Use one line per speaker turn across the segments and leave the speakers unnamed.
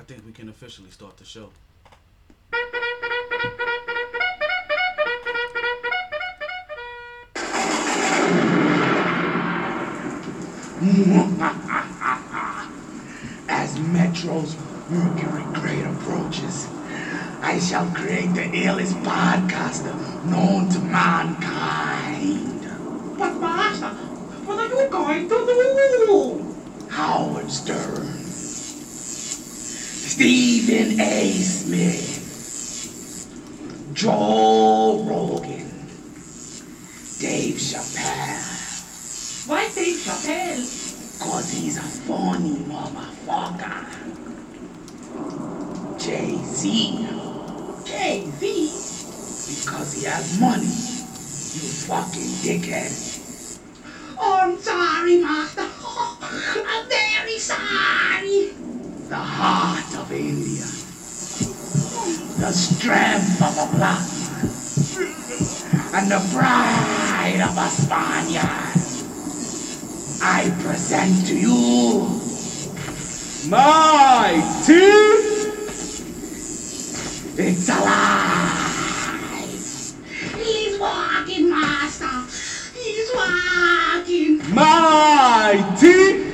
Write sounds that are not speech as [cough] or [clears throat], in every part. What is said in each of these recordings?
I think we can officially start the show.
As Metro's Mercury Grade approaches, I shall create the illest podcaster known to mankind.
But Master, what are you going to do?
Howard Stern, Stephen A. Smith, Joe Rogan, Dave Chappelle.
Why Dave Chappelle?
Cause he's a funny motherfucker. Jay-Z.
Jay-Z?
Because he has money. You fucking dickhead.
Oh, I'm sorry, Master. I'm very sorry.
The heart The strength of a black. And the pride of a Spaniard. I present to you
My team!
It's alive!
He's walking, Master. He's walking.
My team!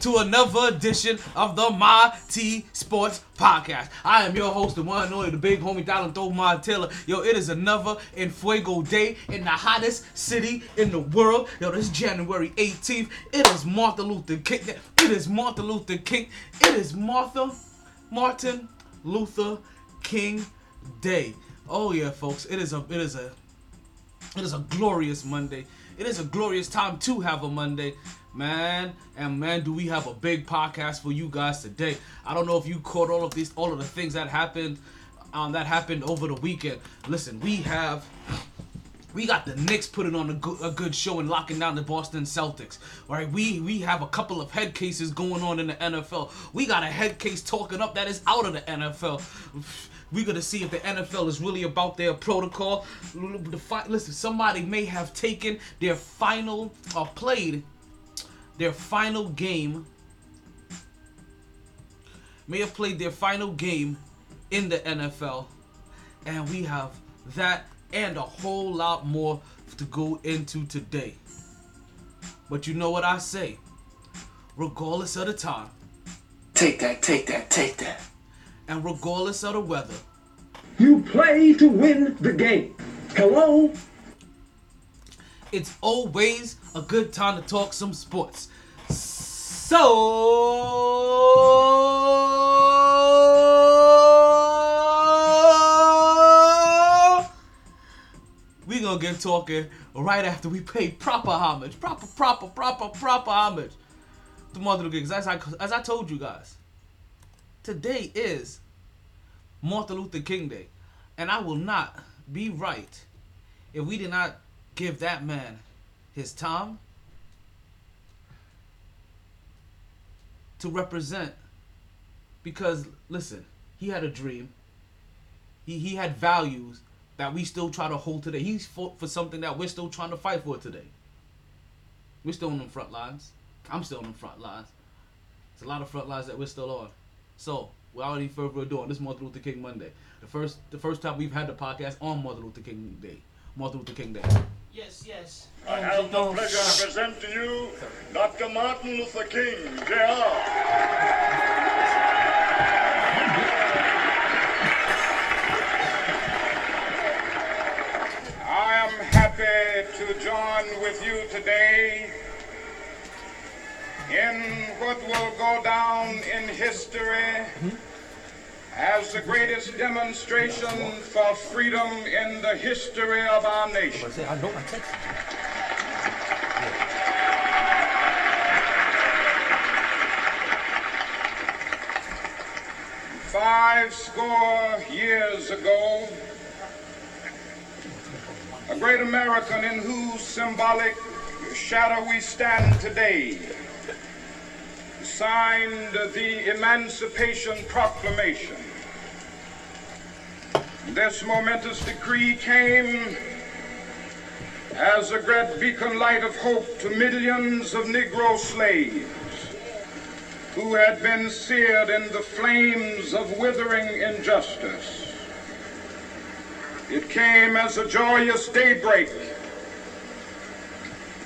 To another edition of the My T Sports Podcast. I am your host, the one and only, the big homie Donald Throw Taylor. Yo, it is another in Fuego day in the hottest city in the world. Yo, this is January 18th. It is Martin Luther King. It is Martin Luther King. It is Martha Martin Luther King Day. Oh yeah, folks. It is a it is a it is a glorious Monday. It is a glorious time to have a Monday, man. And man, do we have a big podcast for you guys today. I don't know if you caught all of these, all of the things that happened, um, that happened over the weekend. Listen, we have. We got the Knicks putting on a good, a good show and locking down the Boston Celtics. Right? we we have a couple of head cases going on in the NFL. We got a head case talking up that is out of the NFL. [sighs] We're gonna see if the NFL is really about their protocol. Listen, somebody may have taken their final or played their final game. May have played their final game in the NFL, and we have that and a whole lot more to go into today. But you know what I say? Regardless of the time,
Take that, take that, take that.
and regardless of the weather,
You play to win the game. Hello?
it's always a good time to talk some sports. So we gonna get talking right after we pay proper homage, proper, proper, proper, proper homage to Martin Luther King. As I, as I told you guys, today is Martin Luther King Day, and I will not be right if we did not give that man his time to represent because listen he had a dream. He, he had values that we still try to hold today. He's fought for something that we're still trying to fight for today. We're still on the front lines. I'm still on the front lines. It's a lot of front lines that we're still on. So without any further ado on this martin luther king monday the first the first time we've had the podcast on martin luther king day martin luther king day
Yes, yes.
I have the pleasure to present to you Dr. Martin Luther King, Jr. I am happy to join with you today in what will go down in history mm-hmm. As the greatest demonstration for freedom in the history of our nation. Five score years ago, a great American in whose symbolic shadow we stand today, signed the Emancipation Proclamation. This momentous decree came as a great beacon light of hope to millions of Negro slaves who had been seared in the flames of withering injustice. It came as a joyous daybreak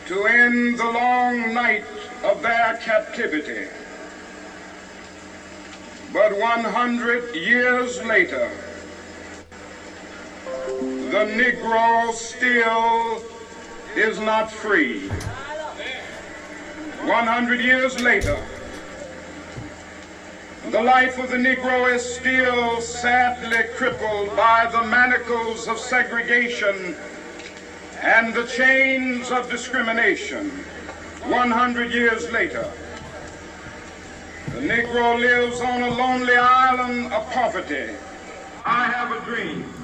to end the long night of their captivity. But 100 years later, the Negro still is not free. 100 years later, the life of the Negro is still sadly crippled by the manacles of segregation and the chains of discrimination. 100 years later, the Negro lives on a lonely island of poverty. I have a dream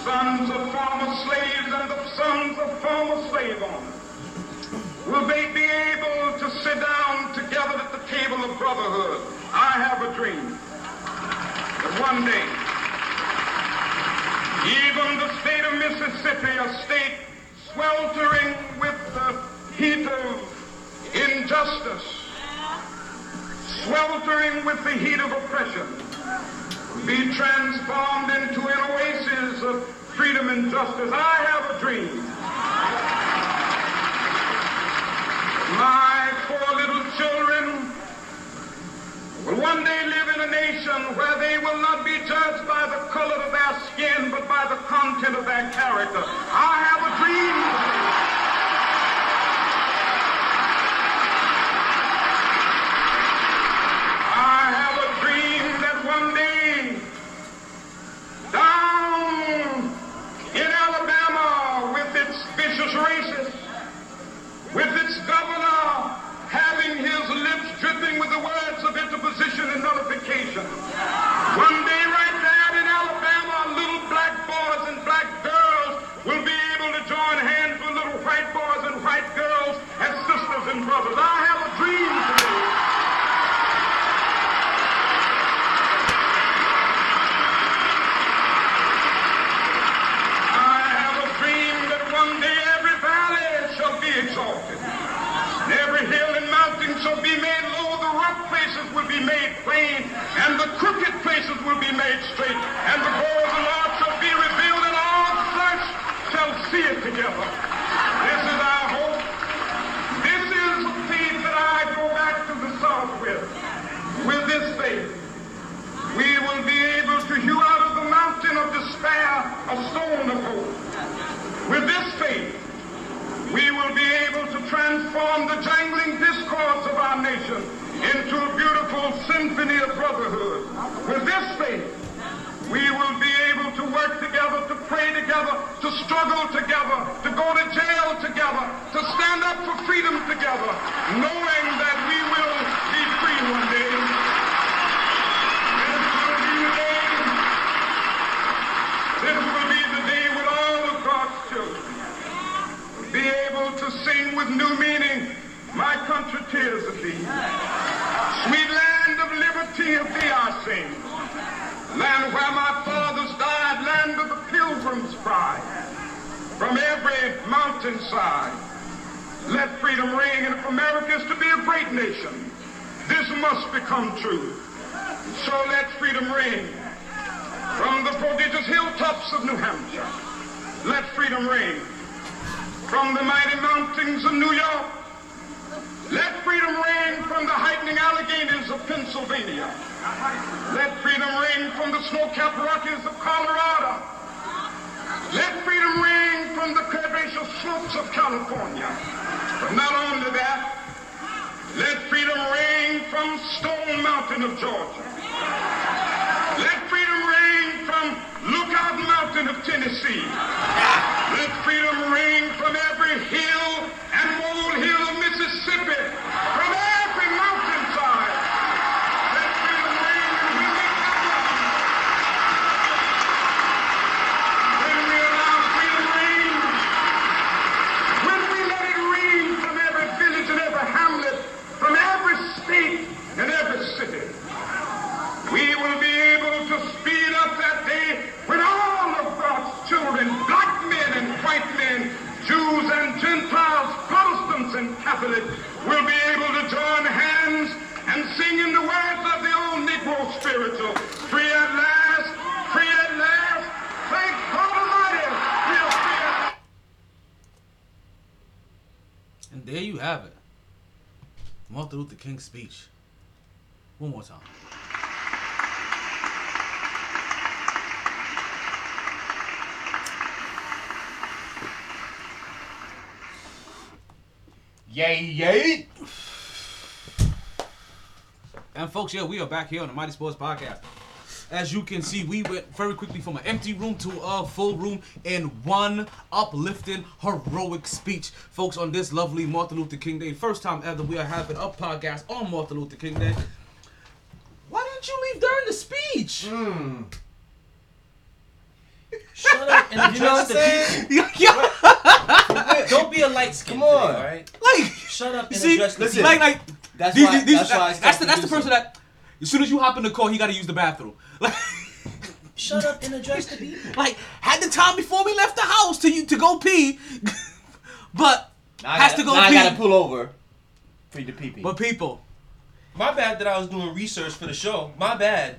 sons of former slaves and the sons of former slave owners will they be able to sit down together at the table of brotherhood. I have a dream that one day, even the state of Mississippi, a state sweltering with the heat of injustice, sweltering with the heat of oppression, will be transformed into an oasis of freedom and justice. I have a dream. My four little children will one day live in a nation where they will not be judged by the color of their skin, but by the content of their character. I have a dream.
King's speech. One more time.
Yay, yay!
And folks, yeah, we are back here on the Mighty Sports Podcast. As you can see, we went very quickly from an empty room to a full room in one uplifting, heroic speech. Folks, on this lovely Martin Luther King Day, first time ever we are having a podcast on Martin Luther King Day. Why didn't you leave during the speech? Hmm.
Shut up and address [laughs]
You know
the people. [laughs] Don't be a light skin.
Come on.
all right?
like,
Shut up
you
and
see,
address the people.
like, like,
That's
these-
why.
these-
that's why. I
that's the, that's the person
producing.
that, as soon as you hop in the car, he got to use the bathroom. [laughs] Like,
Shut up and address the people. [laughs]
like had the time before we left the house to you to go pee, [laughs] but
Now
has
gotta-
to go
now
pee.
I gotta pull over for you to pee pee.
But people,
My bad that I was doing research for the show. My bad.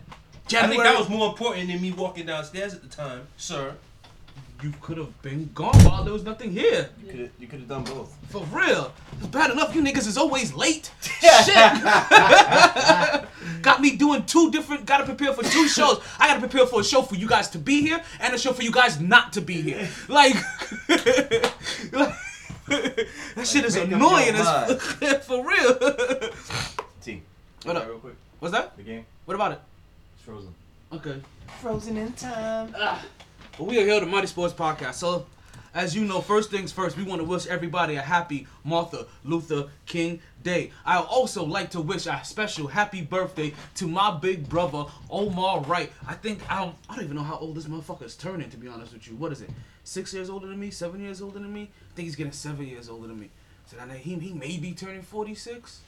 I think that was more important than me walking downstairs at the time, sir.
You could have been gone while there was nothing here.
You could you could have done both.
For real, it's bad enough you niggas is always late. [laughs] Shit, got me doing two different. Got to prepare for two shows. I got to prepare for a show for you guys to be here and a show for you guys not to be here. Like, [laughs] like that shit is
make up your
annoying as
mind. [laughs]
for real.
T.
What up?
Real quick.
What's that?
The game.
What about it?
It's frozen.
Okay.
Frozen in time. Ah.
Well, we are here at the Mighty Sports Podcast. So, as you know, first things first, we want to wish everybody a happy Martha Luther King Day. I also like to wish a special happy birthday to my big brother Omar Wright. I think I don't, I don't even know how old this motherfucker is turning. To be honest with you, what is it? Six years older than me? Seven years older than me? I think he's getting seven years older than me. So I know he he may be turning forty six.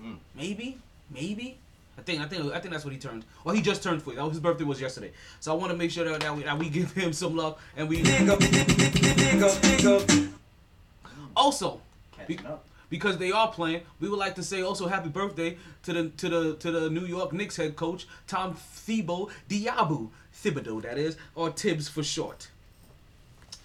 Hmm. Maybe, maybe. I think I think I think that's what he turned. Or he just turned 40. That was, his birthday was yesterday. So I want to make sure that, that, we, that we give him some love and we also be- because they are playing. We would like to say also happy birthday to the to the to the New York Knicks head coach Tom Thibault Diabu Thibodeau that is or Tibbs for short.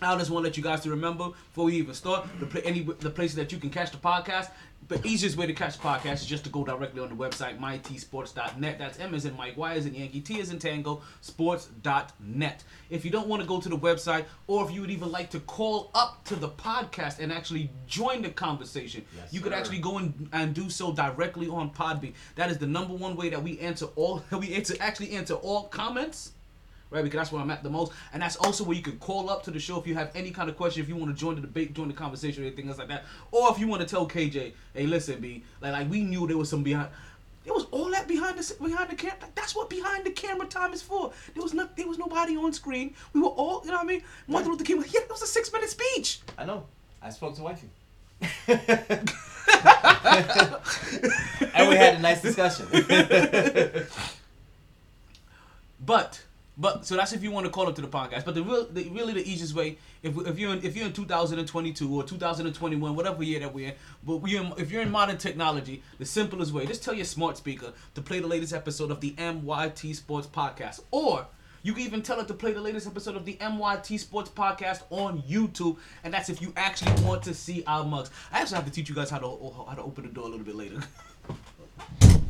I just want to let you guys to remember before we even start the pla- any the places that you can catch the podcast. The easiest way to catch the podcast is just to go directly on the website mytsports.net. That's M as in Mike, Y as in Yankee, T as in Tango, sports.net. If you don't want to go to the website, or if you would even like to call up to the podcast and actually join the conversation,
Yes,
you could
sir.
actually go and, and do so directly on Podbean. That is the number one way that we answer all [laughs] we answer actually answer all comments right? Because that's where I'm at the most, and that's also where you can call up to the show if you have any kind of question, if you want to join the debate, join the conversation, or anything else like that, or if you want to tell KJ, hey, listen, B, like like we knew there was some behind. It was all that behind the behind the camera. That's what behind the camera time is for. There was not there was nobody on screen. We were all, you know what I mean? Martin Luther King, yeah, it was a six minute speech.
I know. I spoke to wifey. [laughs] and we had a nice discussion. [laughs]
But but so that's if you want to call up to the podcast. But the real the, really the easiest way if, if you're in, if you're in 2022 or 2021 whatever year that we're in, but we in, if you're in modern technology, the simplest way just tell your smart speaker to play the latest episode of the MYT Sports Podcast or You can even tell it to play the latest episode of the MYT Sports Podcast on YouTube, and that's if you actually want to see our mugs. I actually have to teach you guys how to how to open the door a little bit later. [laughs]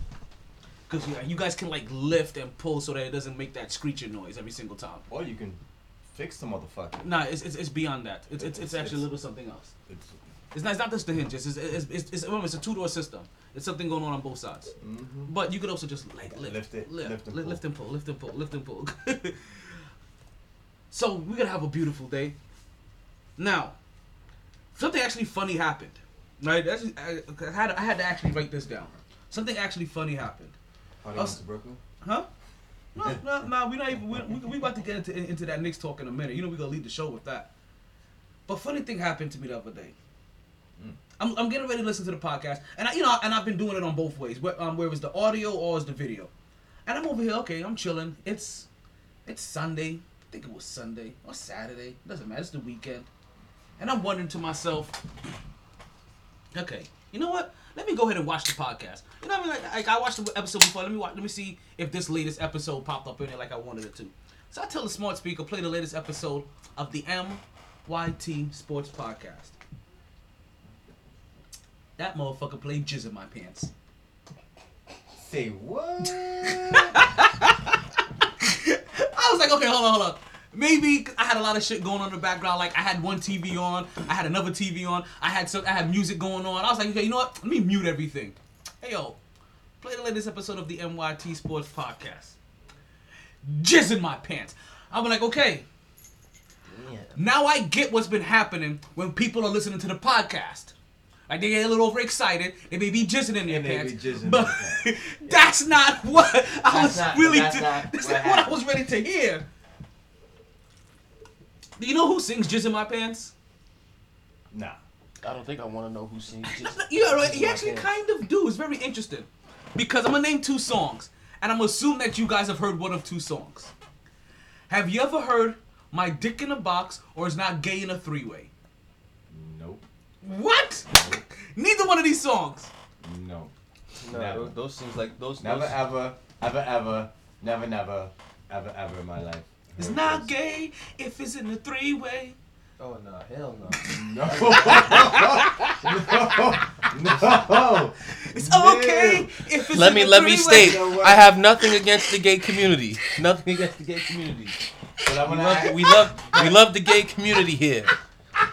Cause yeah, you guys can like lift and pull so that it doesn't make that screeching noise every single time.
Or you can fix the motherfucker.
Nah, it's, it's, it's beyond that. It's, it's, it's actually a little something else.
It's,
It's not, it's not just the hinges. It's, it's, it's, it's, remember, it's a two door system. It's something going on on both sides. Mm-hmm. But you could also just like lift,
Lift it,
lift,
lift and
lift and pull, lift and pull, lift and pull. [laughs] so we're gonna have a beautiful day. Now, something actually funny happened. Right? That's, I, I had I had to actually write this down. Something actually funny happened.
Party
Us-
to Brooklyn?
Huh? [laughs] No, no, no. We not even. We, we, we about to get into into that Knicks talk in a minute. You know we gonna leave the show with that. But funny thing happened to me the other day. I'm, I'm getting ready to listen to the podcast, and I, you know, and I've been doing it on both ways, where, um, where it's the audio or it's the video. And I'm over here, okay, I'm chilling. It's, it's Sunday. I think it was Sunday or Saturday. Doesn't matter. It's the weekend, and I'm wondering to myself, okay, you know what? Let me go ahead and watch the podcast. You know what I mean? Like, like I watched the episode before. Let me watch. Let me see if this latest episode popped up in it like I wanted it to. So I tell the smart speaker play the latest episode of the MYT Sports Podcast. That motherfucker played jizz in my pants.
Say what? [laughs]
I was like, okay, hold on, hold on. Maybe I had a lot of shit going on in the background. Like I had one TV on, I had another TV on, I had some, I had music going on. I was like, okay, you know what? Let me mute everything. Hey yo, play the latest episode of the MYT Sports Podcast. Jizz in my pants. I'm like, okay. Now I get what's been happening when people are listening to the podcast. Like they get a little overexcited. They may be jizzing in their
And
pants,
be jizzing in
but
their pants. [laughs]
that's not what I was
not-
really.
that's
to-
not [laughs]
that's
what
not what I was ready to hear. Do you know who sings "Jizz in My Pants"?
Nah.
I don't think I want to know who sings. Just, [laughs]
Yeah, right.
Jizz in
You actually
Pants.
kind of do. It's very interesting because I'm gonna name two songs, and I'm gonna assume that you guys have heard one of two songs. Have you ever heard "My Dick in a Box" or "Is Not Gay in a Three Way"?
Nope.
What? Neither one of these songs.
No.
No,
Never.
those, those things like those.
Never
those,
ever, ever ever, never never, ever ever in my life.
It's not
those.
gay if it's in a three way.
Oh no, hell no.
No. [laughs] no. No.
It's okay if it's
let
in
me
a
let me
three-way.
state,
You know what?
I have nothing against the gay community. Nothing against the gay community.
But I'm
We love,
act-
we love, we love the gay community here.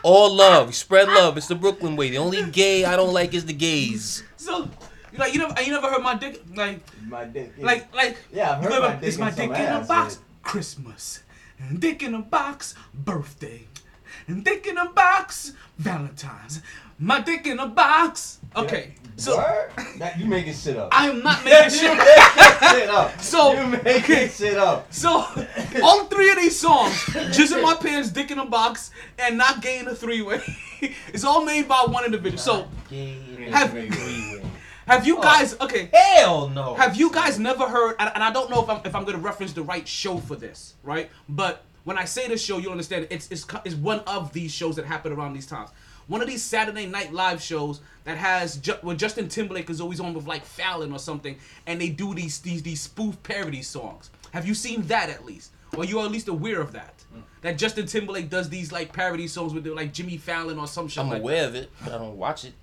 All love, we spread love. It's the Brooklyn way. The only gay I don't like is the gays.
So, you like you never, you never heard my dick, like,
my dick. is-
like, like.
Yeah, I've
you
heard
ever-
my dick
It's my
in
dick in a box.
but-
Christmas, and dick in a box. Birthday, and dick in a box. Valentine's. My dick in a box. Okay, so
Word? That, you making shit up.
I am not making [laughs] shit.
shit up. [laughs]
So-
you making shit up.
So, all three of these songs, Jizz in My Pants, Dick in a Box, and Not Gay in a Three Way, is [laughs] all made by one individual. So, Have- have you oh. guys, okay,
Hell no.
have you guys never heard, and, and I don't know if I'm, if I'm going to reference the right show for this, right? But when I say this show, you'll understand it's, it's, it's one of these shows that happen around these times. One of these Saturday Night Live shows that has ju- when Justin Timberlake is always on with like Fallon or something, and they do these these these spoof parody songs. Have you seen that at least, or you are at least aware of that? Mm. That Justin Timberlake does these like parody songs with like Jimmy Fallon or some shit.
I'm
like
aware of it, but I don't watch it.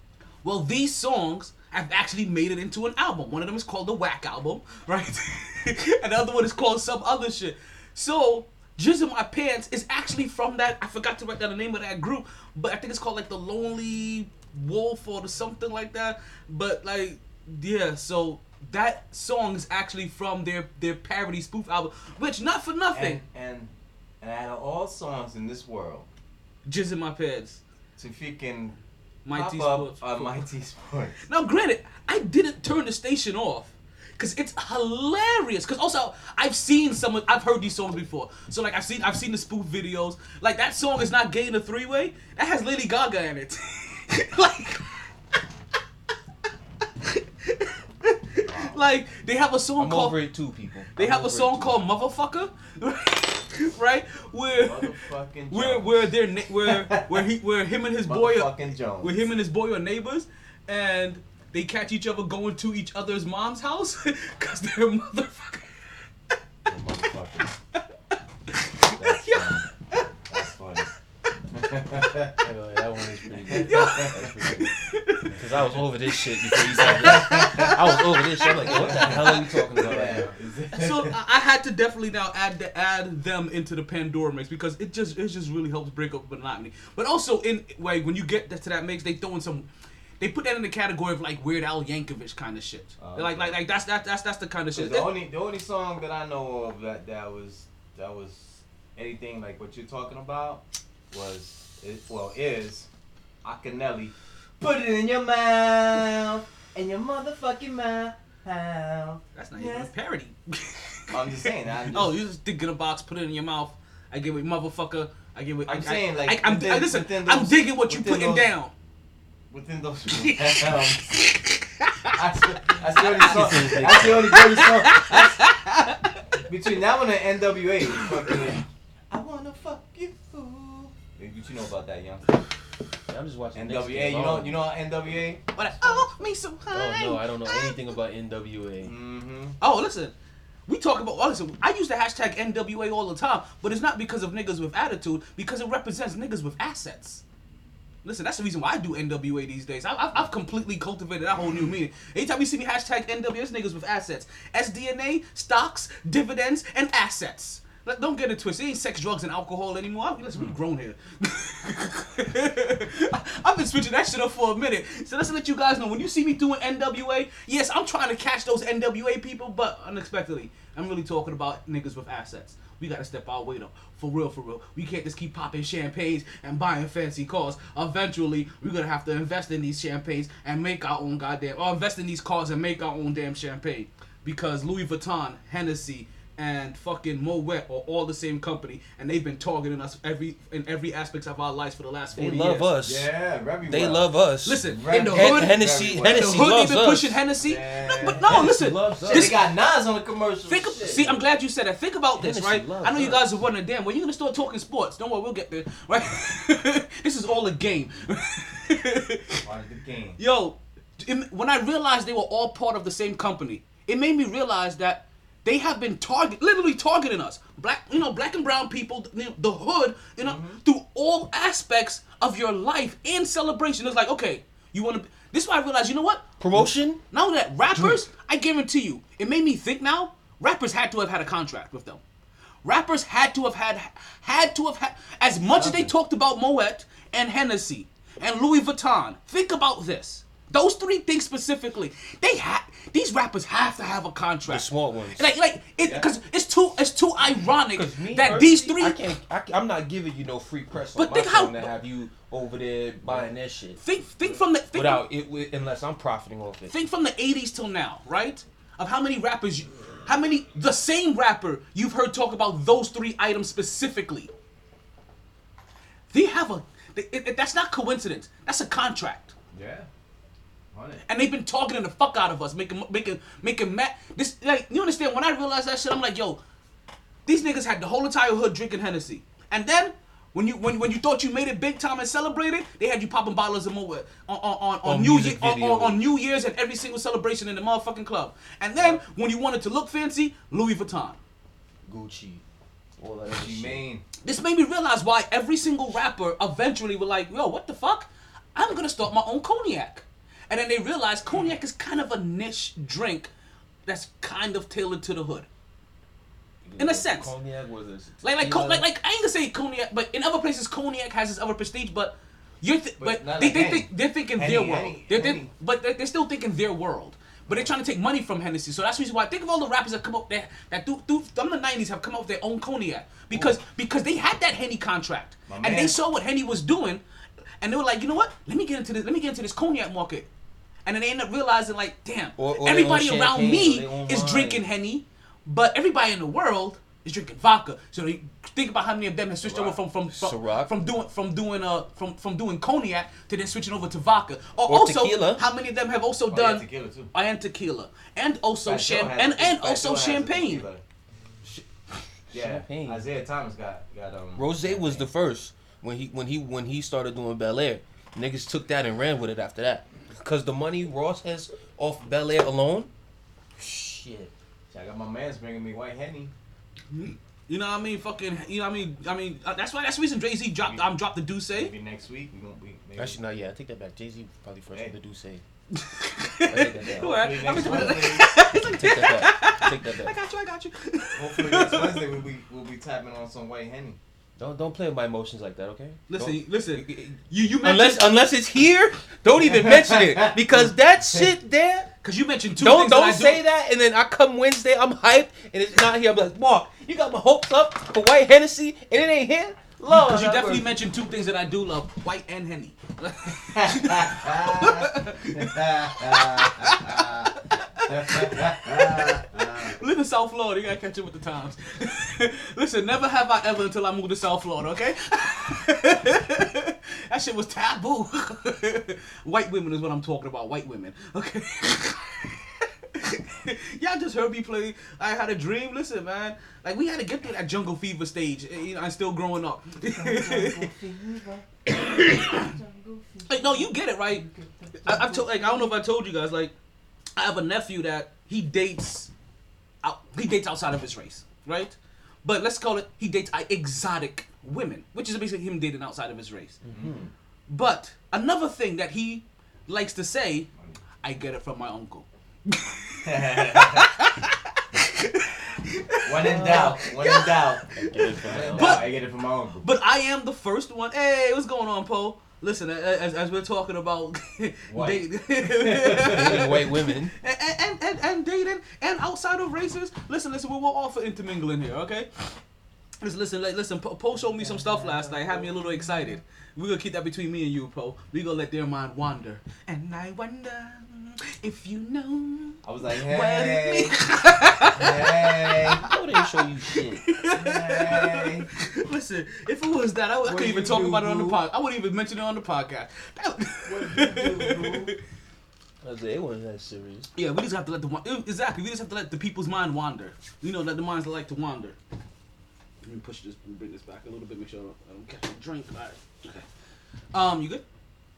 well, these songs have actually made it into an album. One of them is called the Whack Album, right? [laughs] and the other one is called some other shit. So, Jizz in My Pants is actually from that. I forgot to write down the name of that group, but I think it's called like the Lonely Wolf or something like that. But like, yeah. So that song is actually from their their parody spoof album, which not for nothing.
And, and and out of all songs in this world,
Jizz in My Pants,
to freaking
Mighty
pop
Sports.
on Mighty Sports.
Now, granted, I didn't turn the station off because it's hilarious. Because also, I've seen some, I've heard these songs before. So like, I've seen, I've seen the spoof videos. Like that song is not gay in a three way. That has Lady Gaga in it. [laughs] like. [laughs] like they have a song
I'm
called
over it too, people.
they
I'm
have a song called Motherfucker, [laughs] [laughs] right? Where, [laughs] where, where their na- where where he where him and his boy are,
Jones.
where him and his boy are neighbors, and they catch each other going to each other's mom's house [laughs] because they're motherfucking.
That's
funny. That's funny. that one is pretty good. That's pretty good. Because I was over this shit before you said that. I was over this shit. I'm like, what the hell are you talking about right now?
so I, I had to definitely now add the, add them into the Pandora mix because it just it just really helps break up monotony. But also in like when you get to that mix, they throw in some. They put that in the category of like Weird Al Yankovic kind of shit.
Oh,
like like like that's that that's that's the kind of shit.
The only the only song that I know of that that was that was anything like what you're talking about was it, well is Akinyele. Put it in your mouth, in your motherfucking mouth.
How That's not even a parody.
Oh, I'm just saying. I'm [laughs] just,
oh, you just dig in a box, put it in your mouth. I give it motherfucker. I give it.
I'm
I,
saying, like,
I, am
within-
I, listen.
within
I'm digging what you
within
putting
those-
down.
within those realms. [laughs] I still, I still only saw, I still only dirty song. I- [laughs] Between that one and NWA, fucking, I wanna fuck you. Hey, What you know about that, young?
I'm just watching
NWA, you know, you know NWA.
But I, oh, me so high.
Oh no, I don't know anything about NWA.
Mm-hmm.
Oh, listen. We talk about. Well, listen, I use the hashtag NWA all the time, but it's not because of niggas with attitude, because it represents niggas with assets. Listen, that's the reason why I do NWA these days. I, I've, I've completely cultivated that whole new meaning. Anytime you see me hashtag NWA, it's niggas with assets. SDNA, stocks, dividends, and assets. Like, Don't get it twisted. It ain't sex, drugs, and alcohol anymore. I- Listen, we grown here. [laughs] I've been switching that shit up for a minute. So let's let you guys know when you see me doing NWA, yes, I'm trying to catch those NWA people, but unexpectedly, I'm really talking about niggas with assets. We gotta step our weight up. For real, for real. We can't just keep popping champagnes and buying fancy cars. Eventually, we're gonna have to invest in these champagnes and make our own goddamn or invest in these cars and make our own damn champagne. Because Louis Vuitton, Hennessy, and fucking Moet are all the same company, and they've been targeting us every in every aspects of our lives for the last
few
years.
They love
years.
us.
Yeah, very
They
well.
love us.
Listen,
Right.
in the
Hen-
hood,
Hennessy,
well.
in the
Hennessy
hood, they've
loves
been
us.
pushing Hennessy.
Yeah.
No, but no, listen.
loves us.
They got Nas on the commercial.
think,
Shit.
see, I'm glad you said that. Think about this,
Hennessy
right? I know you guys are running damn. When you gonna start talking sports? Don't worry, we'll get there, right? [laughs] this is all a game. [laughs]
Part of the game.
Yo, when I realized they were all part of the same company, it made me realize that they have been target, literally targeting us, black, you know, black and brown people, the hood, you know, mm-hmm. through all aspects of your life and celebration. It's like, okay, you want to. This is why I realized, you know what?
Promotion?
Now that, rappers, I guarantee you, it made me think now. Rappers had to have had a contract with them. Rappers had to have had had to have had as much as they talked about Moet and Hennessy and Louis Vuitton. Think about this. Those three things specifically, they had these rappers have to have a contract.
The smart ones.
Like like it because it's too it's too ironic that these three
I can't. I, am not giving you no free press
But
on my
think how
to have you over there buying that shit
think think from the think
without it, unless I'm profiting off it.
think from the 80s till now, right? Of how many rappers, you, how many, the same rapper you've heard talk about those three items specifically. They have a, it, it- that's not coincidence. That's a contract.
Yeah. On.
And they've been targeting the fuck out of us, making, making, making mad. This, like, you understand? When I realized that shit, I'm like, yo, these niggas had the whole entire hood drinking Hennessy. And then, when you when, when you thought you made it big time and celebrated, they had you popping bottles of Moet on on, on, on,
On
New
music
Year, on, on, on New Year's and every single celebration in the motherfucking club. And then when you wanted to look fancy, Louis Vuitton.
Gucci, all that other
G
shit.
Main.
This made me realize why every single rapper eventually were like, yo, what the fuck? I'm gonna start my own cognac. And then they realized cognac is kind of a niche drink that's kind of tailored to the hood. In a sense.
Cognac was a
Like like co- like like I ain't gonna say cognac, but in other places cognac has its other prestige. But you're th-
But
but, they,
like
they
Henny.
think they're thinking
Henny,
their world.
Henny,
they're, they're, but they're, they're still thinking their world. But they're trying to take money from Hennessy, so that's the reason why. Think of all the rappers that come up there that through, through from the '90s have come up with their own cognac because because they had that Henny contract
My
and they saw what Henny was doing, and they were like, you know what? Let me get into this. Let me get into this cognac market. And then they end up realizing like, damn,
Or- or
everybody around me
or they own
is drinking Henny, but everybody in the world is drinking vodka. So they think about how many of them have switched over from from from,
Ciroc.
from doing from doing uh from from doing cognac to then switching over to vodka. Or,
Or
also
tequila.
how many of them have also
Oh,
done
yeah, tequila too.
and tequila and also
Fat Joe
cham-
has-
and and also
Joe has a
champagne.
Yeah,
Champagne.
Isaiah Thomas got got um.
Ross was the first when he when he when he started doing Belaire. Niggas took that and ran with it after that. Cause the money Ross has off Belaire alone, shit.
I got my man's bringing me white henny.
You know what I mean? Fucking, you know what I mean? I mean, uh, that's why that's the reason Jay Z dropped. I'm dropped the D'Ussé.
Maybe next week we gonna be. Maybe.
Actually, no, yeah, I take that back. Jay Z probably first
Hey.
with the D'Ussé. [laughs] I [laughs] take that back.
What?
Hopefully
I mean,
next Wednesday,
Take that back.
I got you. I got you.
hopefully next [laughs] Wednesday we'll be we'll be tapping on some white henny.
Don't don't play with my emotions like that, okay?
Listen,
Don't-
listen. You you mentioned
Unless unless it's here, don't even mention it [laughs] because that shit there.
because you mentioned two
Don't
things.
don't
that
say
do.
that, and then I come Wednesday, I'm hyped, and it's not here. I'm like, Mark, you got my hopes up for White Hennessy, and it ain't here. Lord,
Because you
have
definitely mentioned two things that I do love: white and henny. [laughs] Live in South Florida, you gotta catch up with the times. [laughs] Listen, never have I ever until I moved to South Florida, okay? [laughs] that shit was taboo. White women is what I'm talking about, white women, okay? [laughs] Y'all just heard me play I Had a Dream. Listen, man. Like, we had to get through that jungle fever stage. eh, You know, I'm still growing up. [laughs] like, no, you get it, right? I, I've told, like, I don't know if I told you guys, like, I have a nephew that he dates out, he dates outside of his race, right? But let's call it he dates exotic women, which is basically him dating outside of his race. But another thing that he likes to say, I get it from my uncle. [laughs]
When in doubt, when in doubt.
Get it from
When in I get it from my uncle.
But I am the first one. Hey, what's going on, Poe? Listen, as, as we're talking about [laughs]
White.
date-
Dating [laughs] white women.
and, and, and, and dating and outside of races. Listen, listen, we're all for intermingling here, okay? Listen, listen, listen. Po, Poe showed me some stuff last night, had me a little excited. We're gonna keep that between me and you, Poe. We gonna let their mind wander. And I wonder if you know
I was like,
what
hey,
it
hey,
I [laughs] didn't show you shit.
hey.
Listen, if it was that, I, I couldn't even talk
do,
about it on the
boo?
pod. I wouldn't even mention it on the podcast. That- [laughs]
I was like, it wasn't that serious.
Yeah, we just have to let the wa- exactly. We just have to let the people's mind wander. You know, let the minds like to wander. Let me push this, let bring this back a little bit. Make sure I don't catch a drink. All right. Okay. Um, you good?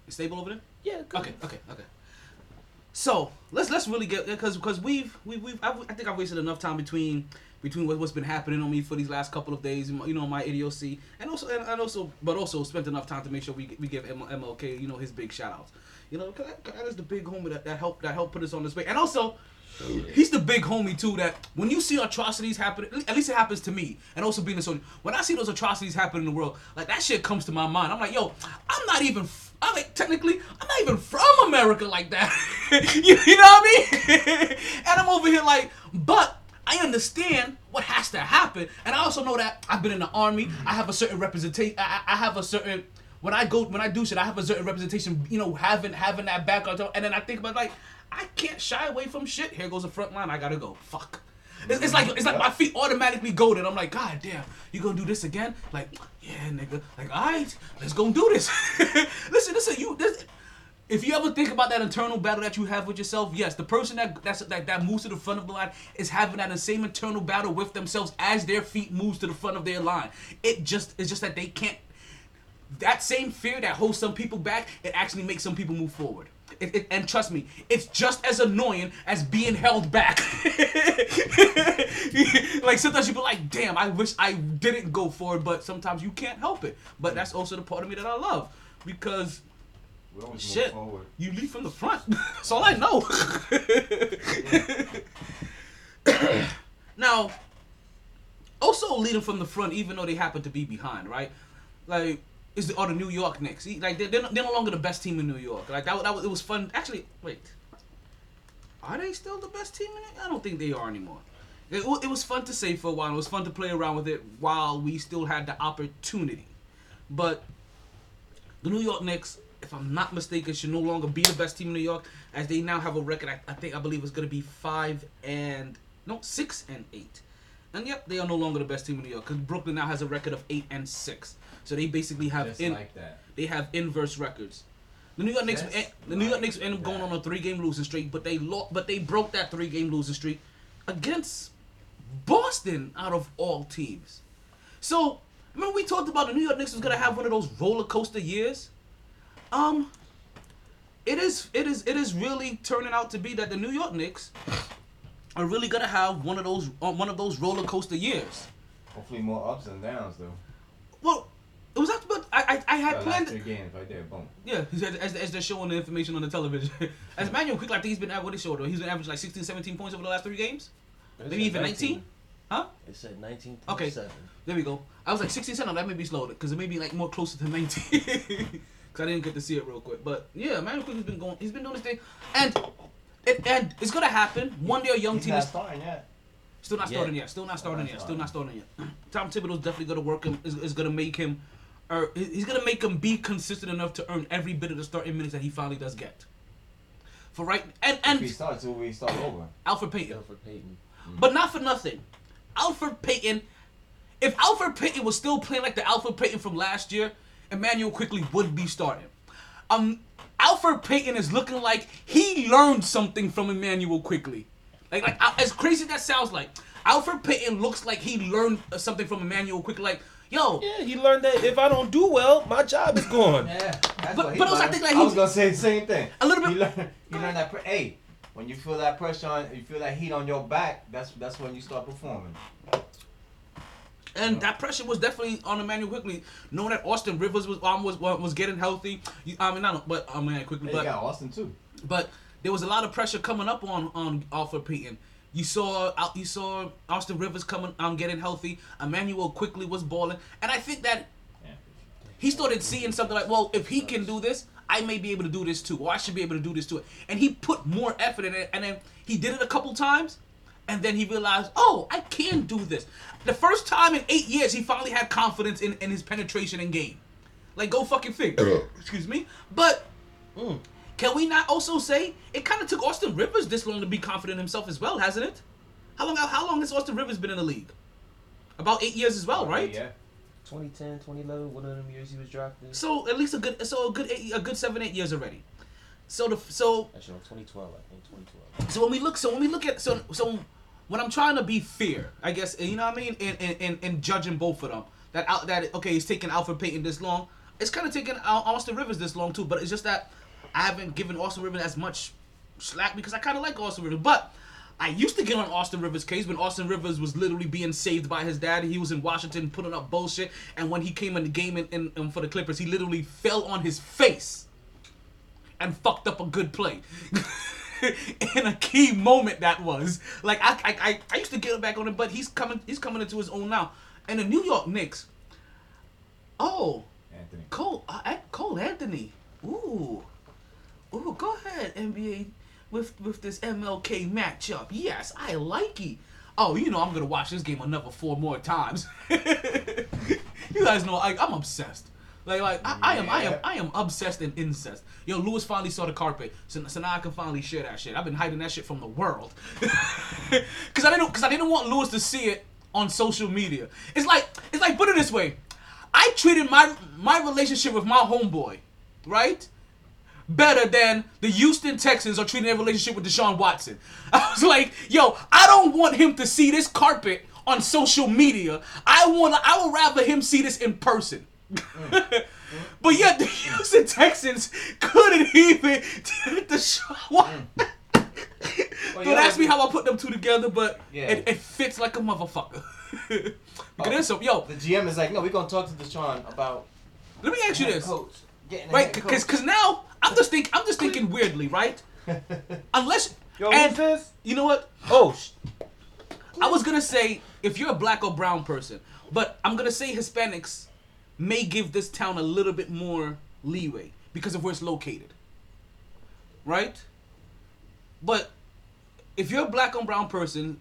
You stable over there?
Yeah, good.
Okay. Okay. Okay. So let's let's really get because because we've we we've I, I think I've wasted enough time between between what, what's been happening on me for these last couple of days. You know my idiocy and also and, and also but also spent enough time to make sure we we give MLK you know his big shout outs. You know, 'cause that, that is the big homie that, that helped that helped put us on this way. And also, he's the big homie too. That when you see atrocities happen, at least it happens to me. And also being a soldier, when I see those atrocities happen in the world, like that shit comes to my mind. I'm like, yo, I'm not even. I'm like technically, I'm not even from America like that. [laughs] you, you know what I mean? [laughs] and I'm over here like, but I understand what has to happen, and I also know that I've been in the army. I have a certain representation. I, I I have a certain when I go when I do shit, I have a certain representation. You know, having having that background, and then I think about like I can't shy away from shit. Here goes the front line. I gotta go. Fuck. It's, it's like it's like my feet automatically go there. I'm like, God damn, you gonna do this again? Like, yeah, nigga. Like, all right, let's go do this. [laughs] listen, listen, you. This, if you ever think about that internal battle that you have with yourself, yes, the person that that's that, that moves to the front of the line is having that same internal battle with themselves as their feet moves to the front of their line. It just it's just that they can't. That same fear that holds some people back, it actually makes some people move forward. It, it, and trust me, it's just as annoying as being held back. [laughs] like sometimes you be like, "Damn, I wish I didn't go forward," but sometimes you can't help it. But that's also the part of me that I love because Shit.
forward.
you lead from the front. [laughs] That's all I know. [laughs] now, also leading from the front, even though they happen to be behind, right? Like, is the, are the New York Knicks? Like, they're, they're, no, longer the best team in New York. Like that, that was, it was fun. Actually, wait, are they still the best team in it? I don't think they are anymore. It, it was fun to say for a while. It was fun to play around with it while we still had the opportunity. But the New York Knicks, if I'm not mistaken, should no longer be the best team in New York, as they now have a record. I, I think I believe it's going to be five and no six and eight, and yep, they are no longer the best team in New York because Brooklyn now has a record of eight and six. So they basically have
Just
in,
like that.
they have inverse records. The New York Knicks,
Just
eh, the New York
like
Knicks end up going on a three-game losing streak, but they lo- but they broke that three-game losing streak against Boston out of all teams. So remember we talked about the New York Knicks was gonna have one of those roller coaster years. Um, it is it is it is really turning out to be that the New York Knicks are really gonna have one of those uh, one of those roller coaster years.
Hopefully more ups and downs though.
Well, it was after, but I I, I had
The last
planned.
three games right there, boom.
Yeah, as, as, as they're showing the information on the television. [laughs] as Manuel Quick, I think he's been at what he showed. He's been averaging like 16, 17 points over the last three games.
It
Maybe even 19? Huh?
It said 19.
Okay. There we go. I was like 16 cent. That may be slow because it may be like more closer to 19. [laughs] Because I didn't get to see it real quick. But yeah, Manuel Quick has been going. He's been doing his thing, and it and it's gonna happen. One day a young
He's
team
not
is
starting yet.
still not
Yeah.
starting yet. Still not starting
not
yet. Still not
starting.
starting yet. Tom Thibodeau's definitely gonna work him. Is, is gonna make him. Or he's gonna make him be consistent enough to earn every bit of the starting minutes that he finally does get. For right and
If he
and
starts, till we start over.
Elfrid Payton.
Elfrid Payton.
But not for nothing. Elfrid Payton, if Elfrid Payton was still playing like the Elfrid Payton from last year, Immanuel Quickley would be starting. Um, Elfrid Payton is looking like he learned something from Immanuel Quickley. Like, like uh, as crazy as that sounds like, Elfrid Payton looks like he learned uh, something from Immanuel Quickley. Like, yo,
Yeah, he learned that if I don't do well, my job is gone.
Yeah, that's
But-
what he
but also I
learned.
think, like,
I was gonna say the same thing.
A little bit-
He learned. He learned that. Pre- hey, when you feel that pressure on, you feel that heat on your back. That's that's when you start performing.
and that pressure was definitely on Immanuel Quickley, knowing that Austin Rivers was um, was was getting healthy. You- I mean, not but I mean quickly,
Hey,
but
you got Austin too.
But there was a lot of pressure coming up on on Elfrid Payton. You saw you saw Austin Rivers coming um getting healthy. Immanuel Quickley was balling, and I think that he started seeing something like, well, if he can do this, I may be able to do this too, or I should be able to do this too. And he put more effort in it, and then he did it a couple times, and then he realized, oh, I can do this. The first time in eight years, he finally had confidence in, in his penetration and game. Like, go fucking figure. Excuse me. But can we not also say it kind of took Austin Rivers this long to be confident in himself as well, hasn't it? How long? How long has Austin Rivers been in the league? About eight years as well, right?
Yeah.
2010, 2011, one of them years he was drafted.
So at least a good, so a good, eight, a good seven, eight years already. So the so
Actually, no, 2012, I think. 2012.
so when we look, so when we look at so so when I'm trying to be fair, I guess you know what I mean, and and and, in judging both of them, that out that okay, it's taking Elfrid Payton this long. It's kind of taking Au- Austin Rivers this long too, but it's just that I haven't given Austin Rivers as much slack because I kind of like Austin Rivers, but. I used to get on Austin Rivers' case when Austin Rivers was literally being saved by his dad. He was in Washington putting up bullshit, and when he came in the game in for the Clippers, he literally fell on his face and fucked up a good play. [laughs] in a key moment that was. Like I, I, I, I used to get back on it, but he's coming, he's coming into his own now. And the New York Knicks. Oh,
Anthony.
Cole, uh, Cole Anthony. Ooh, ooh, go ahead NBA with with this MLK matchup. Yes, I like it. Oh, you know I'm gonna watch this game another four more times. [laughs] you guys know I, I'm obsessed. Like, like I, I am, I am, I am obsessed in incest. Yo, Lewis finally saw the carpet, so, so now I can finally share that shit. I've been hiding that shit from the world, [laughs] cause I didn't, cause I didn't want Lewis to see it on social media. It's like, it's like put it this way, I treated my my relationship with my homeboy, right, better than the Houston Texans are treating their relationship with Deshaun Watson. [laughs] I was like, yo, I don't want him to see this carpet on social media. I want, I would rather him see this in person. [laughs] but yet the [laughs] Houston Texans couldn't even Deshaun Watson. Mm.
Well,
Don't ask me how I put them two together, but
Yeah.
it, it fits like a motherfucker. because oh, there's some, yo,
The GM is like, no, we're gonna talk to Deshaun about
let me ask you this.
coach. Getting
Right, because because now I'm just think I'm just thinking weirdly, right? [laughs] Unless
Yo,
and
who's this?
you know what?
Oh, sh-
I was gonna say if you're a black or brown person, but I'm gonna say Hispanics may give this town a little bit more leeway because of where it's located. Right? But if you're a black or brown person,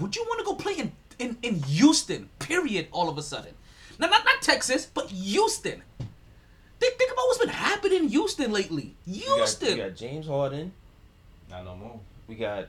would you want to go play in, in, in Houston, period, all of a sudden? Now, not, not Texas, but Houston. Think, think about what's been happening in Houston lately.
we got,
Houston.
we got James Harden.
Not no more.
We got.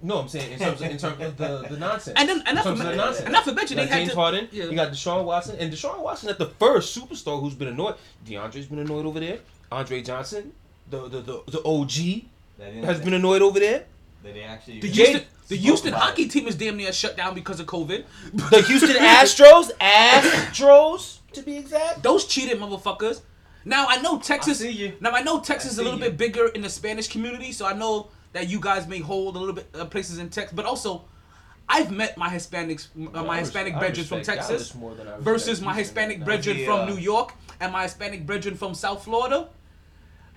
No, I'm saying in terms of, in terms of the, the nonsense.
And then- and
in
not
terms the nonsense.
and not to mention
you
they
got
had
James
to-
Harden.
yeah.
You got Deshaun Watson, and Deshaun Watson at the first superstar who's been annoyed. DeAndre's been annoyed over there. Andre Johnson, the the the, the OG,
They didn't,
has been annoyed over there.
They actually.
The Houston, the Houston hockey
it.
team is damn near shut down because of COVID.
The Houston [laughs] Astros, Astros to be exact.
Those cheated motherfuckers. Now I know Texas.
I see you.
Now I know Texas
I
is a little
you.
bit bigger in the Spanish community, so I know that you guys may hold a little bit uh, places in Texas. But also, I've met my Hispanics, uh, my Hispanic
res- I
brethren from Texas
Dallas more than I respect
versus my Hispanic
right now.
brethren
Yeah.
from New York and my Hispanic brethren from South Florida.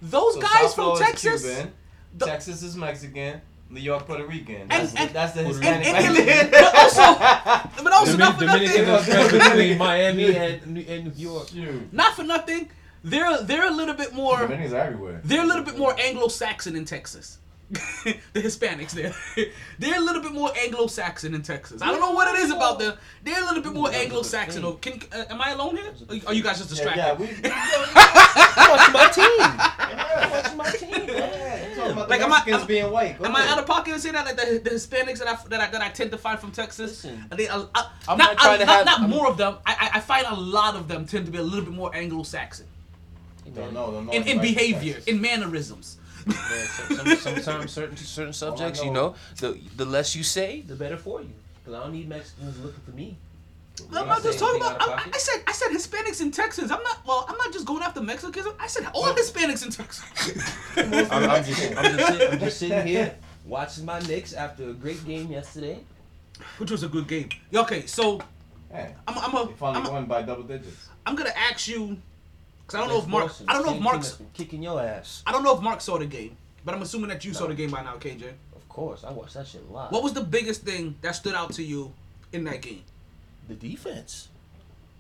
Those
So
guys
South
from
Florida's
Texas.
Cuban,
the-
Texas is Mexican, New York Puerto Rican.
And-
That's,
and-
that's the Hispanic.
and,
right there.
but also, but also not for
Dominican
nothing.
is spread [laughs] between Miami and New, and New York.
Shoot.
Not for nothing. They're they're a little bit more.
Dominicans everywhere.
They're a little bit more Anglo-Saxon in Texas. [laughs] the Hispanics there. [laughs] they're a little bit more Anglo-Saxon in Texas. I don't know what it is about them. They're a little bit more Anglo-Saxon. Oh, Can, uh, am I alone here? Or Are you guys just distracted?
Yeah, yeah, we,
Watch my team. Watch my team.
yeah, talking about
Like,
the
am I-
Mexicans
am-
being white. Go
Am I
ahead.
out of pocket and say that? Like the, the Hispanics that I, that I that I tend to find from Texas,
Listen,
they, uh, uh,
I'm
not
not trying to
not,
have-
not
I'm-
more of them. I, I I find a lot of them tend to be a little bit more Anglo-Saxon
Don't know, don't know
in, in behavior,
Texas.
in mannerisms.
Man, some, some, sometimes certain certain subjects, you
know-
know, the the less you say, the better for you. Cause I don't need Mexicans looking for me.
I'm not just talking about. I, I said I said Hispanics and Texans. I'm not. Well, I'm not just going after Mexicans. I said all Hispanics and Texans. [laughs]
I'm, I'm just, I'm, just sitting, I'm just sitting here watching my Knicks after a great game yesterday.
Which was a good game. Okay, so
Hey,
I'm I'm a,
finally
I'm,
won by double digits.
I'm gonna ask you because I don't know if Mark.
Boston,
I don't know if Mark's.
kicking your ass.
I don't know if Mark saw the game, but I'm assuming that you saw the game by now, KJ.
Of course, I watched that shit live.
What was the biggest thing that stood out to you in that game?
The defense?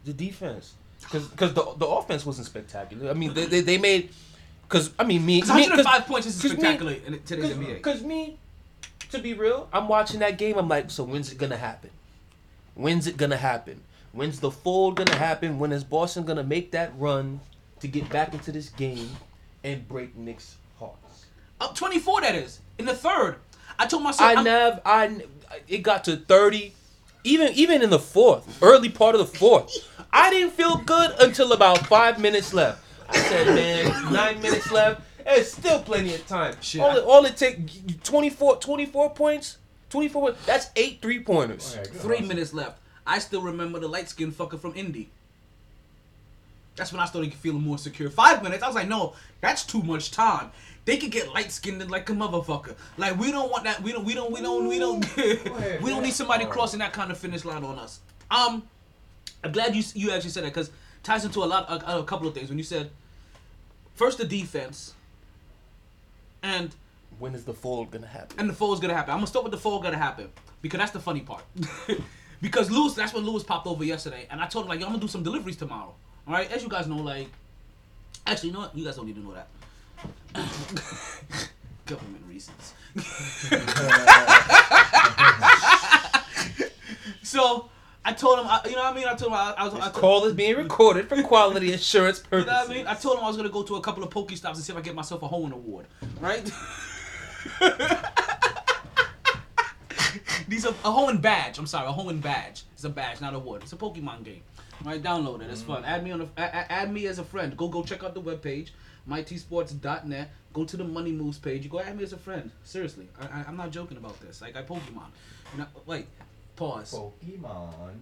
The defense, because the the offense wasn't spectacular. I mean, they they, they made. Cause I mean me,
Because
me
105 points is
'cause me-
spectacular in today's NBA.
Because me, to be real, I'm watching that game. I'm like, so when's it gonna happen? When's it gonna happen? When's the fold gonna happen? When is Boston gonna make that run to get back into this game and break Knicks' hearts?
Up 24, that is. In the third. I told myself.
I never, I it got to 30, even even in the fourth, early part of the fourth. I didn't feel good until about five minutes left. I said, man, nine minutes left. There's still plenty of time.
Shit,
all,
I-
it, all it take 24, 24 points. 24 points. That's eight three pointers.
Okay, oh, good
Three
hustle.
minutes left. I still remember the light skinned fucker from Indy. That's when I started feeling more secure. Five minutes, I was like, no, that's too much time. They could get light skinned like a motherfucker. Like we don't want that. We don't. We don't. We don't. We don't. [laughs] we don't need somebody
ahead.
crossing that kind of finish line on us. Um, I'm glad you you actually said that because ties into a lot a, a couple of things when you said first the defense and
When is the fall gonna happen?
and the fall is gonna happen. I'm gonna start with the fall gonna happen because that's the funny part. [laughs] because Lewis, that's when Lewis popped over yesterday, and I told him like, Yo, I'm gonna do some deliveries tomorrow. All right, as you guys know, like, actually, you know what? You guys don't need to know that. [coughs] Government reasons. [laughs] so I told him, I, you know what I mean? I told him I, I was. I
This
told,
call is being recorded for quality assurance [laughs]
you
purposes.
know what I mean? I told him I was gonna go to a couple of Poke Stops and see if I get myself a Hoenn award, right? These are a Hoenn badge. I'm sorry, a Hoenn badge. It's a badge, not a award. It's a Pokemon game. Right, download it. It's fun. Add me on. the, a- a- add me as a friend. Go go check out the webpage, mytsports.net. Go to the Money Moves page. You go add me as a friend. Seriously, I, I, I'm not joking about this. Like I Pokemon. You know, wait, pause.
Pokemon.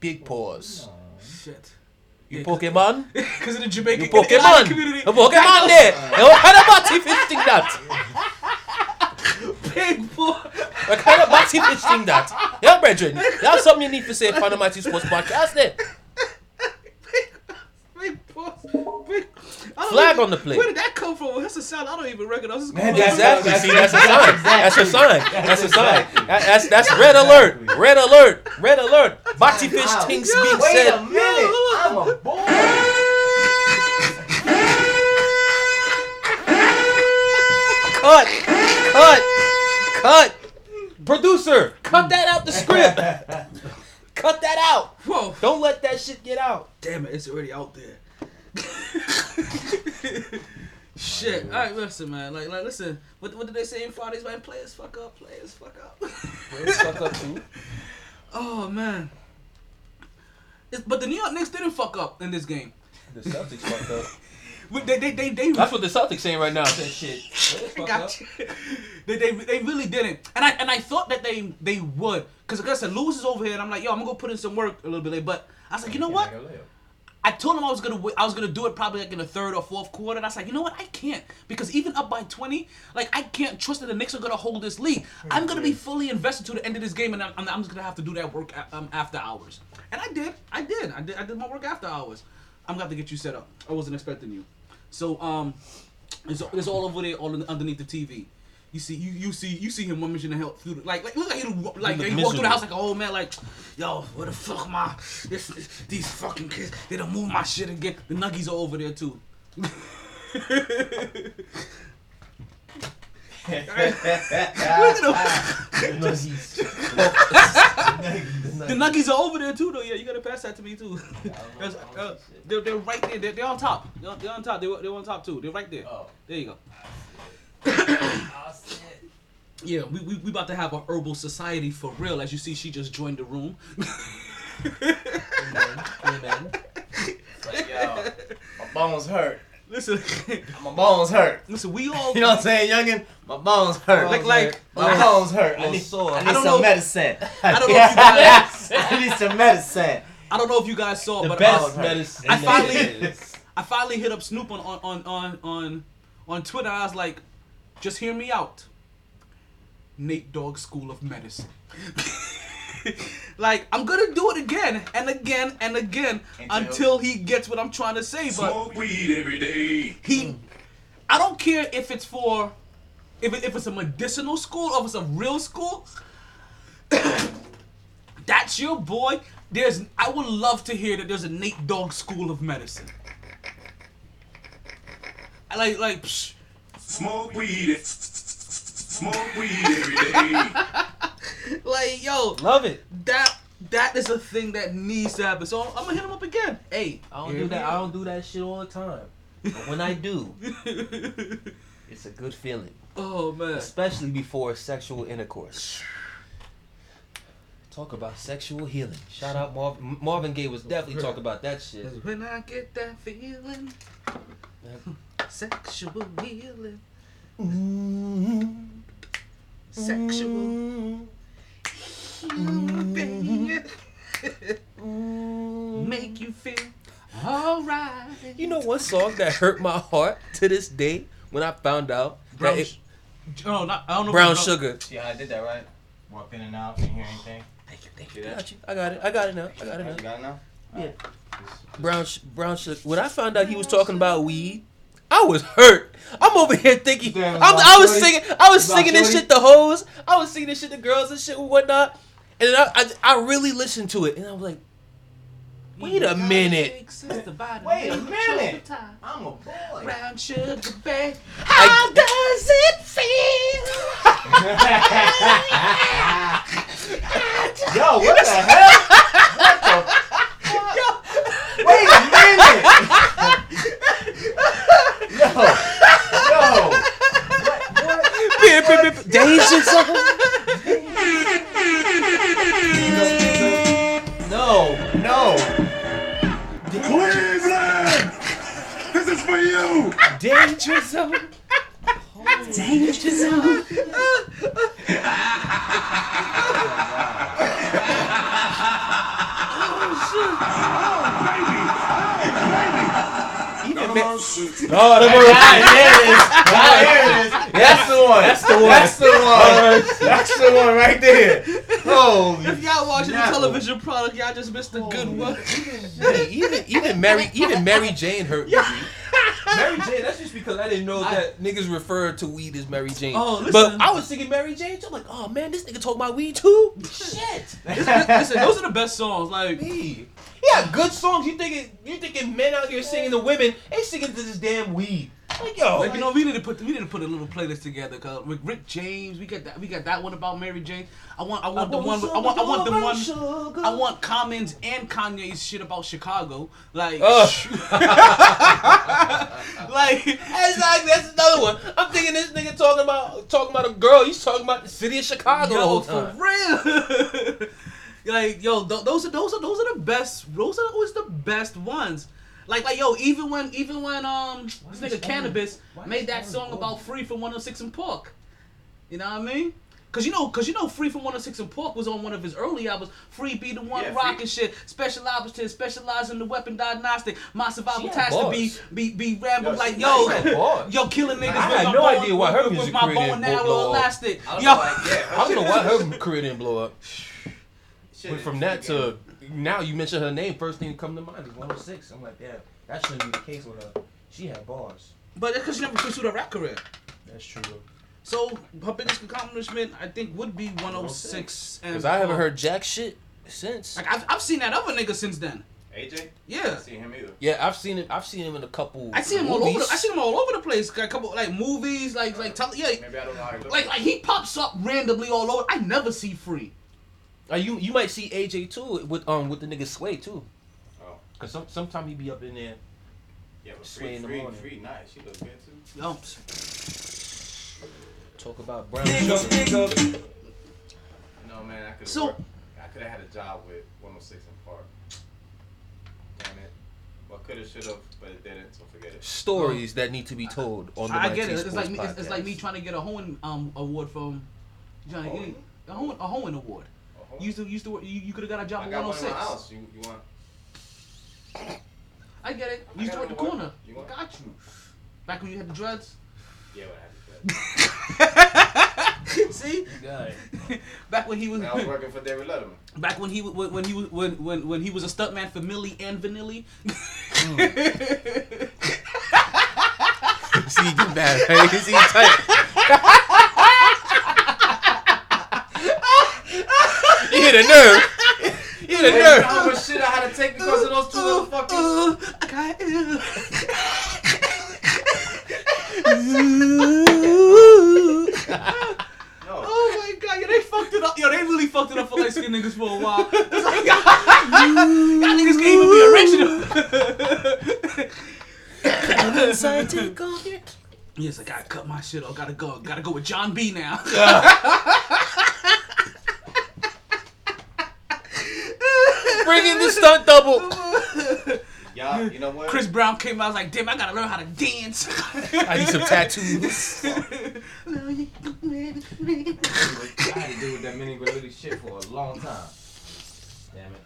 Big pause.
Shit.
You
Yeah,
Pokemon? [laughs]
Because of the Jamaican
You Pokemon?
Atlantic community.
You Pokemon there! What kind of batty fish thing that?
Big boy.
What kind of batty fish thing that? Yeah, brethren. That's something you need to say for the MyT Sports Podcast there. Eh? [laughs]
Big boy. Big. I don't
Flag
even-
on the plate.
Where did that come from? That's a sound I don't even recognize. It's
Man,
going.
Exactly.
That's-
See, that's a sign. That's a sign. That's a sign.
Exactly.
That- That's that's red alert. Red alert. Red alert. Batty fish
Wow.
things
Yo,
being
Wait a
said.
minute. I'm a boy.
Cut. Cut. Cut. Producer, cut that out the script. [laughs] Cut that out.
Whoa.
Don't let that shit get out.
Damn it, it's already out there. Shit. All right, listen, man. Like, like, listen. What, what did they say in Fridays? Man, players fuck up. Players fuck up.
players Fuck up too. [laughs]
oh man. It's, but the New York Knicks didn't fuck up in this game.
The Celtics fucked up. [laughs]
They, they, they, they,
That's what the Celtics saying right now. That shit.
Got you. [laughs] they, they, they really didn't, and I and I thought that they they would, cause like I said, Lewis is over here, and I'm like, yo, I'm gonna go put in some work a little bit later. But I was like, you know what? I told him I was gonna I was gonna do it probably like in the third or fourth quarter. And I was like, you know what? I can't because even up by twenty, like I can't trust that the Knicks are gonna hold this lead. I'm gonna be fully invested to the end of this game, and I'm, I'm just gonna have to do that work um, after hours. And I did, I did, I did, I did my work after hours. I'm gonna have to get you set up. I wasn't expecting you. So um, it's, it's all over there, all underneath the TV. You see, you, you see, you see him one mission to help through. The, like, like look like he like he walked through the house like, oh man, like, yo, where the fuck my this, this these fucking kids? They don't move my shit again. The nuggies are over there too. The nuggies are over there too, though. Yeah, you gotta pass that to me too. That's- uh, they're, they're right there. They're, they're on top. They're, they're on top. They're, they're on top too. They're right there.
Oh.
There you go. [coughs] Yeah, we, we we about to have a herbal society for real. As you see, she just joined the room.
Amen.
Like, yo, my bones hurt.
listen,
My bones hurt.
listen. We all [laughs]
You know what I'm saying, youngin? My bones hurt.
like like.
my bones hurt. I need,
sore.
I
I
need
don't
some
know-
medicine.
I don't [laughs] know if you guys. [laughs]
I need some medicine.
I don't know if you guys saw,
The
but
best
uh,
medicine.
I finally- I finally hit up Snoop on on on on on, on Twitter. I was like, just hear me out. Nate Dogg School of Medicine. [laughs] like I'm gonna do it again and again and again
Until-
he gets what I'm trying to say. But
Smoke weed every day.
he, I don't care if it's for, if it, if it's a medicinal school or if it's a real school. [coughs] That's your boy. There's, I would love to hear that there's a Nate Dogg School of Medicine. I Like, like, psh,
Smoke weed. Smoke weed every day. [laughs]
like, yo,
Love it.
that that is a thing that needs to happen. So I'm gonna hit him up again. Hey,
I don't
hear
do
me
that. I don't do that shit all the time. But when I do, [laughs] it's a good feeling,
oh man.
especially before sexual intercourse. Talk about sexual healing. Shout out Marvin. Marvin Gaye was definitely talking about that shit.
When I get that feeling, sexual healing, mm-hmm. sexual mm-hmm. healing, baby. make you feel alright.
You know what song that hurt my heart to this day when I found out
Brown,
that it,
sh- oh, not, I don't know.
brown
if it's
sugar.
Yeah, I did that right. Walked in and out, didn't hear anything.
Thank you, thank you.
Got you. I got it. I got it now. I got it oh,
You
now.
got it now?
Yeah. Brown sh- brown sugar. When I found out he was talking about weed, I was hurt. I'm over here thinking.
Damn,
I'm, I was singing. I was singing this shit to hoes. I was singing this shit to girls and shit and whatnot. And then I, I, I really listened to it, and I was like, wait a minute.
Wait a minute. I'm a boy.
Brown sugar, babe.
How
does it feel? [laughs]
Yo, what the hell? What the? [laughs] Wait a minute.
The
No.
product, y'all just missed a good one.
Hey, even even Mary even Mary Jane hurt me. Mary Jane, that's just because I didn't know that niggas referred to weed as Mary Jane.
Oh, listen.
but I was singing Mary Jane, so I'm like, oh man, this nigga talking about weed too. Shit. [laughs]
Listen, those are the best songs. Like,
Me. Yeah, good songs. You thinking you thinking men out here singing to women, they singing to this damn weed. Like yo,
like you know, we need to put we need to put a little playlist together. Cause with Rick James, we got that we got that one about Mary Jane. I want I want the one I want I want the one I want Common's and Kanye's shit about Chicago. Like,
Ugh. [laughs]
like
Exactly, that's another one. I'm thinking this nigga talking about talking about a girl. He's talking about the city of Chicago
yo, for
time.
real. [laughs] like, yo, th- those are those are those are the best. Those are always the best ones. Like, like, yo, even when even when um this nigga Canibus made that song about free from 106 and Park. You know what I mean? Cause you know, cause you know, Free from 106 and Park was on one of his early albums. Free be the one
Yeah,
rock and shit. Special operative, specialize in the weapon diagnostic. My survival
She
task to be be be ramble
Yo,
like yo,
she had
bars.
yo, killing niggas
I had no
bow-
idea why her
with,
music
with my
career didn't blow up.
elastic.
I was
Yo,
like, yeah, [laughs]
I don't know why her career didn't blow up.
Shit,
Went from that to now you mention her name, first thing to come to mind is 106. I'm like, yeah, that shouldn't be the case with her. She had bars.
but that's because she never pursued a rap career.
That's true.
So her biggest accomplishment, I think, would be 106.
Because I haven't
uh,
heard jack shit since.
Like I've, I've seen that other nigga since then.
AJ. I
Yeah.
didn't see him either.
Yeah, I've seen it. I've seen him in a couple.
I see him all over. The, I see him all over the place. Got a couple like movies, like like tele, yeah,
Maybe I don't know how he looks.
like like he pops up randomly all over. I never see free.
Uh, you you might see AJ too with um with the nigga Sway too.
Oh.
Cause some sometime he be up in there.
yeah, but
Sway
free,
in the
free,
morning.
free, nice. She looks good too.
Yo,
Talk about brown sugar.
No man, I could.
So-
worked, I could have had a job with 106 in Park. Damn it. Well, could have, should have, but it didn't. So forget it.
Stories that need to be told on the
I get it. It's like me. It's, it's like me trying to get a Hohen um award from. Trying to get a Hohen, a Hohen award.
Oh, hold
You used to used to work- you, you could have got a job
I
at
got one in my
106.
house. You, you want?
I get it.
I
You used to
got
work the
award.
corner.
You want?
Got you. Back when you had the dreads.
Yeah, what happened? [laughs]
See.
Got it. [laughs]
Back when he was.
I was working for David Letterman.
Back when he wa- when, when he was when, when when he was a stuntman for Milli and Vanilli. Hmm. [laughs]
See, you get mad, right? See, you tight. You hit a nerve. You hit a
Hey, you know
nerve.
how much shit I had to take because of those two motherfuckers?
Uh, I got ill. Oh my god, yeah, they fucked it up. Yo, they really fucked it up for light skinned niggas for a while. It's like, [laughs] y'all niggas can't even be original. [laughs] Yes, I gotta cut my shit off. Gotta go. Gotta go with John B now. [laughs]
Bring in the stunt double. [laughs]
Y'all, you know what?
Chris Brown came out. I was like, damn, I gotta learn how to dance.
I need some tattoos. [laughs]
I [laughs] had to deal with that mini little shit for a long time. Damn it.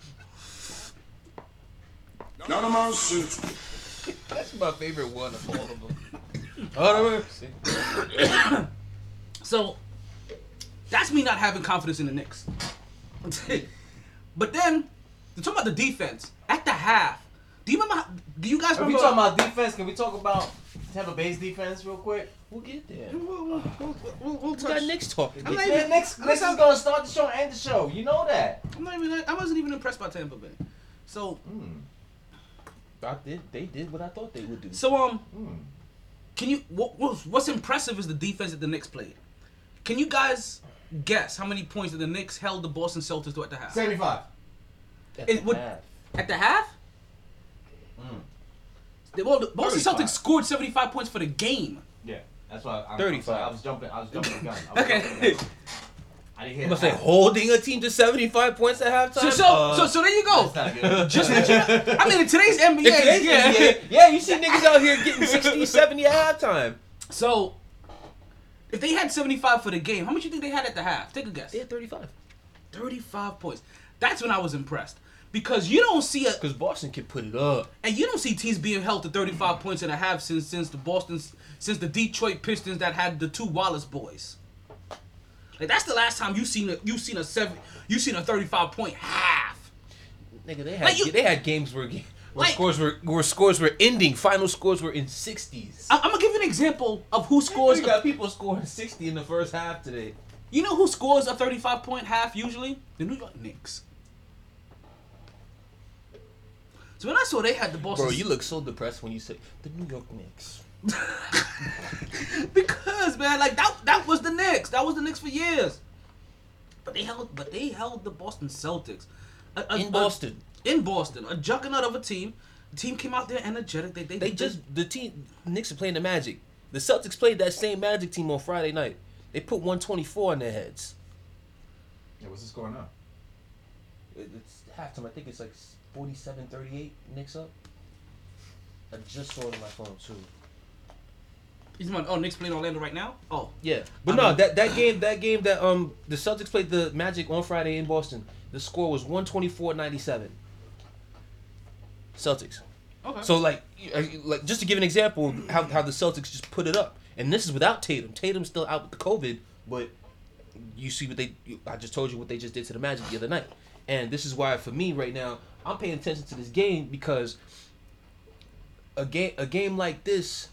None of my shit.
That's my favorite one of all of them. Oh, no,
So that's me not having confidence in the Knicks. but then to talk about the defense at the half. Do you remember? How, do you guys
If we
remember?
talking about defense, can we talk about Tampa Bay's defense real quick?
We'll get there.
We'll, we'll, we'll, we'll, we'll
We got
touch.
Knicks talking.
I'm not even-
next,
I'm
next is gonna start the show and end the show. You know that.
I'm not even. I wasn't even impressed by Tampa Bay. So
Mm,
I did. They did what I thought they would do.
so um,
mm.
can you? What, what's, what's impressive is the defense that the Knicks played. Can you guys guess how many points that the Knicks held the Boston Celtics to at the half?
Seventy-five.
At
It
the
would-
half.
At the half?
Mm.
They- Well, the Boston
35.
Celtics scored 75 points for the game.
Yeah, that's why I'm,
35.
I'm sorry, I was jumping. I was jumping the gun. I was
Okay.
jumping the gun. I didn't hear.
I'm say holding a team to 75 points at halftime.
So so
Uh,
so so there you go.
That's not good.
Just let I mean, in today's NBA,
in today's
yeah.
NBA, yeah, you see niggas out here getting 60, 70 at halftime.
So, if they had 75 for the game, how much you think they had at the half? Take a guess.
They had 35.
35 points. That's when I was impressed. Because you don't see a
Because Boston can put it up.
and you don't see teams being held to 35 points and a half since since the Boston since the Detroit Pistons that had the two Wallace boys. Like that's the last time you seen a you seen a seven you seen a 35 point half.
Nigga, they had
Like you-
they had games where, where
Like-
scores were where scores were ending. Final scores were in 60s.
I, am gonna give you an example of who scores.
you got people scoring 60 in the first half today.
You know who scores a 35 point half usually? The New York Knicks. So when I saw they had the Boston,
Bro, you look so depressed when you say the New York Knicks. [laughs]
because man, like that that was the Knicks. That was the Knicks for years. But they held, but they held the Boston Celtics A- a-
In
a-
Boston.
in Boston, a juggernaut of a team. The team came out there energetic. They they,
They just the team Knicks are playing the Magic. The Celtics played that same Magic team on Friday night. They put 124 on their heads.
Yeah, what's the score now?
It- It's halftime. I think it's like 47-38 Knicks up. I just saw it on my phone too.
He's on. Oh, Knicks playing Orlando right now. Oh,
Yeah, but no, that that game that game that um the Celtics played the Magic on Friday in Boston. The score was 124-97. Celtics.
okay.
So like uh, like just to give an example how how the Celtics just put it up. And this is without Tatum. Tatum's still out with the COVID, but you see what they I just told you what they just did to the Magic the other night. And this is why for me right now, I'm paying attention to this game because a game a game like this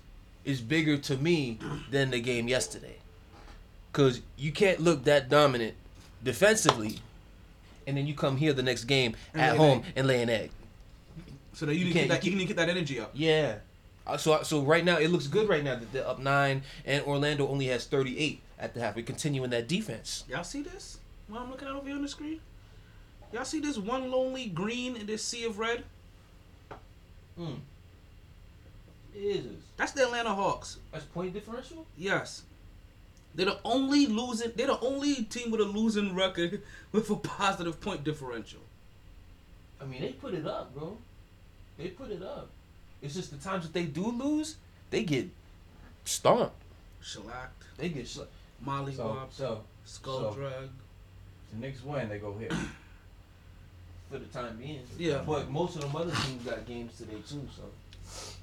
is bigger to me than the game yesterday. Cuz you can't look that dominant defensively and then you come here the next game
And
at
an
home and lay an egg.
so that you,
you can't-
get that,
you
you get that energy up.
Yeah. Uh, So so right now it looks good right now that they're up nine and Orlando only has thirty eight at the half. We're continuing that defense.
Y'all see this? What I'm looking at over here on the screen? Y'all see this one lonely green in this sea of red? Hmm.
Is
That's the Atlanta Hawks.
that's point differential?
Yes. They're the only losing. They're the only team with a losing record [laughs] with a positive point differential.
I mean they put it up, bro. They put it up. It's just the times that they do lose, they get stomped.
Shellacked,
They get sl-
Molly
So, so
Skull
so-
Drag.
the Knicks win, they go here.
For the time being.
Yeah.
But most of them other teams got games today too, so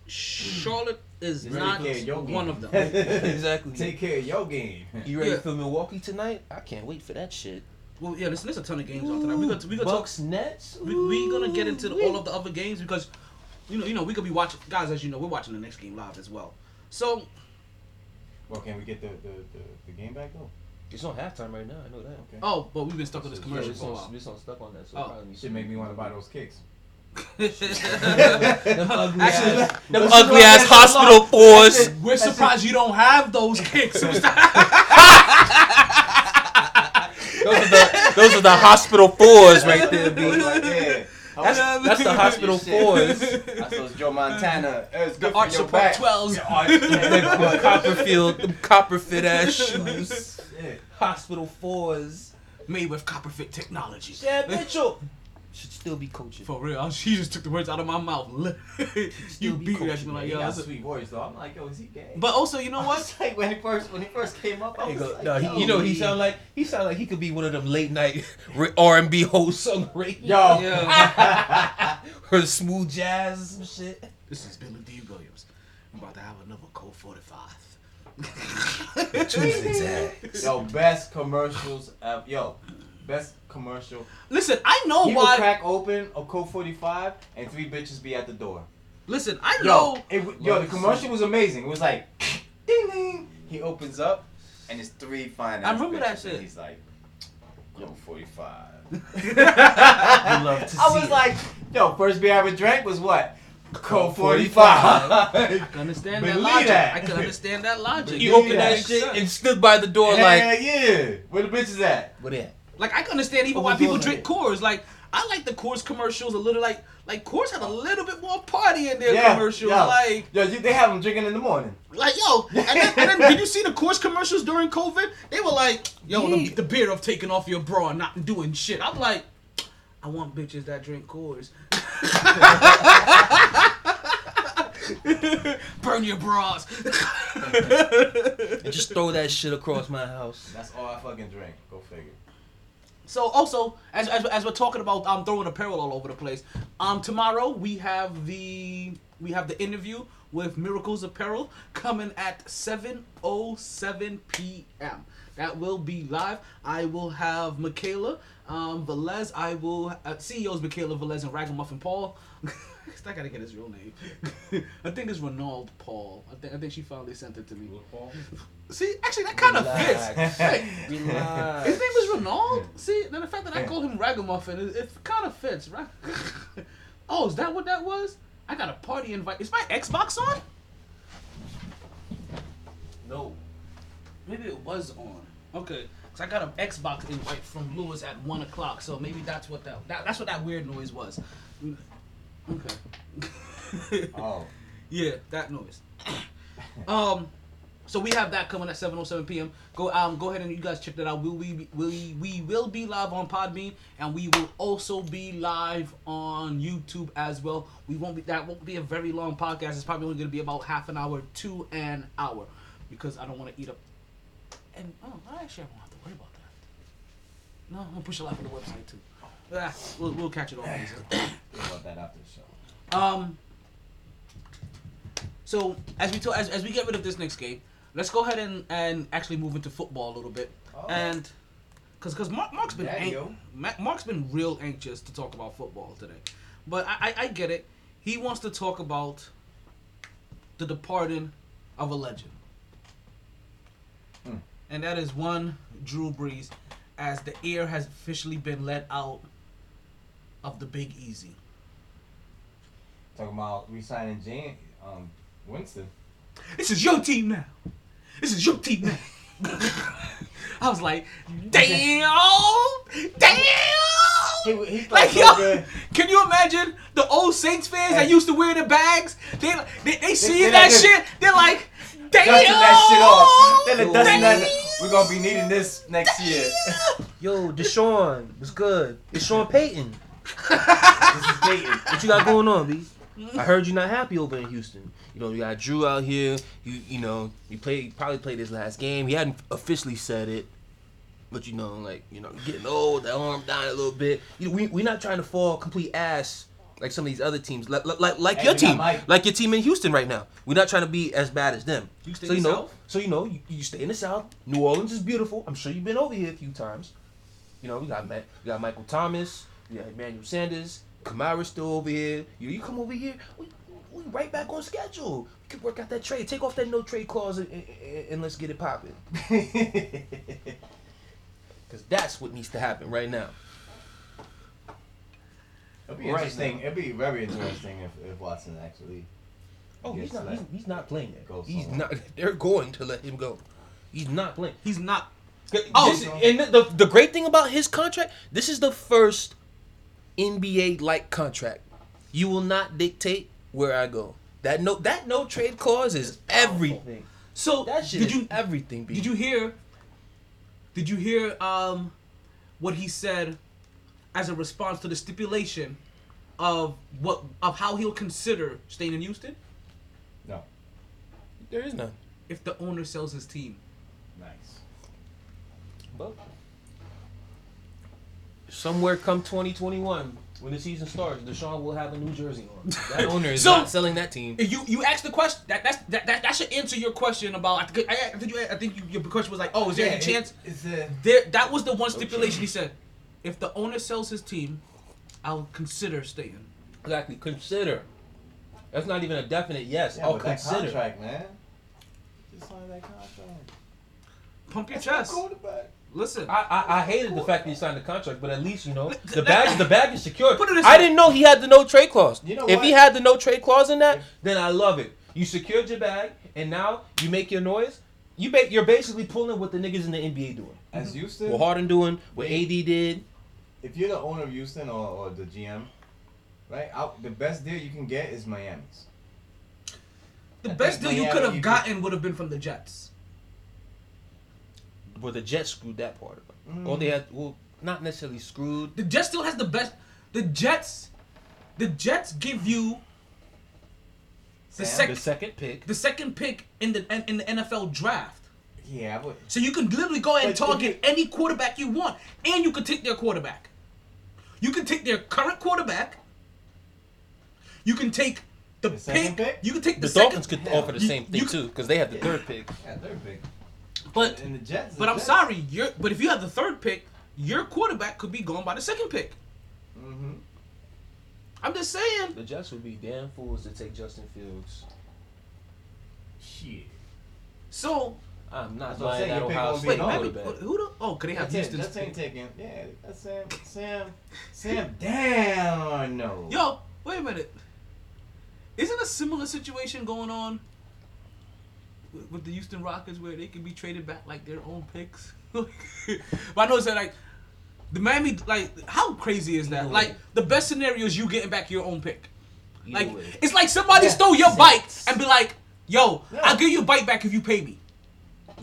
Charlotte is
Take
not
care of your
one
game.
of them. [laughs]
exactly.
Take care of your game.
You ready
Yeah.
for Milwaukee tonight? I can't wait for that shit.
well, yeah, listen, there's a ton of games on tonight. We got to we got talk.
Bucks Nets.
We we gonna get into the, all of the other games because, you know, you know, we could be watching guys. As you know, we're watching the next game live as well. So
Well, can we get the, the, the, the game back though?
It's on halftime right now. I know that.
Okay.
Oh, but we've been stuck with this commercial
it's
for a
on,
while.
it's on stuck on that. So
Oh.
probably
Should make me want to buy those kicks. [laughs]
them ugly
Actually,
ass, them ugly ass hospital
lot.
fours.
We're surprised you don't have those [laughs] kicks.
Those [laughs] are the those are the hospital fours right there, B.
Like, yeah.
That's, that's the hospital fours.
That's those Joe Montana. It's good
the Art
for your
Support
back.
12s.
Yeah,
Them Copperfield, them Copperfit ass shoes.
Shit.
Hospital fours.
Made with Copperfit technology.
Chad [laughs] Mitchell should still be coaching.
For real, [laughs] she just took the words out of my mouth. [laughs] you
be
beat me
coaching,
me like,
He
yo.
got
that's a-
sweet voice though. I'm like, yo, is he gay?
But also, you know
I
what?
was like when he first when he first came up, I was
go.
like,
No,
yo,
he, you know he sound like he sound like he could be one of them late night R and B hosts on the radio.
yo.
Yeah.
or smooth jazz or some shit.
this is Billy Dee Williams. I'm about to have another Colt 45.
Yo, best commercials. Ever. Yo, best commercial.
Listen, I know
He will
why.
crack open a Coke 45 and three bitches be at the door.
Listen, I
Yo,
know.
it, yo, the commercial was amazing. It was like, [laughs] ding ding. He opens up, and it's three fine.
I
ass
remember that
bitches, and
shit.
He's like, yo, 45. [laughs]
love to [laughs]
I
see
was
it.
like, yo, first beer I ever drank was what? Coke
45.
45.
I can understand that
Believe
logic.
that.
I can understand that logic.
He
Yeah,
opened
that
that
makes
shit
sense.
and stood by the door like,
Hell yeah. Where the bitches at?
what at?
Like I can understand even
What
why
was
people
yours
drink? Coors. Like I like the Coors commercials a little. Like like Coors had a little bit more party in their
Yeah,
commercials.
yeah.
Like
Yo, you- they have them drinking in the morning.
like yo. [laughs] And then, and then did you see the Coors commercials during COVID? They were like yo the,
Yeah.
the beer of taking off your bra and not doing shit. I'm like. I want bitches that drink Coors. [laughs] Burn your bras.
And just throw that shit across my house.
That's all I fucking drink. Go figure.
So also, as, as, as we're talking about, I'm throwing apparel all over the place. Um, tomorrow we have the we have the interview with Miracles Apparel coming at 7:07 p.m. That will be live. I will have Mikela um, Velez. I will uh, CEOs Mikela Velez and Ragamuffin Paul. [laughs] I gotta get his real name. [laughs] I think it's Ronald Paul. I think I think she finally sent it to me. See, actually, that kind of fits. [laughs] Hey,
Relax.
his name is Ronald. See, then the fact that I call him Ragamuffin, it, it kind of fits, right? oh, is that what that was? I got a party invite. Is my Xbox on? No. Maybe it was on. Okay. Cause I got an Xbox invite from Lewis at one o'clock, so maybe that's what that, that that's what that weird noise was. Okay. [laughs]
Oh.
Yeah, that noise. [coughs] um, so we have that coming at 7:07 p.m. Go um go ahead and you guys check that out. Will we we we will be live on Podbean and we will also be live on YouTube as well. We won't be that won't be a very long podcast. It's probably only going to be about half an hour to an hour. because I don't want to eat up. And oh, I don't have to worry about that. No, I'm gonna push a lot on the website too. Ah, we'll, we'll catch it all. later.
Think about that after the show.
Um. So as we talk, as, as we get rid of this next game, let's go ahead and, and actually move into football a little bit,
Oh.
and because because Mark, Mark's been
Daddy,
ang- Ma- Mark's been real anxious to talk about football today, but I, I I get it. He wants to talk about the departing of a legend,
Hmm.
and that is one Drew Brees, as the air has officially been let out of the Big Easy.
Talking about re-signing Jan, um, Winston.
This is your team now. This is your team now. [laughs] I was like, damn, damn.
He, he's
Like
so
yo,
good.
can you imagine the old Saints fans that used to wear the bags? They they, they see
they
that
like
shit. They're like, damn.
That shit off. They're like, dusting
damn.
that. We're gonna be needing this next year.
Yo, Deshaun, what's good? It's Sean Payton.
this is Dayton.
What you got going on, B? I heard you're not happy over in Houston. You know, you got Drew out here. You you know, you played probably played his last game. He hadn't officially said it, but you know, like you know, getting old, that arm down a little bit. You know, we we not trying to fall complete ass like some of these other teams, like like like
Hey,
your team, like your team in Houston right now. We're not trying to be as bad as them.
You stay
so
in
you know,
South?
so you know, you, you stay in the South. New Orleans is beautiful. I'm sure you've been over here a few times. You know, we got Ma- we got Michael Thomas, we got Emmanuel Sanders, Kamara's still over here. You, you come over here, we, we right back on schedule. We could work out that trade. Take off that no trade clause and, and, and let's get it popping. [laughs] Because that's what needs to happen right now.
It'll be
Right
interesting.
now.
It'll be very interesting if, if Watson actually.
Oh, he's not.
that
He's, he's not playing it.
goes
He's
somewhere.
not. [laughs] They're going to let him go. He's not playing.
He's not.
Oh,
Oh,
this, and the, the the great thing about his contract, this is the first NBA like contract. You will not dictate where I go. That no that no trade clause is everything.
So
That shit
did you
everything. B.
did you hear? Did you hear um what he said as a response to the stipulation of what of how he'll consider staying in Houston
No.
There is none.
if the owner sells his team?
Nice.
But somewhere come 2021 when the season starts, Deshaun will have a New Jersey on. [laughs] That owner is
So-
not selling that team.
You you asked the question that that's, that that that should answer your question about I think I, I think you I think you, your question was like oh is there any chance
It's a.
there that was the one stipulation he said if the owner sells his team I'll consider staying.
Exactly. Consider. That's not even a definite yes.
Yeah,
I'll
but that
consider.
contract, man. Just sign that contract.
Pump your
That's
chest. Listen.
I, I, I hated the fact that he signed the contract, but at least you know the bag the bag is secure.
Put it this
I didn't know he had the no trade clause.
You know
if
what?
he had the no trade clause in that, then I love it. You secured your bag, and now you make your noise. You ba- you're basically pulling what the niggas in the NBA doing.
As mm-hmm. Houston,
What Harden doing, what AD did.
If you're the owner of Houston or, or the GM, right? Out, the best deal you can get is Miami's.
The
I
best
think
deal you could have gotten would have been from the Jets.
Well, the Jets screwed that part of it.
Mm.
Or they had, well, not necessarily screwed.
The Jets still has the best. The Jets, the Jets give you the
Sam?
The second pick.
the second pick in the in the NFL draft.
Yeah, but
So you can literally go ahead and
But if
target any quarterback you want, and you can take their quarterback. You can take their current quarterback. You can take the,
The
pick.
pick?
You can take the,
The
second.
Dolphins could
Yeah.
offer the
You-
same thing
you-
too, because they have the third pick.
yeah, they're big.
But
And the Jets. the
but I'm
Jets-
sorry, you're but if you have the third pick, your quarterback could be gone by the second pick.
Mm-hmm.
I'm just saying.
The Jets would be damn fools to take Justin Fields.
Shit.
So
I'm not
That's what I'm
buying
saying,
that
your pick
Ohio
won't
State
wait, maybe, who the? Oh, could they have
That's, it,
Houston's
that's ain't
pick?
taking. Yeah, that's Sam. Sam. Sam. Damn. No.
Yo, wait a minute. Isn't a similar situation going on with, with the Houston Rockets where they can be traded back like their own picks? [laughs] but I know it's that like the Miami like how crazy is that?
Either.
Like the best scenario is you getting back your own pick. Like
way.
it's like somebody
Yeah.
stole your bike and be like, "Yo,
Yeah.
I'll give you a bike back if you pay me."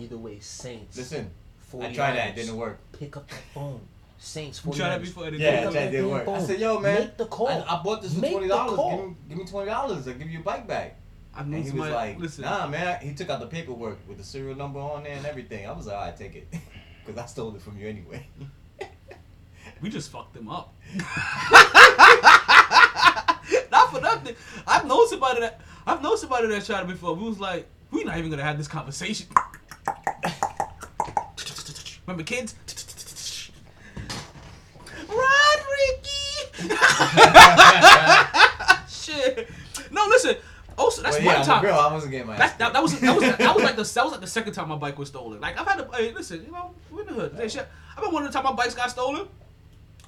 Either way, Saints.
Listen, I
49ers.
tried that. It didn't work.
Pick up the phone. Saints.
You tried that
49ers.
before? and it
Yeah,
didn't
that didn't work. I said, yo, man.
Make the call.
I, I bought this for
Make
twenty
the
dollars.
call.
Give me, give me twenty dollars. I'll give you a bike back.
I
And he was
somebody.
like,
listen,
nah, man. He took out the paperwork with the serial number on there and everything. I was like, I take it. [laughs] Because I stole it from you anyway.
we just fucked them up. [laughs] [laughs] Not for nothing. I've known somebody that I've known somebody that tried it before. We was like, we're not even gonna have this conversation. Remember kids? Run, Ricky! [laughs] Shit. No, listen. Also, that's
Well,
one
yeah, I'm
time.
girl. I wasn't getting my
That's,
ass
that, that was that was that was like the that was like the second time my bike was stolen. Like I've had to hey, listen, you know, we're in the hood. Shit. I remember one of the time my bikes got stolen.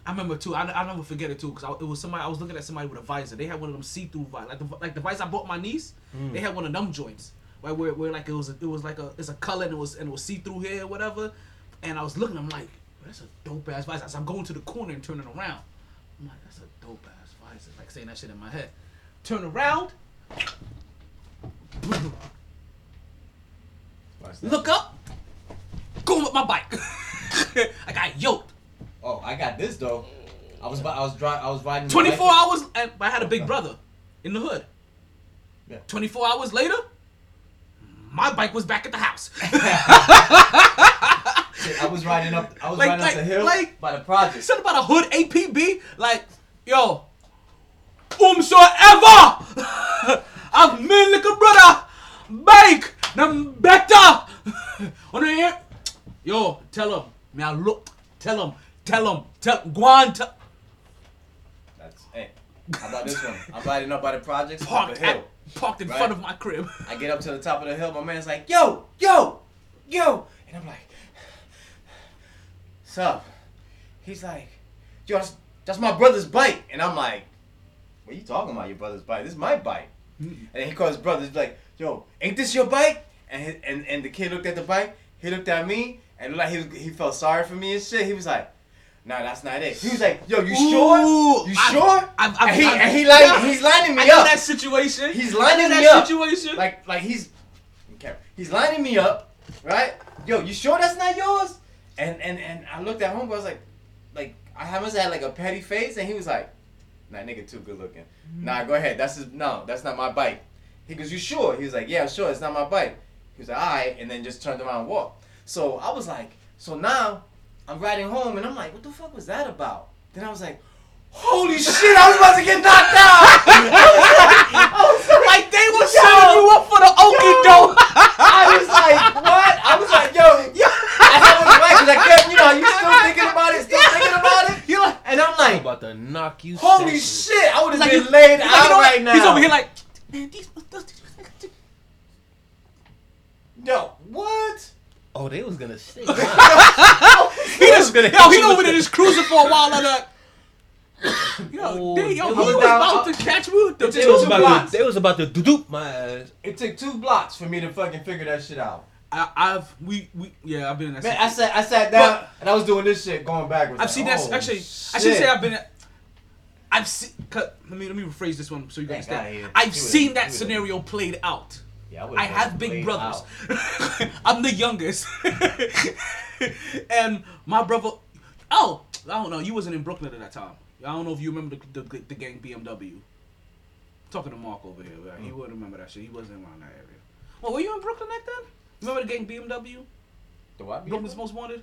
I remember too. I I never forget it too because it was somebody I was looking at somebody with a visor. They had one of them see through visor, like the like the visor I bought my niece. They mm. had one of them joints. Where, where, where like it was a, it was like a it's a color and it was and it was see through here or whatever. And I was looking, I'm like, that's a dope ass visor. So I'm going to the corner and turning around. I'm like, that's a dope ass visor. Like saying that shit in my head. Turn around. Look up. Going with my bike. [laughs] I got yoked.
Oh, I got this though. I was I was driving. I was riding.
24 hours, and I had a big [laughs] brother in the hood.
Yeah.
24 hours later, my bike was back at the house. [laughs] [laughs]
Shit, I was riding up. I was
Like-
riding
like-
up the hill
like-
by the project.
Something about a hood APB, like, yo, umsoever [laughs] I've made like a brother, bike, them better. On the air, yo, tell him, me I look, tell him, tell him, tell, go on, tell,
That's hey. How about this one? I'm riding up by the projects. Up a hill.
at, parked in
Right.
front of my crib. [laughs]
I get up to the top of the hill. My man's like, "Yo, yo, yo," and I'm like, "Sup?" He's like, "Yo, that's, that's my brother's bike," and I'm like, "What are you talking about? Your brother's bike? This is my bike." Hmm. And he calls his brother. He's like, "Yo, ain't this your bike?" And his, and and the kid looked at the bike. He looked at me and like he he felt sorry for me and shit. He was like. Nah, that's not it. He was like, "Yo, you sure? You
I-
sure?"
I've- I've-
and he and he like he's lining me
I know
up.
that situation.
He's
I
lining me up.
situation.
Like like he's. He's lining me up, right? Yo, you sure that's not yours? And and and I looked at homeboy. I was like, like I must have had like a petty face, and he was like, Nah, nigga, too good looking. Mm-hmm. Nah, go ahead. That's his. No, that's not my bike. He goes, you sure? He was like, yeah, sure. It's not my bike. He was like, all right, and then just turned around and walked. So I was like, so now I'm riding home, and I'm like, what the fuck was that about? Then I was like. Holy shit! I was about to get knocked out. [laughs] I was like,
like they were setting you up for the okie doke.
I was like, what? I was like, yo, [laughs] yo. I was right because I kept, you know, you still thinking about it, still thinking about it.
You're like,
And I'm
I'm
like,
about to knock you.
holy
senseless.
shit! I would have
like
been
you-
laid
like,
out
you know
right now.
He's over here like, man, these.
yo, what?
Oh, they was gonna stay. [laughs]
He just,
gonna
yo, he over
with
there just cruising for a while and like, [coughs] yo,
Oh,
they, yo, he
was
was about to catch me with the
It
They
took
was
two
about
blocks.
to. They was about to doop my ass.
It took two blocks for me to fucking figure that shit out.
I, I've we we yeah I've been in that.
Man, I
situation.
sat, I sat down and I was doing this shit going backwards.
I've
like,
seen that
oh,
actually. I should say I've been. I've seen. Let me let me rephrase this one so you
Thank
guys
God
understand. I've
he
seen
he
that scenario played out.
Yeah, would've
I have big brothers. [laughs] I'm the youngest, [laughs] and my brother. Oh, I don't know. You wasn't in Brooklyn at that time. I don't know if you remember the, the, the gang BMW. Talking to Mark over here, right? he
Mm.
wouldn't remember that shit. He wasn't around that area. Well, were you in Brooklyn back then? Remember the gang BMW?
The what?
Brooklyn's Most Wanted.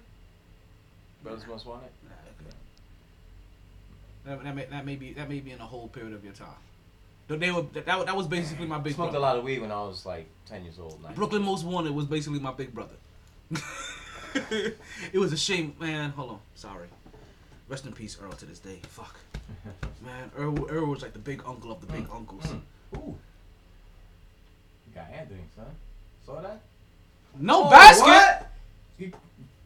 Brothers Most Wanted.
Nah, okay. That, that, may, that may be that may be in a whole period of your time. They- were that, that was basically my big
Smoked
brother.
a lot of weed when I was like ten years old.
Brooklyn Most Wanted was basically my big brother. [laughs] it was a shame, man. Hold on, sorry. Rest in peace, Earl. To this day, fuck, [laughs] man. Earl, Earl was like the big uncle of the big uncles.
Mm. Ooh. You got Anthony, son. Saw that?
No
Oh,
basket.
What? He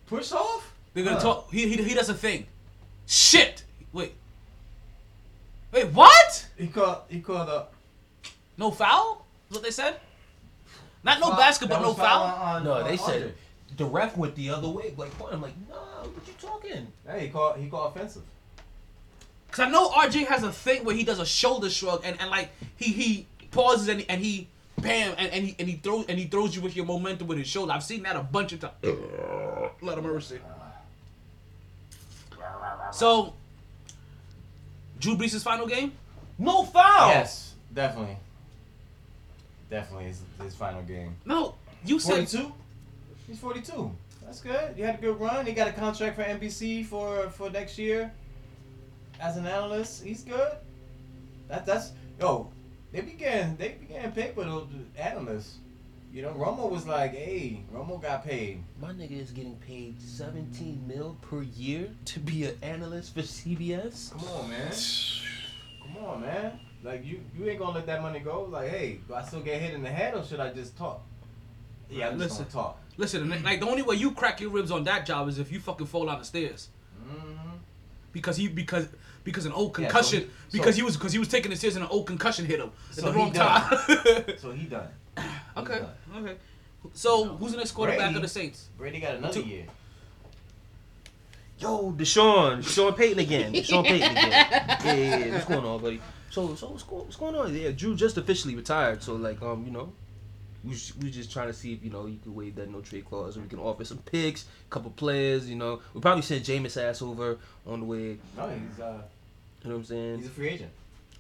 push off?
They're gonna
Huh.
talk. He, he he does a thing. Shit. Wait. Wait. What?
He called. He called up.
No foul? Is what they said? Not no
Foul-
basket, but
that
no
was
foul.
on- on-
No,
on
they
Andre.
said the ref went the other way. Like, I'm like, no, what you talking?
Yeah, he called. He called offensive.
Cause I know RJ has a thing where he does a shoulder shrug and, and like he he pauses and, and he bam and, and he and he throws and he throws you with your momentum with his shoulder. I've seen that a bunch of times. Let him mercy. Ah. So Drew Brees' final game?
No foul.
Yes, definitely. definitely his, his final game.
No, you said
42. He's 42. That's good. You had a good run. He got a contract for NBC for for next year. As an analyst, he's good. That that's yo. They began they began paper those analysts. You know, Romo was like, hey, Romo got paid.
My nigga is getting paid 17 mil per year to be an analyst for CBS.
Come on, man. Come on, man. Like you, you ain't gonna let that money go. Like, hey, do I still get hit in the head or should I just talk? Yeah, I'm just
Listen.
gonna talk.
listen. Like the only way you crack your ribs on that job is if you fucking fall down the stairs
Mm-hmm.
because he because because an old
Yeah, so
concussion
he- so-
because he was because he was taking the stairs and an old concussion hit him at
So
the
he
wrong time. [laughs]
So he done. He's
okay, okay. So who's the next quarterback
Brady.
of the Saints?
Brady got another
Two-
year.
Yo, Deshaun, Deshaun Payton again, Deshaun Payton again. [laughs] Yeah, yeah, yeah. What's going on, buddy? So, so what's going, what's going on? Yeah, Drew just officially retired. So, like, um, you know, we was, we just trying to see if you know you can waive that no trade clause, or we can offer some picks, couple players. You know, we probably send Jameis ass over on the way.
No, he's uh,
You know what I'm saying?
he's a free agent.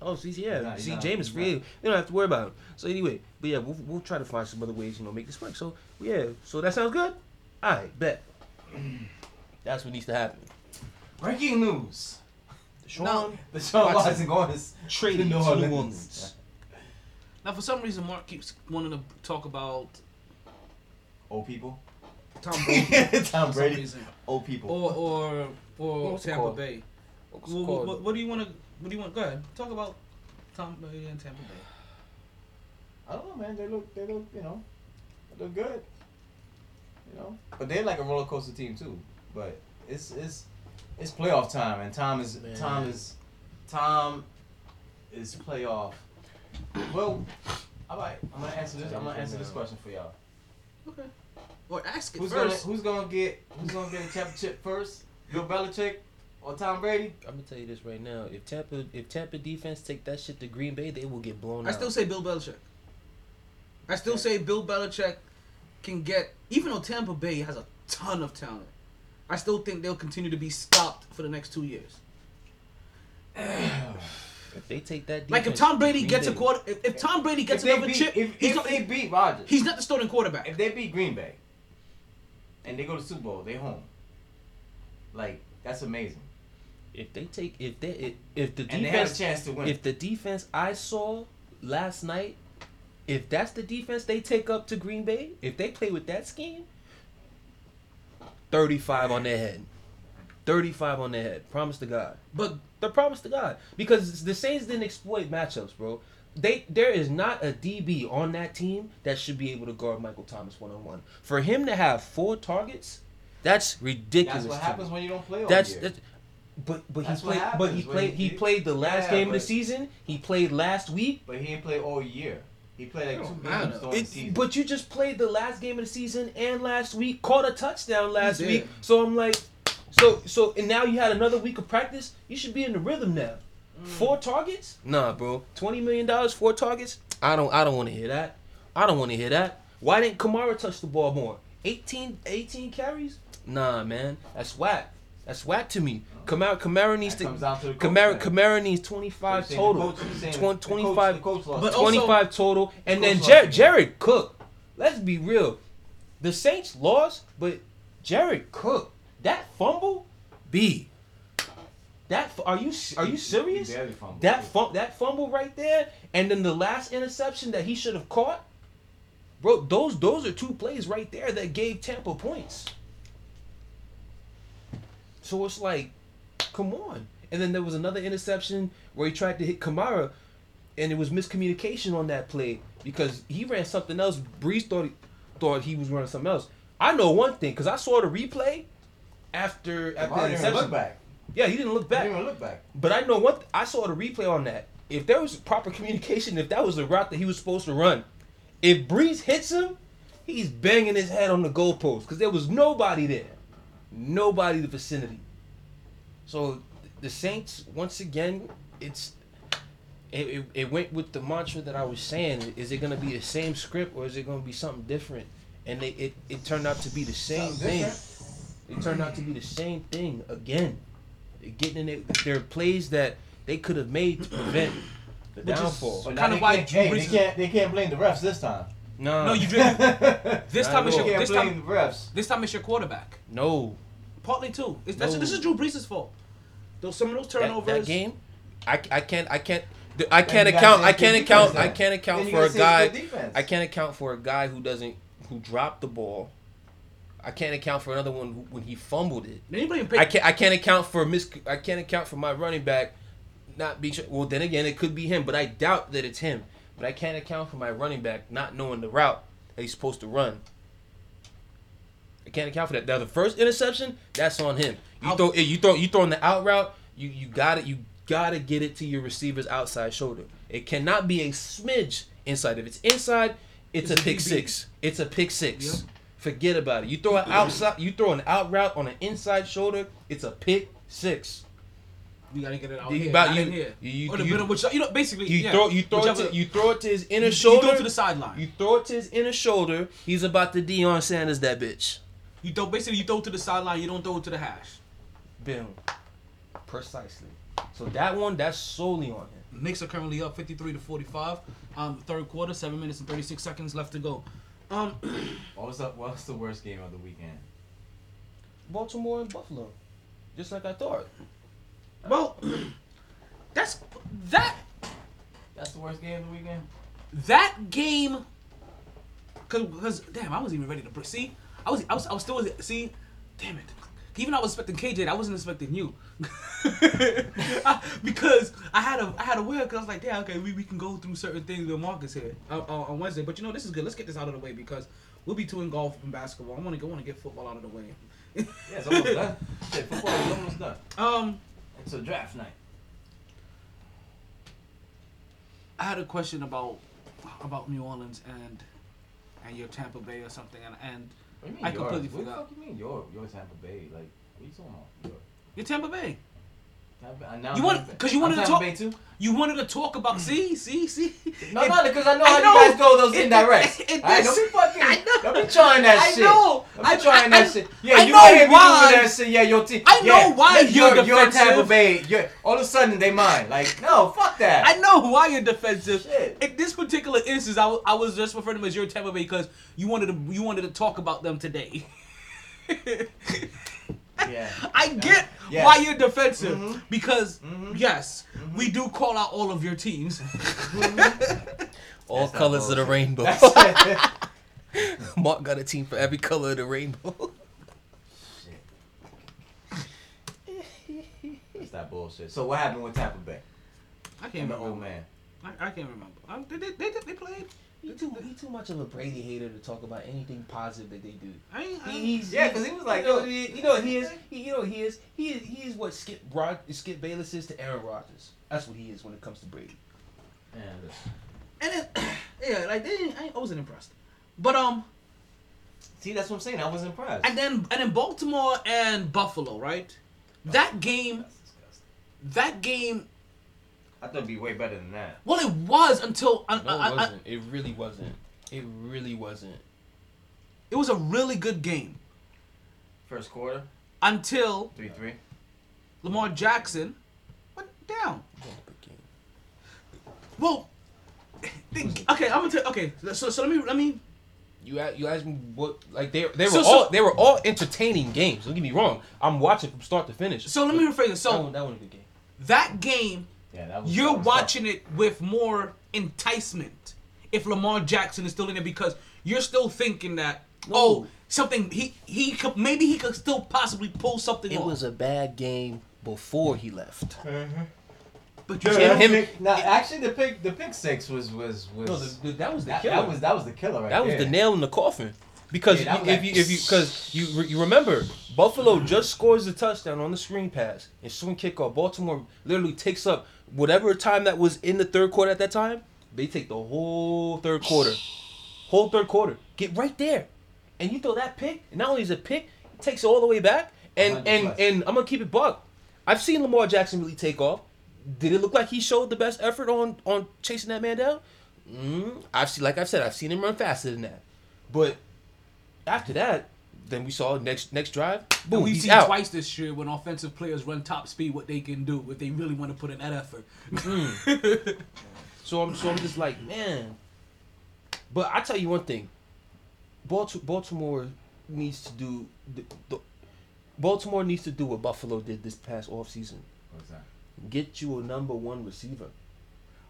Oh, see, yeah.
He's not- he's
see,
not-
Jameis
he's
free. You don't have to worry about him. So anyway, but yeah, we'll, we'll try to find some other ways, you know, make this work. So yeah, so that sounds good. All right, bet. [clears throat] That's what needs to happen.
Breaking news:
Deshaun
No.
The Sean
Watson.
Watson going to s-
traded
to
to
New
New
Orleans.
Orleans.
Now, for some reason, Mark keeps wanting to talk about
Old people.
Tom [laughs] Brady.
Tom Brady.
reason.
Old people.
or or or
What's
Tampa? Bay. What,
it
what,
called?
what, what do you want to? What do you want? Go ahead. Talk about Tom Brady and Tampa Bay.
I don't know, man. They look, they look, you know, they look good. You know, but they're like a roller coaster team too. But it's it's it's playoff time, and Tom is
Man.
Tom is Tom is playoff. Well, all right. I'm gonna answer this. I'm gonna answer this question for y'all.
Okay. Or ask it
Who's
first.
gonna Who's gonna get Who's gonna get a championship first? Bill Belichick or Tom Brady?
I'm gonna tell you this right now. If Tampa, if Tampa defense take that shit to Green Bay, they will get blown
I
out.
I still say Bill Belichick. I still say Bill Belichick can get, even though Tampa Bay has a ton of talent. I still think they'll continue to be stopped for the next two years. [sighs]
if they take that,
Like if Tom Brady
Green
gets a
Bay-
quarter, if, if Tom Brady gets another
beat,
chip,
if,
he's,
if
not,
they beat Rodgers,
he's not the starting quarterback.
if they beat Green Bay, and they go to Super Bowl, they home. Like that's amazing.
if they take, if they, if, if the
And they have a
defense,
chance to win.
if the defense I saw last night, if that's the defense they take up to Green Bay, if they play with that scheme, thirty-five on their head, thirty-five on their head. Promise to God.
But
The promise to God, because the Saints didn't exploit matchups, bro. They there is not a DB on that team that should be able to guard Michael Thomas one on one. For him to have four targets, that's ridiculous.
that's what happens
me.
when you don't play all
That's,
year.
that's but but
That's
he played but he played he
you-
played the last
Yeah,
game of the season. He played last week.
but he didn't play all year. He played like
It
two
don't
games during the
It,
season.
but you just played the last game of the season and last week caught a touchdown last week. So I'm like, so so and now you had another week of practice. You should be in the rhythm now.
Mm.
Four targets? Nah, bro. Twenty million dollars, four targets? I don't I don't want to hear that. I don't want to hear that. Why didn't Kamara touch the ball more? 18, 18 carries? Nah, man. That's whack. That's whack to me. Kamara Kamara needs
That
to
comes down to the coach
Kamara. Kamara needs 25
So you're saying
total.
the coach- you're saying
Twen-
the coach-
25
the coach lost.
But also-
25 total. And then
lost
Jared. Jared Cook. Let's be real. The Saints lost, but Jared Cook, that fumble, B. That are you are you
He
serious?
fumbled.
That fum- that fumble right there, and then the last interception that he should have caught, bro. Those those are two plays right there that gave Tampa points. So it's like, come on. And then there was another interception where he tried to hit Kamara, and it was miscommunication on that play because he ran something else. Brees thought he, thought he was running something else. I know one thing because I saw the replay after after the
Kamara
interception.
look back.
Yeah, he didn't look back.
He didn't even look back.
But I know what I saw the replay on that. If there was proper communication, if that was the route that he was supposed to run, if Brees hits him, he's banging his head on the goalpost because there was nobody there, nobody in the vicinity. So the Saints once again, it's it, it, it went with the mantra that I was saying. Is it gonna be the same script or is it gonna be something different? And they, it it turned out to be the same
Something
thing.
different.
It turned out to be the same thing again. They're getting in it. There are plays that they could have made to prevent The
Which is-
downfall.
But
Kinda why
can't, hey, they can't they can't blame the refs this time.
no,
No, you
you
did. [laughs] This time it's your. This time.
the refs.
This time it's your quarterback.
no.
Partly too. It's, that's,
No.
This is Drew Brees' fault. Those some of those
That,
turnovers.
that game, I, I can't I can't I can't account I can't account
defense
I can't account for a
gotta say it's
guy. I can't account for a guy who doesn't who dropped the ball. I can't account for another one who, when he fumbled it.
Anybody in
I can't I can't account for mis I can't account for my running back not being well then again it could be him but I doubt that it's him but I can't account for my running back not knowing the route that he's supposed to run. Can't account for that. Now the first interception that's on him. You
I'll-
throw eh, you throw you throwing the out route you you got it you gotta get it to your receiver's outside shoulder. It cannot be a smidge inside. If it's inside, it's,
It's
a
a
pick six. It's a pick six.
Yep.
Forget about it. You throw an outside, you throw an out route on an inside shoulder. It's a pick six.
We gotta get it out
You
here.
about- you-
here.
you- you-
or the
you-
middle, which you know, basically
You
yeah,
throw, you throw it to, you throw it to his inner
you-
shoulder.
You throw it to the sideline.
You throw it to his inner shoulder. He's about to Deion Sanders that bitch.
You throw basically you throw to the sideline. You don't throw it to the hash.
Boom. Precisely. So that one, that's solely on him.
Knicks are currently up 53 to 45. Um, third quarter, seven minutes and 36 seconds left to go. Um, [clears throat]
What was the what's the worst game of the weekend?
Baltimore and Buffalo, just like I thought.
well, [clears throat] that's that
That's the worst game of the weekend.
that game. Cause, cause damn, I wasn't even ready to br- see. I was, I was, I was still see. Damn it. Even I was expecting KJ. I wasn't expecting you. [laughs] I- because I had a, I had a weird. Cause I was like, yeah, okay, we, we can go through certain things with Marcus here uh, uh, on Wednesday. But you know, this is good. Let's get this out of the way because we'll be too engulfed in basketball. I want to go, want to get football out of the way. [laughs]
Yeah, it's almost done. [laughs] Football is almost done.
Um,
It's a draft night.
I had a question about about New Orleans and and your Tampa Bay or something, and and
What do you mean
I
yours?
completely
What the
forgot.
fuck you mean your your Tampa Bay? Like what are you talking about? Your,
your Tampa Bay. You want-
Tampa-
'cause you wanted to talk-? You wanted to talk about see see see.
No,
It-
no, because I know
I
how
know.
you guys go those
It-
indirects.
it- it-
Alright, don't be fucking.
I know.
Don't be trying that
I
shit.
know.
Don't be
I-
trying
I-
that
I-
shit. Yeah,
I
you
know
ahead and be
why.
doing that shit. Yeah, your team.
I know
yeah,
why you're
your, your Tampa
defensive.
Bay. You're, all of a sudden they mine. Like no, fuck that.
I know why you're defensive.
Shit.
In this particular instance, I, I was just referring to them as your Tampa Bay because you wanted to you wanted to talk about them today. [laughs]
Yeah. [laughs]
I get
Yeah.
why you're defensive
Mhm.
because
Mhm.
yes, we do call out all of your teams. [laughs]
All
That's
colors of the
bullshit.
rainbow. [laughs] Mark got a team for every color of the rainbow.
That's that bullshit. So what happened with Tampa Bay
I can't
the
remember.
old man?
I, I can't remember. Um, they, they, they, they played.
He too, he too much of a Brady hater to talk about anything positive that they do.
I ain't, I
He,
ain't,
he's
Yeah, 'cause he was like,
you know, he, you know he is, he, you know he is, he is, he is what Skip Rod, Skip Bayless is to Aaron Rodgers. That's what he is when it comes to Brady.
Yeah,
and it, [clears throat] yeah, like they, didn't- I, I wasn't impressed. But um,
See, that's what I'm saying. I was impressed.
and then and then Baltimore and Buffalo, right? That game,
That's disgusting.
that game.
I thought it'd be way better than that.
Well, it was until uh,
No, it wasn't. It really wasn't. It really wasn't.
it was a really good game
First quarter,
until
three three.
Lamar Jackson went down. Well, they- okay, I'm gonna tell. Okay, so so let me let me.
You a- you asked me what like they they were
So- so-
all they were all entertaining games. Don't get me wrong. I'm watching from start to finish.
So let me rephrase it. So that
one, that one a good game.
that game,
Yeah, that was.
you're
that was
watching it with more enticement if Lamar Jackson is still in there because you're still thinking that oh something he he could maybe he could still possibly pull something
It
off.
was a bad game before he left.
Mm-hmm.
but
you
Yeah,
him-
pick- now, actually, the pick the pick six was was was.
No, the, the, that was the
that,
killer.
that was that was the killer right
That was the nail in the coffin. Because
Yeah, that
if
like-
you if you because you re- you remember Buffalo just scores the touchdown on the screen pass and swing kickoff. Baltimore literally takes up whatever time that was in the third quarter at that time. They take the whole third quarter, [sighs] whole third quarter. Get right there, and you throw that pick. And not only is it a pick, it takes it all the way back. And and
plus.
and I'm gonna keep it buck. I've seen Lamar Jackson really take off. Did it look like he showed the best effort on on chasing that man down? Mm, I've seen, like I've said, I've seen him run faster than that. But after that, then we saw next next drive.
And
Boom,
we've
he's
seen
out.
twice this year when offensive players run top speed what they can do if they really want to put in that effort. Mm. [laughs]
So I'm so I'm just like, man. But I tell you one thing. Baltimore, Baltimore needs to do the, the Baltimore needs to do what Buffalo did this past offseason.
What's that?
Get you a number one receiver.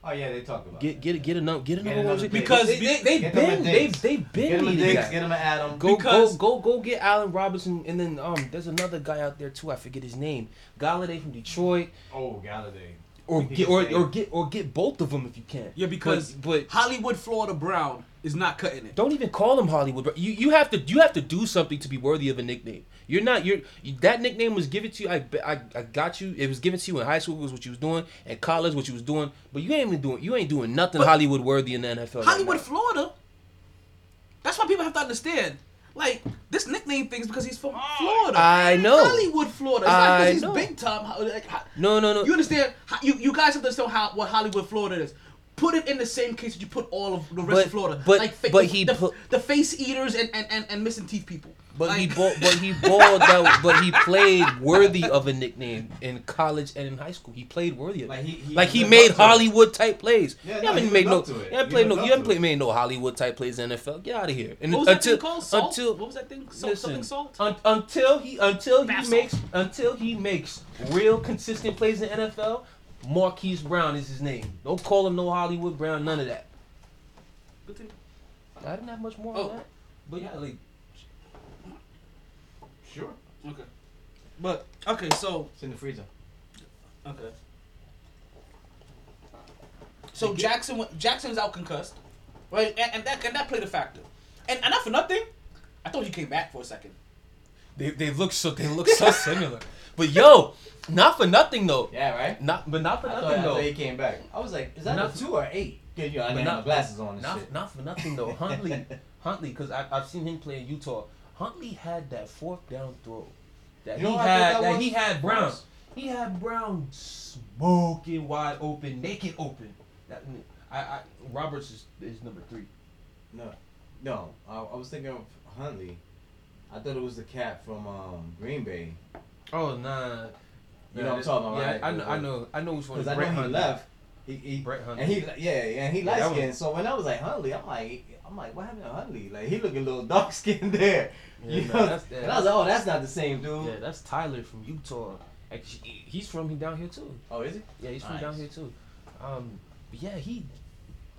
Oh yeah, they talked about
Get get get a get a
Get
number one
another
receiver
Diggs.
because they they they
Get
been they
Diggs.
they
Get
been
him a
needed that.
get him a Adam.
Go
Because-
go go go get Allen Robinson and then um there's another guy out there too I forget his name Golladay from Detroit
Oh, Golladay.
or get or, or get or get both of them if you can
Yeah, because
but, but
Hollywood Florida Brown is not cutting it.
don't even call him Hollywood bro. you you have to you have to do something to be worthy of a nickname you're not you're that nickname was given to you I, I I got you it was given to you in high school was what you was doing and college what you was doing but you ain't even doing you ain't doing nothing
But-
Hollywood worthy in the NFL
Hollywood
now.
Florida. That's why people have to understand. Like this nickname thing is because he's from oh Florida.
I know.
Hollywood, Florida. It's not
I
because he's
know.
big time. Like,
no no no
you understand? You you guys have to understand how what Hollywood, Florida is. Put it in the same case that you put all of the rest
But-
of Florida.
but-
like
but
the,
he
the,
put-
the face eaters and, and, and, and missing teeth people.
But he
Like-
ball, but he balled out, but he played worthy of a nickname in college and in high school. He played worthy of it.
Like, he- he
like he made
up it.
Hollywood type plays.
Yeah,
you
no,
haven't
he
made no,
to
you haven't played no, you haven't played made no Hollywood type plays in the NFL. Get out of here. And
What was that
until
thing called? Salt?
until
what was that thing? Salt,
listen,
something salt?
un- until he until he
Bath
makes
salt.
until he makes real consistent plays in the NFL. Marquise Brown is his name. Don't call him no Hollywood Brown. None of that.
Good thing.
I didn't have much more
Oh.
on that. But yeah, like
Sure.
Okay. But okay, so
It's in the freezer.
okay. So Jackson went- Jackson is out concussed, right? And, and that and that played a factor. And, and not for nothing, I thought he came back for a second.
They they look so they look so [laughs] similar. But yo, not for nothing though.
Yeah, right.
Not but not for
I thought,
nothing
I thought
though.
he came back. I was like, is that
Not-
a two or eight? Yeah, you know, I
But
didn't have my glasses on and
Not
shit.
not for nothing though. Huntley [laughs] Huntley because I I've seen him play in Utah. Huntley had that fourth down throw that
You
he
what
had
that
that, he had Brown.
Was?
He had Brown smoking wide open, naked open. That I, I Roberts is, is number three.
No, no. I, I was thinking of Huntley. I thought it was the cat from um, Green Bay.
Oh nah.
You know what I'm talking about,
Yeah,
right?
I know I know I know which one.
Because
is
I know he
Hundley.
left. He, he
Brett Hundley.
and he yeah and he
Yeah,
light
that
skinned. So when I was like Huntley, I'm like I'm like what happened to Huntley? Like he looking a little [laughs] dark skinned there.
Yeah,
you
man,
know?
that's- yeah,
and I was like, oh, that's not the same dude.
Yeah, that's Tyler from Utah. Actually, he's from down here too.
Oh, is he?
Yeah, he's from down here too. Um, yeah, he.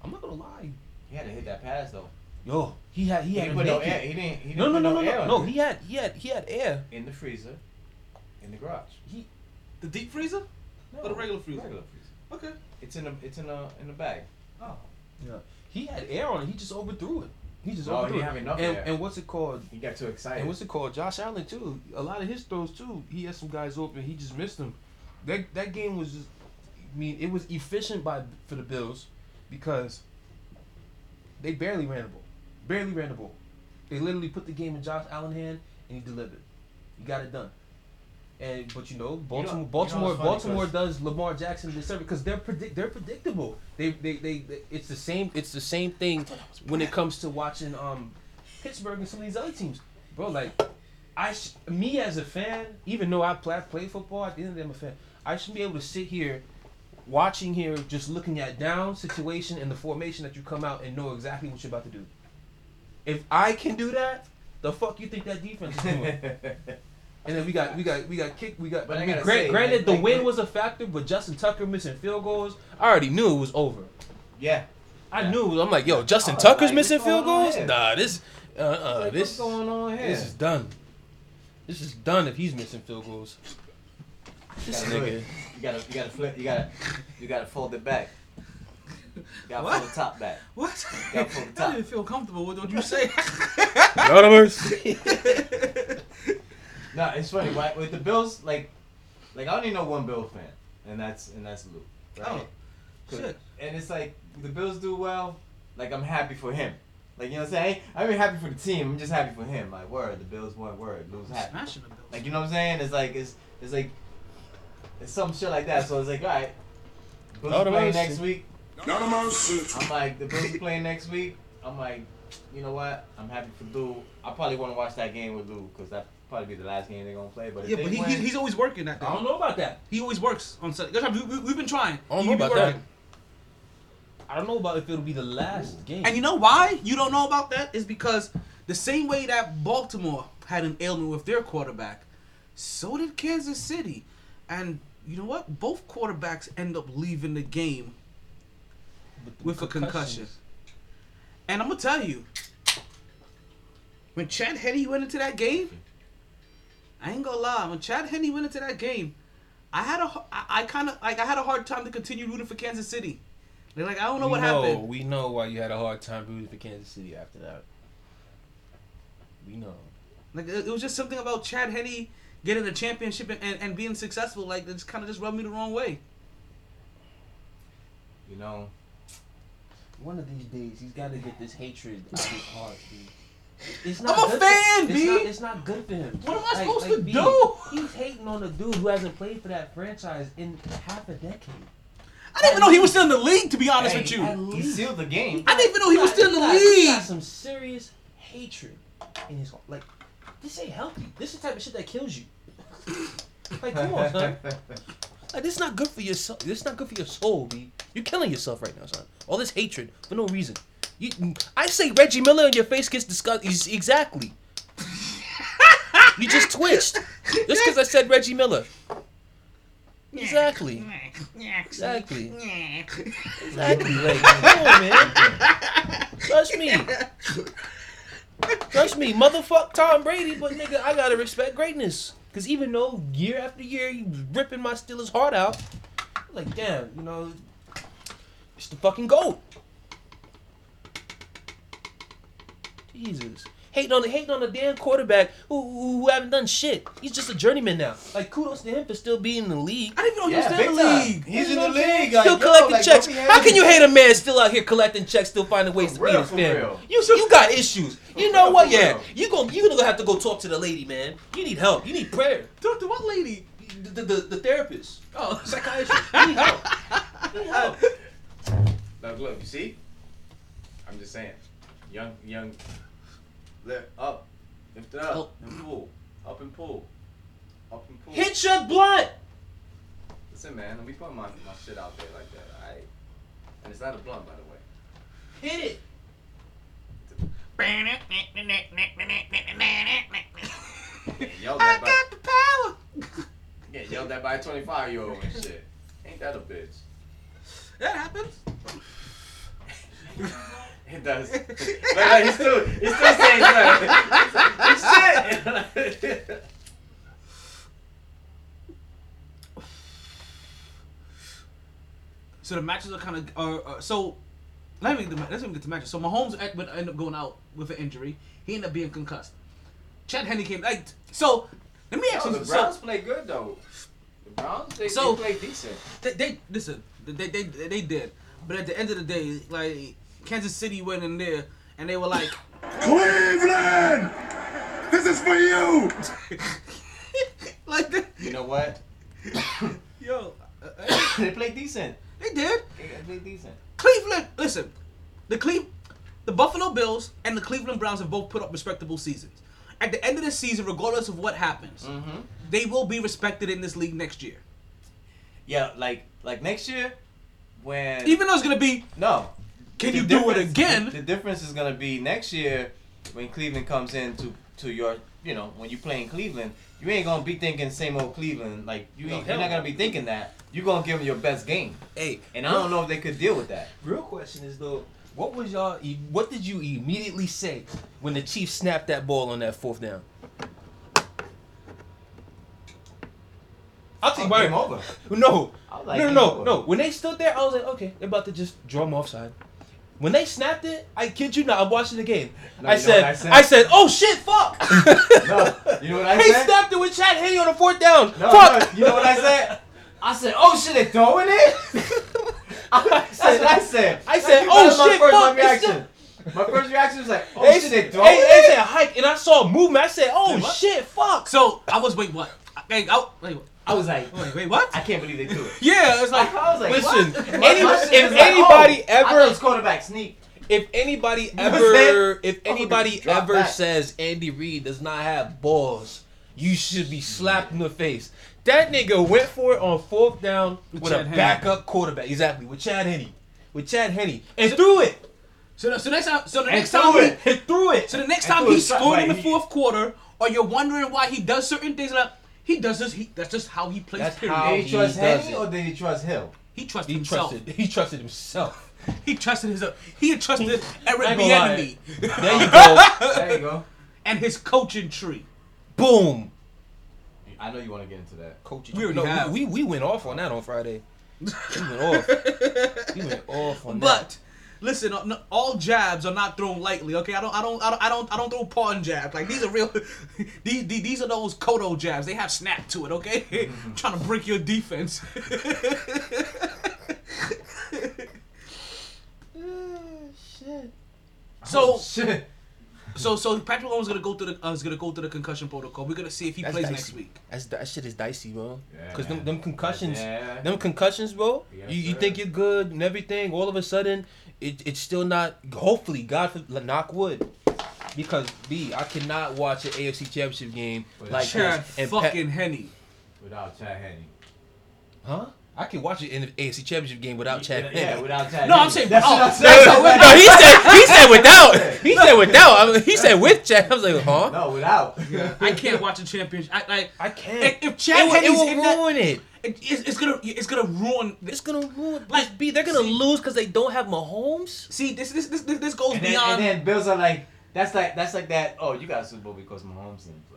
I'm not gonna lie.
He had to hit that pass though.
Yo, he had he,
He
had
didn't put no air. He didn't. He didn't
No, no, no,
no,
no, no, no. He had he had he had air.
in the freezer, in the garage.
He
The deep freezer?
No,
Or the regular freezer?
Regular freezer.
Okay.
It's in a it's in a in a bag.
Oh.
yeah, he had air on it. He just overthrew it. He just
Oh, he
overthrew
didn't
it.
enough
and, and what's it called?
He got too excited.
And what's it called? Josh Allen too. A lot of his throws too. He had some guys open. He just missed them. That that game was just. I mean, it was efficient by for the Bills because they barely ran the ball. Barely ran the ball. They literally put the game in Josh Allen's hand and he delivered. He got it done. And but you know Baltimore,
you know
Baltimore,
what's funny,
Baltimore does Lamar Jackson the service because they're predict they're predictable. They, they they they it's the same it's the same thing when it comes to watching um Pittsburgh and some of these other teams, bro. Like I sh- me as a fan, even though I play, I play football, at the end of the day I'm a fan. I should be able to sit here, watching here, just looking at down situation and the formation that you come out and know exactly what you're about to do. If I can do that, the fuck you think that defense is doing? [laughs] And then we got we got we got kicked. we got.
But I
I mean,
gotta say,
granted,
like-
the
like-
win
like-
was a factor, but Justin Tucker missing field goals, I already knew it was over.
yeah.
I
Yeah.
knew. I'm like, yo, Justin
I
Tucker's
like,
missing field goals. Nah, this, uh, uh,
Like,
this,
what's going on here?
this is done. This is done if he's missing field goals. This
gotta
nigga.
You gotta, you gotta flip. You gotta, you gotta fold it back. You gotta
What?
fold the top back.
What?
Gotta pull the [laughs]
I
top.
didn't feel comfortable with what you say.
Lord of mercy.
No, it's funny. Right? With the Bills, like, like I only know one Bill fan, and that's and that's Luke. Right?
Oh,
'Cause-
shit.
And it's like the Bills do well. Like I'm happy for him. Like you know what I'm saying? I'm even happy for the team. I'm just happy for him. Like word, the Bills won. Word, Lou's happy.
Smashing the Bills.
Like you know what I'm saying? It's like it's it's like it's some shit like that. So it's like all right, Bills
Lord
are
of
playing
mercy.
next week. I'm like the Bills are playing next week. I'm like, you know what? I'm happy for Lou. I probably want to watch that game with Lou because that probably be the last game they're gonna play. But
yeah, but he,
win,
he, he's always working that day.
I don't know about that.
He always works on Sunday. That's why we, we, we've been trying.
I don't
He
know
be
about
working.
I don't know about if it'll be the last game.
And you know why you don't know about that is because the same way that Baltimore had an ailment with their quarterback, so did Kansas City. And you know what? Both quarterbacks end up leaving the game with a concussion. And I'm gonna tell you, when Chad Henne went into that game, I ain't gonna lie. When Chad Henne went into that game, I had a, I, I kind of like I had a hard time to continue rooting for Kansas City. They're like, I don't know
we
what
know,
happened.
We know why you had a hard time rooting for Kansas City after that. We know.
Like it it was just something about Chad Henne getting a championship and, and, and being successful. Like it just kind of just rubbed me the wrong way.
You know,
One of these days, he's got to get this hatred out of his heart, dude. It's not
I'm a
good for-
fan,
it's
B.
Not, it's not good for him.
What am I supposed to
B,
do?
He's hating on a dude who hasn't played for that franchise in half a decade.
I didn't even know he was still in the league. To be honest
Hey,
with you,
At
he
least.
sealed the game.
I didn't even know he was still in the
He got- he got some serious hatred in his heart. Like, this ain't healthy. This is the type of shit that kills you. [laughs] like, come on, son. Like, this is not good for your soul. This is not good for your soul, B. You're killing yourself right now, son. All this hatred for no reason. You, I say Reggie Miller and your face gets disgusted. Exactly. [laughs] you just twitched. Just because I said Reggie Miller. Exactly. Exactly. Exactly. Like, come on, man. Trust me. Trust me, motherfuck Tom Brady, but nigga, I gotta respect greatness. Cause even though year after year he was ripping my Steelers' heart out, like damn, you know, it's the fucking goat. Jesus. Hating on the hating on the damn quarterback who, who who haven't done shit. He's just a journeyman now. Like kudos to him for still being in the league.
I didn't even know he
Yeah,
was still in
big
the
time.
league.
He's in the
what I'm
league. Like,
still
yo,
collecting
like,
checks.
don't be
How can you hate a man still out here collecting checks, still finding ways to
For
feed
real,
his
for
family?
real.
You you got issues. [laughs] You know
real,
what?
for
Yeah,
real.
you going you gonna have to go talk to the lady, man. You need help. You need prayer.
Talk to what lady?
The the, the, the therapist,
Oh, [laughs]
psychiatrist. [laughs] You need help. You need help.
Look, look, you see? I'm just saying. Young, young, lift up, lift it up,
Up.
and pull, up and pull, up and pull.
Hit your blunt.
Listen, man, don't be putting my, my shit out there like that, alright? And it's not a blunt, by the way.
Hit it.
Yelled
I
by,
got the power.
getting yelled at by a 25 year old and shit. Ain't that a bitch?
That happens. [laughs]
It does. Look, look, he's still, he's still saying that. [laughs] He's shit.
So the matches are kind of uh, are, uh, are so. Let me let's even get to matches. So Mahomes end ended up going out with an injury. He ended up being concussed. Chad Henne came like so. Let me ask
Yo,
you.
the
So
Browns play good though. The Browns, they,
So-
they play decent.
they, they listen. They, they they they did, but at the end of the day, like Kansas City went in there and they were like,
Cleveland! This is for you! [laughs]
like the,
You know what?
yo, uh, uh,
they played decent.
they did.
They play decent.
Cleveland, listen, the Cle- the Buffalo Bills and the Cleveland Browns have both put up respectable seasons. At the end of the season, regardless of what happens,
Mm-hmm.
they will be respected in this league next year.
Yeah, like like next year, when
Even though it's gonna be,
no,
can
the
you do it again?
The, the difference is gonna be next year when Cleveland comes into to your, you know, when you play in Cleveland, you ain't gonna be thinking same old Cleveland. Like you ain't,
hell
you're not gonna be thinking that. You're gonna give them your best game,
Hey,
and I don't know if they could deal with that.
Real question is though, what was y'all? What did you immediately say when the Chiefs snapped that ball on that fourth down? I'll you
Oh, game over. [laughs]
No,
like,
no,
game
no, no. When they stood there, I was like, okay, they're about to just draw them offside. When they snapped it, I kid you not, I'm watching the game.
No,
I, said,
I said?
I said, oh shit, fuck. [laughs]
No, you know what I
he
said?
snapped it with Chad Henne on the fourth down.
No,
fuck.
no, you know what I said? I said, oh shit, they throwing it? [laughs] That's what I said.
I said,
That
oh
was my
shit,
first
fuck,
my
it's
reaction. My first reaction was like, oh
They,
shit,
they,
they throwing
they
it?
said hike, and I saw movement. I said, oh
Wait,
shit, fuck.
So I was wait what? Wait, I, wait,
I was like,
wait, wait, what?
I can't believe they do it. [laughs]
Yeah, it's like
I was like,
Listen, any- if
was like,
anybody
oh, I
ever-
it quarterback sneak.
If anybody
know what I'm
ever, if anybody
gonna
ever
back.
says Andy Reid does not have balls, you should be slapped in the face. That nigga went for it on fourth down with,
Chad
a
Henne.
backup quarterback. Exactly with Chad Henne. with Chad Henne and threw it.
So, the- so next time, so the
And
next time,
threw
he,
it.
And threw it.
so the next
And
time he
it shot
scored in the fourth quarter, or you're wondering why he does certain things, like he does this. He that's just how he plays.
That's
period.
how-
Did he
he
trust
does
Henne
it.
or did he trust Hill?
he trusted
He
himself.
trusted. He trusted himself.
He trusted his. He had trusted Eric
I ain't gonna lie.
Bieniemy
There you [laughs] go.
There you go.
and his coaching tree.
Boom.
I know you want to get into that.
coaching.
We already
no,
have.
we, we went off on that on Friday. We went off. [laughs] We went off on that.
But listen, uh, all jabs are not thrown lightly. Okay, I don't, I don't, I don't, I don't, I don't throw pawn jabs. Like these are real. [laughs] these, these these are those Kodo jabs. They have snap to it. Okay, [laughs] trying to break your defense. [laughs] [sighs] so
Shit.
so so Patrick Mahomes is gonna go through the uh, is gonna go through the concussion protocol. We're gonna see if he
That's
plays
dicey.
next week.
That's, that shit is dicey, bro.
Yeah,
Because them, them concussions,
Yeah.
them concussions, bro.
Yes,
you, you
sir.
think you're good and everything. All of a sudden, it, it's still not. Hopefully, God for knock wood. Because B, I cannot watch an AFC Championship game
But
like
Chad
this. And Pat-
fucking Henny.
Without Chad Henne.
huh? I can watch it in the AFC Championship game without Chad.
Yeah,
Henne.
without Chad
No, I'm saying-
That's
oh,
what I'm
that's
saying.
no, he said he said without. He said [laughs] without. I mean, he said with Chad. I was like, huh?
No, without.
I can't watch a championship. I, like
I can't.
If, if Chad
it, will- it will
in that,
ruin it.
it, it's, it's gonna it's gonna ruin.
It's gonna ruin.
Like,
Like, B, they're gonna
see-
lose because they don't have Mahomes.
See, this this this this, this goes
And then,
beyond.
and then Bills are like, that's like that's like that. Oh, you got a Super Bowl because Mahomes didn't play.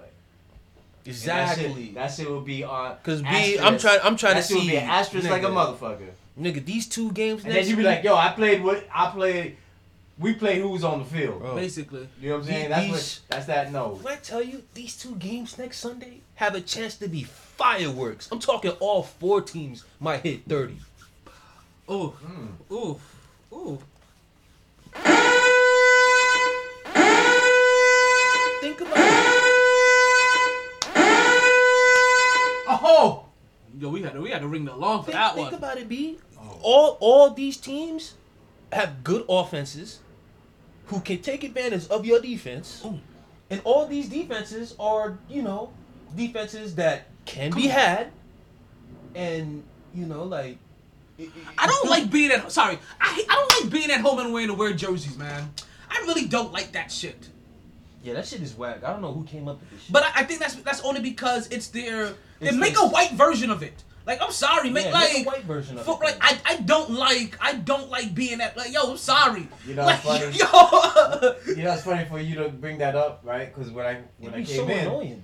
And That
Exactly.
shit, that shit will be on.
Because B,
asterisk.
I'm trying. I'm trying
that
to
shit will
see.
be an asterisk like a motherfucker.
Nigga, these two games
And
next
then you be like, yo, I played what I played. We played who's on the field.
Bro.
basically.
You know what I'm saying?
These-
That's what. That's that. No.
When I tell you these two games next Sunday have a chance to be fireworks. I'm talking all four teams might hit 30.
Ooh,
Mm.
ooh, ooh.
Think about it.
Oh.
Yo, we had to we had to ring the alarm for
Think,
that
think
one.
Think about it, B. Oh. All all these teams have good offenses who can take advantage of your defense.
Ooh.
And all these defenses are, you know, defenses that can be had. And, you know, like it- it-
I don't like being at sorry. I I don't like being at home and wearing the weird jerseys, man. I really don't like that shit.
Yeah, that shit is whack. I don't know who came up with this shit.
But I, I think that's that's only because it's their. They
It's
make a white version of it. Like I'm sorry, make
Yeah,
like
make a white version of
for-
it.
like I, I don't like I don't like being at like yo I'm sorry.
You know
like,
funny? [laughs]
Yo,
You know, it's funny for you to bring that up, right? Because when I when
It'd
I
be
came
so
in,
annoying.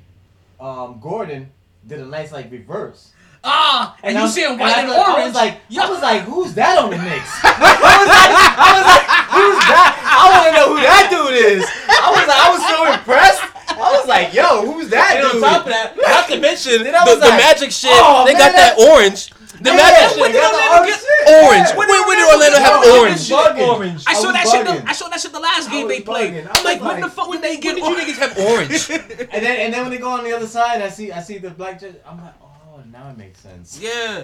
um, Gordon did a nice like reverse.
Ah, and, you
I'm-
seeing
and
white
I
and
was- I
orange.
was like,
yo,
I was like, who's that on the Knicks? [laughs] I was like, I was like, who's that? I want to know who that dude is. I was like, I was so impressed. I was like, yo, who's that
And on
dude?
top of that, not to mention the,
Then I was
the magic shit.
oh,
they got
man,
that orange. The
Yeah,
magic
when
shit. got
Orlando
the
get-
orange.
Yeah.
When, when did Orlando have orange?
I.
Orange.
I saw
was
that shit. The, I saw that shit the last game they played.
I
I'm like,
was
when the fuck would they
When
get
did you niggas have orange? [laughs]
And then and then when they go on the other side, I see I see the black jersey. I'm like, now it makes sense.
yeah,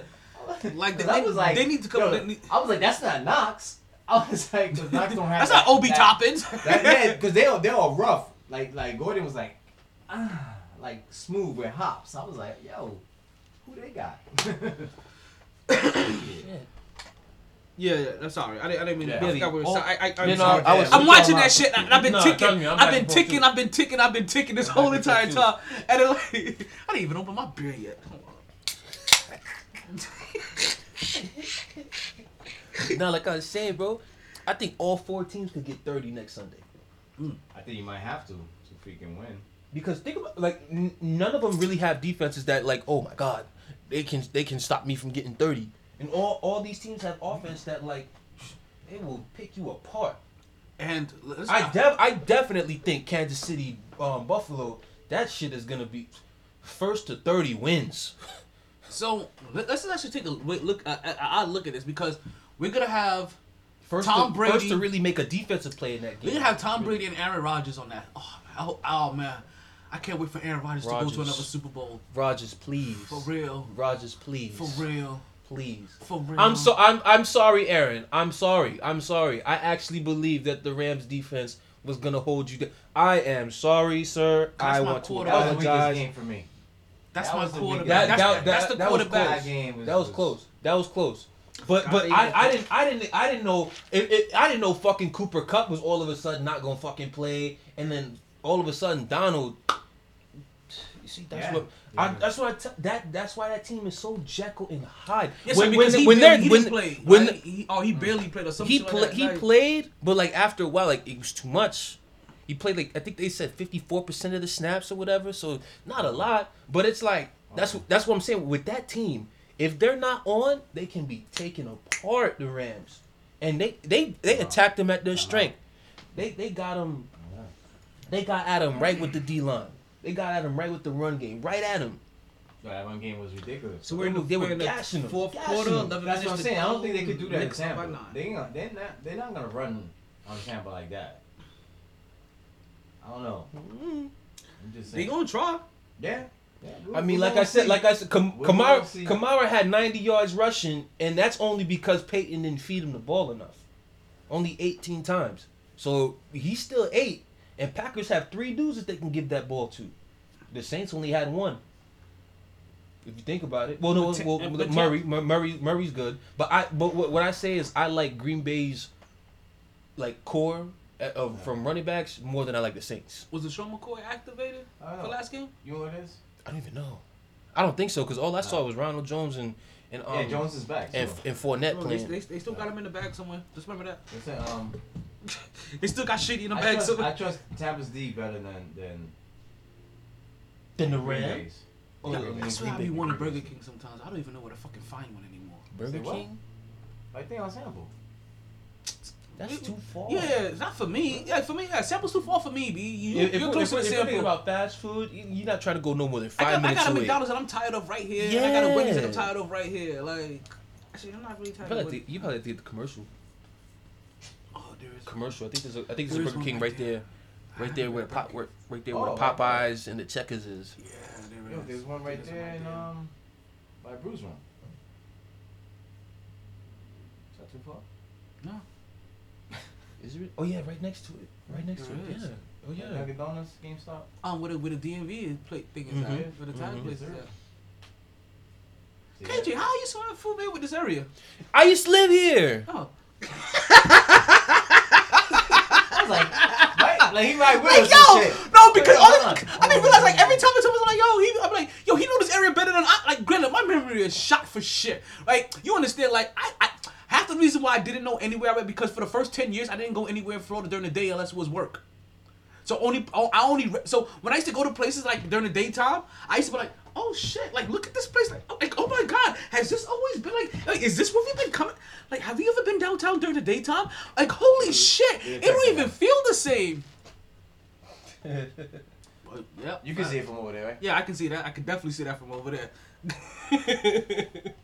like [laughs] they,
'Cause I was like,
they need to come.
yo,
they need-
I was like, that's not Knox. I was like, because Knox don't have.
that's
that,
not Obi
that,
Toppins.
That, yeah, because they are they are rough. Like like Gordon was like, ah, like smooth with hops. I was like, yo, who they got? [coughs]
Yeah, yeah, that's sorry. I didn't, I didn't mean
Yeah.
to. I forgot where
Oh,
I, I, I,
you
I'm,
know,
sorry.
I was-
I'm watching that shit and I've been
No,
ticking.
me, I'm
I've been ticking. I've been ticking. I've been ticking this
I'm
whole entire
forth,
time. [laughs] And then like, I didn't even open my beer yet. [laughs] Hold
now, like I was saying, bro, I think all four teams could get 30 next Sunday.
I think you might have to to freaking win.
Because think about like n- none of them really have defenses that like oh my god they can they can stop me from getting thirty and all all these teams have offense that like it will pick you apart.
And let's
I def- I definitely think Kansas City um, Buffalo that shit is gonna be first to thirty wins. [laughs]
so let- let's actually take a wait, look. Uh, uh, I look at this because we're gonna have
First
Tom
to,
Brady-
first to really make a defensive play in that
we're
game.
gonna have Tom Brady and Aaron Rodgers on that. Oh, man, I oh man, I can't wait for Aaron Rodgers, to go to another Super Bowl.
Rodgers, please.
For real,
Rodgers, please.
for real,
please.
for real.
I'm so I'm I'm sorry, Aaron. I'm sorry. I'm sorry. I actually believe that the Rams defense was gonna hold you. down. I am sorry, sir.
That's
I
my
want to
quarterback.
That was the weakest
apologize.
game for me.
That's
That
my
was
quarterback.
weakest-
That-
that's
that-
that's the
that
quarterback.
That game was
That was close. That was close. But but I, I didn't I didn't I didn't know it, it, I didn't know fucking Cooper Kupp was all of a sudden not gonna fucking play, and then all of a sudden Donald. You see, that's
Yeah.
what I, that's why I t- that that's why that team is so Jekyll and Hyde.
Yes,
when
sir,
when
he
when
barely,
they're when
didn't
when
right? he, oh he barely played or something.
he
like that.
he
Like,
played, but like after a while, like it was too much. He played like I think they said fifty four percent of the snaps or whatever, so not a lot. But it's like that's uh-huh. that's what I'm saying with that team. If they're not on, they can be taken apart. The Rams, and they they they attacked them at their uh-huh. strength. They they got them. They got at him right with the D line. They got at him right with the run game. Right at him.
But that one game was ridiculous.
So we're in the,
They were
we're in the
gashing them,
fourth
gashing
quarter.
them.
11
That's what I'm saying. I don't think they could do that in
Knicks up by
Tampa. They ain't, they're not they're not gonna run on Tampa like that. I don't know. Mm-hmm. I'm just
They gonna try.
yeah. yeah we-
I
we
mean, like I said,
see.
like I said, Kam-
We're
Kamara
gonna.
Kamara had 90 yards rushing, and that's only because Payton didn't feed him the ball enough. Only 18 times, so he's still eight. And Packers have three dudes that they can give that ball to. The Saints only had one. If you think about it, well, no,
But
well, Murray, Murray, Murray's good, but I, but what, what I say is I like Green Bay's, like core uh, of, from running backs more than I like the Saints.
Was LeSean McCoy activated
I don't
for
know.
last game?
You know what it is?
I don't even know. I don't think so because all I saw was Ronald Jones and and um,
yeah, Jones is back. So.
and, and Fournette
Bro, they,
playing.
they, they still got him in the bag somewhere. Just remember that.
Listen, um, [laughs]
They still got shitty in the
I
bag
trust,
somewhere.
I trust Tampa's D better than than
Then the
Green
Rams.
Bay's.
Oh,
Yeah,
yeah,
that's why I
Bay.
be wanting Burger King sometimes. I don't even know where to fucking find one anymore.
Burger
Say what?
King.
I think on sample.
That's too far.
Yeah, not for me. Yeah, for me, yeah, sample's too far for me, B. You,
If, if,
you're
if,
closer
if,
to
if
sample.
about fast food, you- you're not trying to go no more than
I
five
got, I
minutes
got a
away.
McDonald's that I'm tired of right here. and I got a Wendy's that I'm tired of right here. Like, actually, I'm not really
You
tired
probably,
of
have
Wendy's.
you probably have to get the commercial.
Oh, there is.
Commercial. I think there's a, I think there's
There
a
is
Burger King
right
right
there.
there, right there where pop, where, right there where
Oh,
Popeyes and the Checkers is.
Yeah,
Yo, there's one right
There's
there in um by Bruce Run. Is that too far?
No.
Is it? Oh yeah, right next to it. Right next to
There
it.
is.
Yeah. Oh yeah.
Dunkin' Donuts, GameStop.
Um, with a with a DMV plate thing is
Mhm.
that with the tag
Mhm.
place.
Yes, sir.
Yeah. KJ, how are you so food made with this area?
I used to live here.
Oh, [laughs]
I was like, right? Like he right with
like
us
yo,
shit.
no, because
Hold
all
on.
I didn't realize like every time someone's like, yo, he, I'm like, yo, he know this area better than I. Like, granted, my memory is shot for shit. Like, you understand? Like, I, I half the reason why I didn't know anywhere I went because for the first ten years I didn't go anywhere in Florida during the day unless it was work. So only oh, I only so when I used to go to places like during the daytime, I used to be like, oh shit, like look at this place, like, oh, like oh my god, has this always been like, like is this where we've been coming? Like, have you ever been downtown during the daytime? Like, holy mm-hmm. shit, it don't even feel the same. [laughs] But, yeah,
You can see it from over there, right?
Yeah, I can see that. I can definitely see that from over there. [laughs]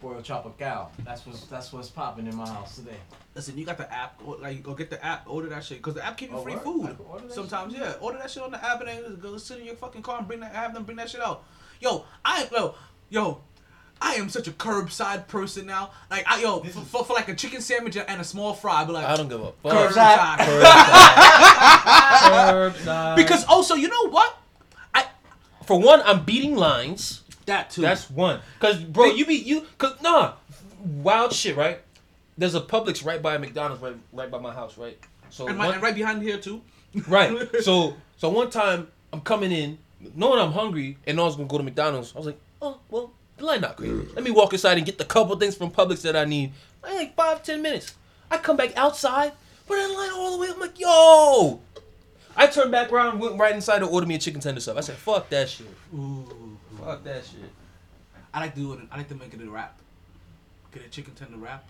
Pollo Tropical. That's what's that's what's popping in my house today.
Listen, you got the app. Like, go get the app. Order that shit because the app give you
Oh,
free
word?
food.
I can order that
Sometimes, yeah. Order that shit on the app and then go sit in your fucking car and bring that. Have them bring that shit out. Yo, I yo yo. I am such a curbside person now. Like, I yo for, for, for like a chicken sandwich and a small fry, but like
I don't give a fuck.
curbside. [laughs]
Curbside.
because also, you know what? I
for one, I'm beating lines.
That too.
That's one. Cause bro, you be you cause nah, wild shit, right? There's a Publix right by McDonald's, right, right by my house, right? So
and, my,
one-
and right behind here too. [laughs]
right. So so one time I'm coming in, knowing I'm hungry, and I was gonna go to McDonald's. I was like, oh well, the line not great. Let me walk inside and get the couple things from Publix that I need. I like five ten minutes. I come back outside, but that line all the way. I'm like, yo. I turned back around, went right inside, to order me a chicken tender sub. I said, fuck that shit.
Ooh.
Fuck that shit.
I like to do it. I like to make it a wrap. Get a chicken tender wrap.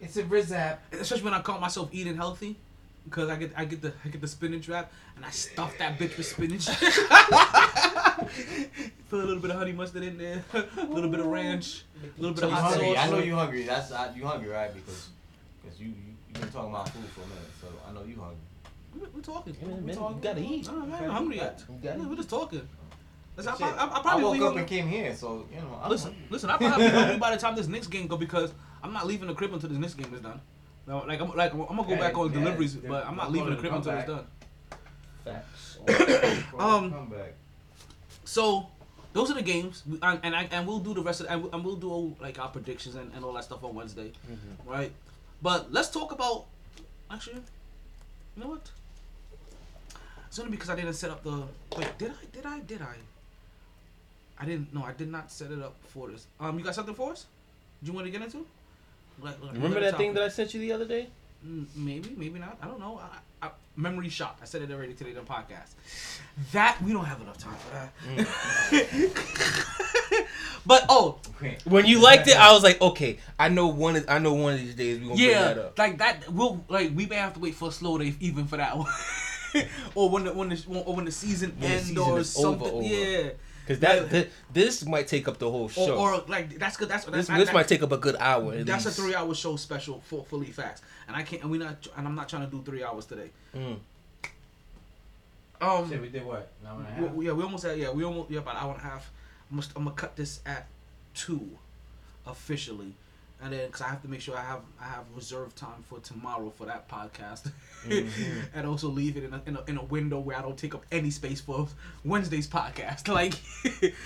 It's a Rizap.
especially when I call myself eating healthy, because I get I get the I get the spinach wrap and I stuff that bitch with spinach. [laughs] [laughs] Put a little bit of honey mustard in there, [laughs] a little bit of ranch, a little bit
So
of hot
hungry?
sauce.
I know you hungry. That's uh, you hungry, right? Because because you you you've been talking about food for a minute, so I know you hungry.
We- We're talking.
Yeah, man,
We're
you
talking.
gotta eat.
No, I'm not hungry yet.
You gotta
Yeah, we're just talking. Listen, I,
Shit.
I, I
I
probably
woke up and came here, so you know. I'm
Listen, listen. I probably be hungry [laughs] by the time this Knicks game go because I'm not leaving the crib until this Knicks game is done. No, like I'm like I'm gonna go
Yeah,
back on
yeah,
deliveries, but I'm not leaving the crib until it's done.
Facts. [coughs]
Um,
comeback.
So, those are the games, and and, I, and we'll do the rest of and, we'll- and we'll do all, like our predictions and, and all that stuff on Wednesday,
Mm-hmm.
right? But let's talk about actually, you know what? It's only because I didn't set up the. Wait, did I? Did I? Did I? I didn't. No, I did not set it up for this. Um, you got something for us? Do you want to get into? Like, like,
Remember that thing that I sent you the other day?
Mm, Maybe, maybe not. I don't know. I, I, memory shot. I said it already today on the podcast. That we don't have enough time for that. [laughs] but oh
When you liked it, I was like, okay, I know one. Of, I know one of these days we gonna bring that
yeah,
up.
like that. We'll like we may have to wait for a slow day even for that one. [laughs] or when the when the or when the season
When the
ends
season
or
is over,
something.
over.
Yeah.
Because that,
Yeah.
thi- this might take up the whole show.
or like that's good. That's
this
that's,
this
that-
might take up a good hour. At
That's
least.
a three-hour show special for fully facts, and I can't. And we not. And I'm not trying to do three hours today.
Mm.
Um.
Shit, we did what? An hour and a half?
we- yeah, we almost had. Yeah, we almost. Yeah, about an hour and a half. I'm gonna, I'm gonna cut this at two, officially, and then because I have to make sure I have I have reserved time for tomorrow for that podcast, mm-hmm. [laughs] and also leave it in a, in a in a window where I don't take up any space for Wednesday's podcast. [laughs] Like,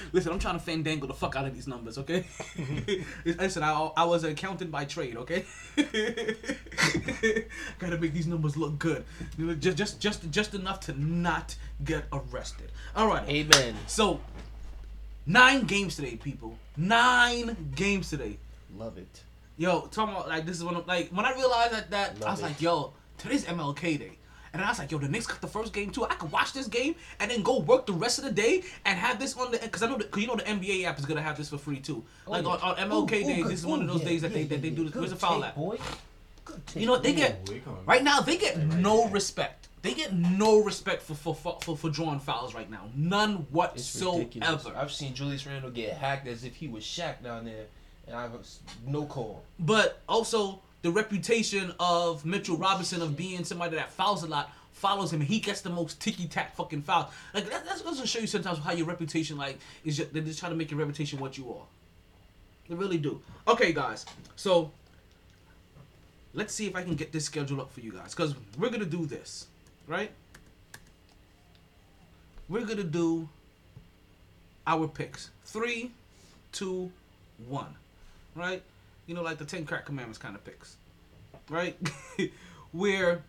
[laughs] listen, I'm trying to fandangle the fuck out of these numbers, okay? Mm-hmm. listen, I I was an accountant by trade, okay? Gotta make these numbers look good, just just just just enough to not get arrested. All right.
Amen.
So, nine games today, people. Nine games today.
Love it.
Yo, talking about like this is one of like when I realized that that I was
it.
like, yo, today's MLK Day. And I was like, yo, the Knicks got the first game too. I could watch this game and then go work the rest of the day and have this on the because I know because you know the NBA app is gonna have this for free too. Like on, on MLK days, this is one of those days that they that they do this. Where's the foul at?
Boy. Good
You know they get right now? They get no respect. They get no respect for for for, for, for drawing fouls right now. None
It's ridiculous.
whatsoever.
I've seen Julius Randle get hacked as if he was Shaq down there, and I was no call.
but also the reputation of Mitchell Robinson of being somebody that fouls a lot follows him he gets the most ticky tack fucking fouls. Like that, that's going to show you sometimes how your reputation like is just, they're just trying to make your reputation what you are. They really do. Okay, guys. So let's see if I can get this schedule up for you guys because we're gonna do this, right? We're gonna do our picks. Three, two, one. Right? You know, like the Ten Crack Commandments kind of picks. Right? [laughs] Where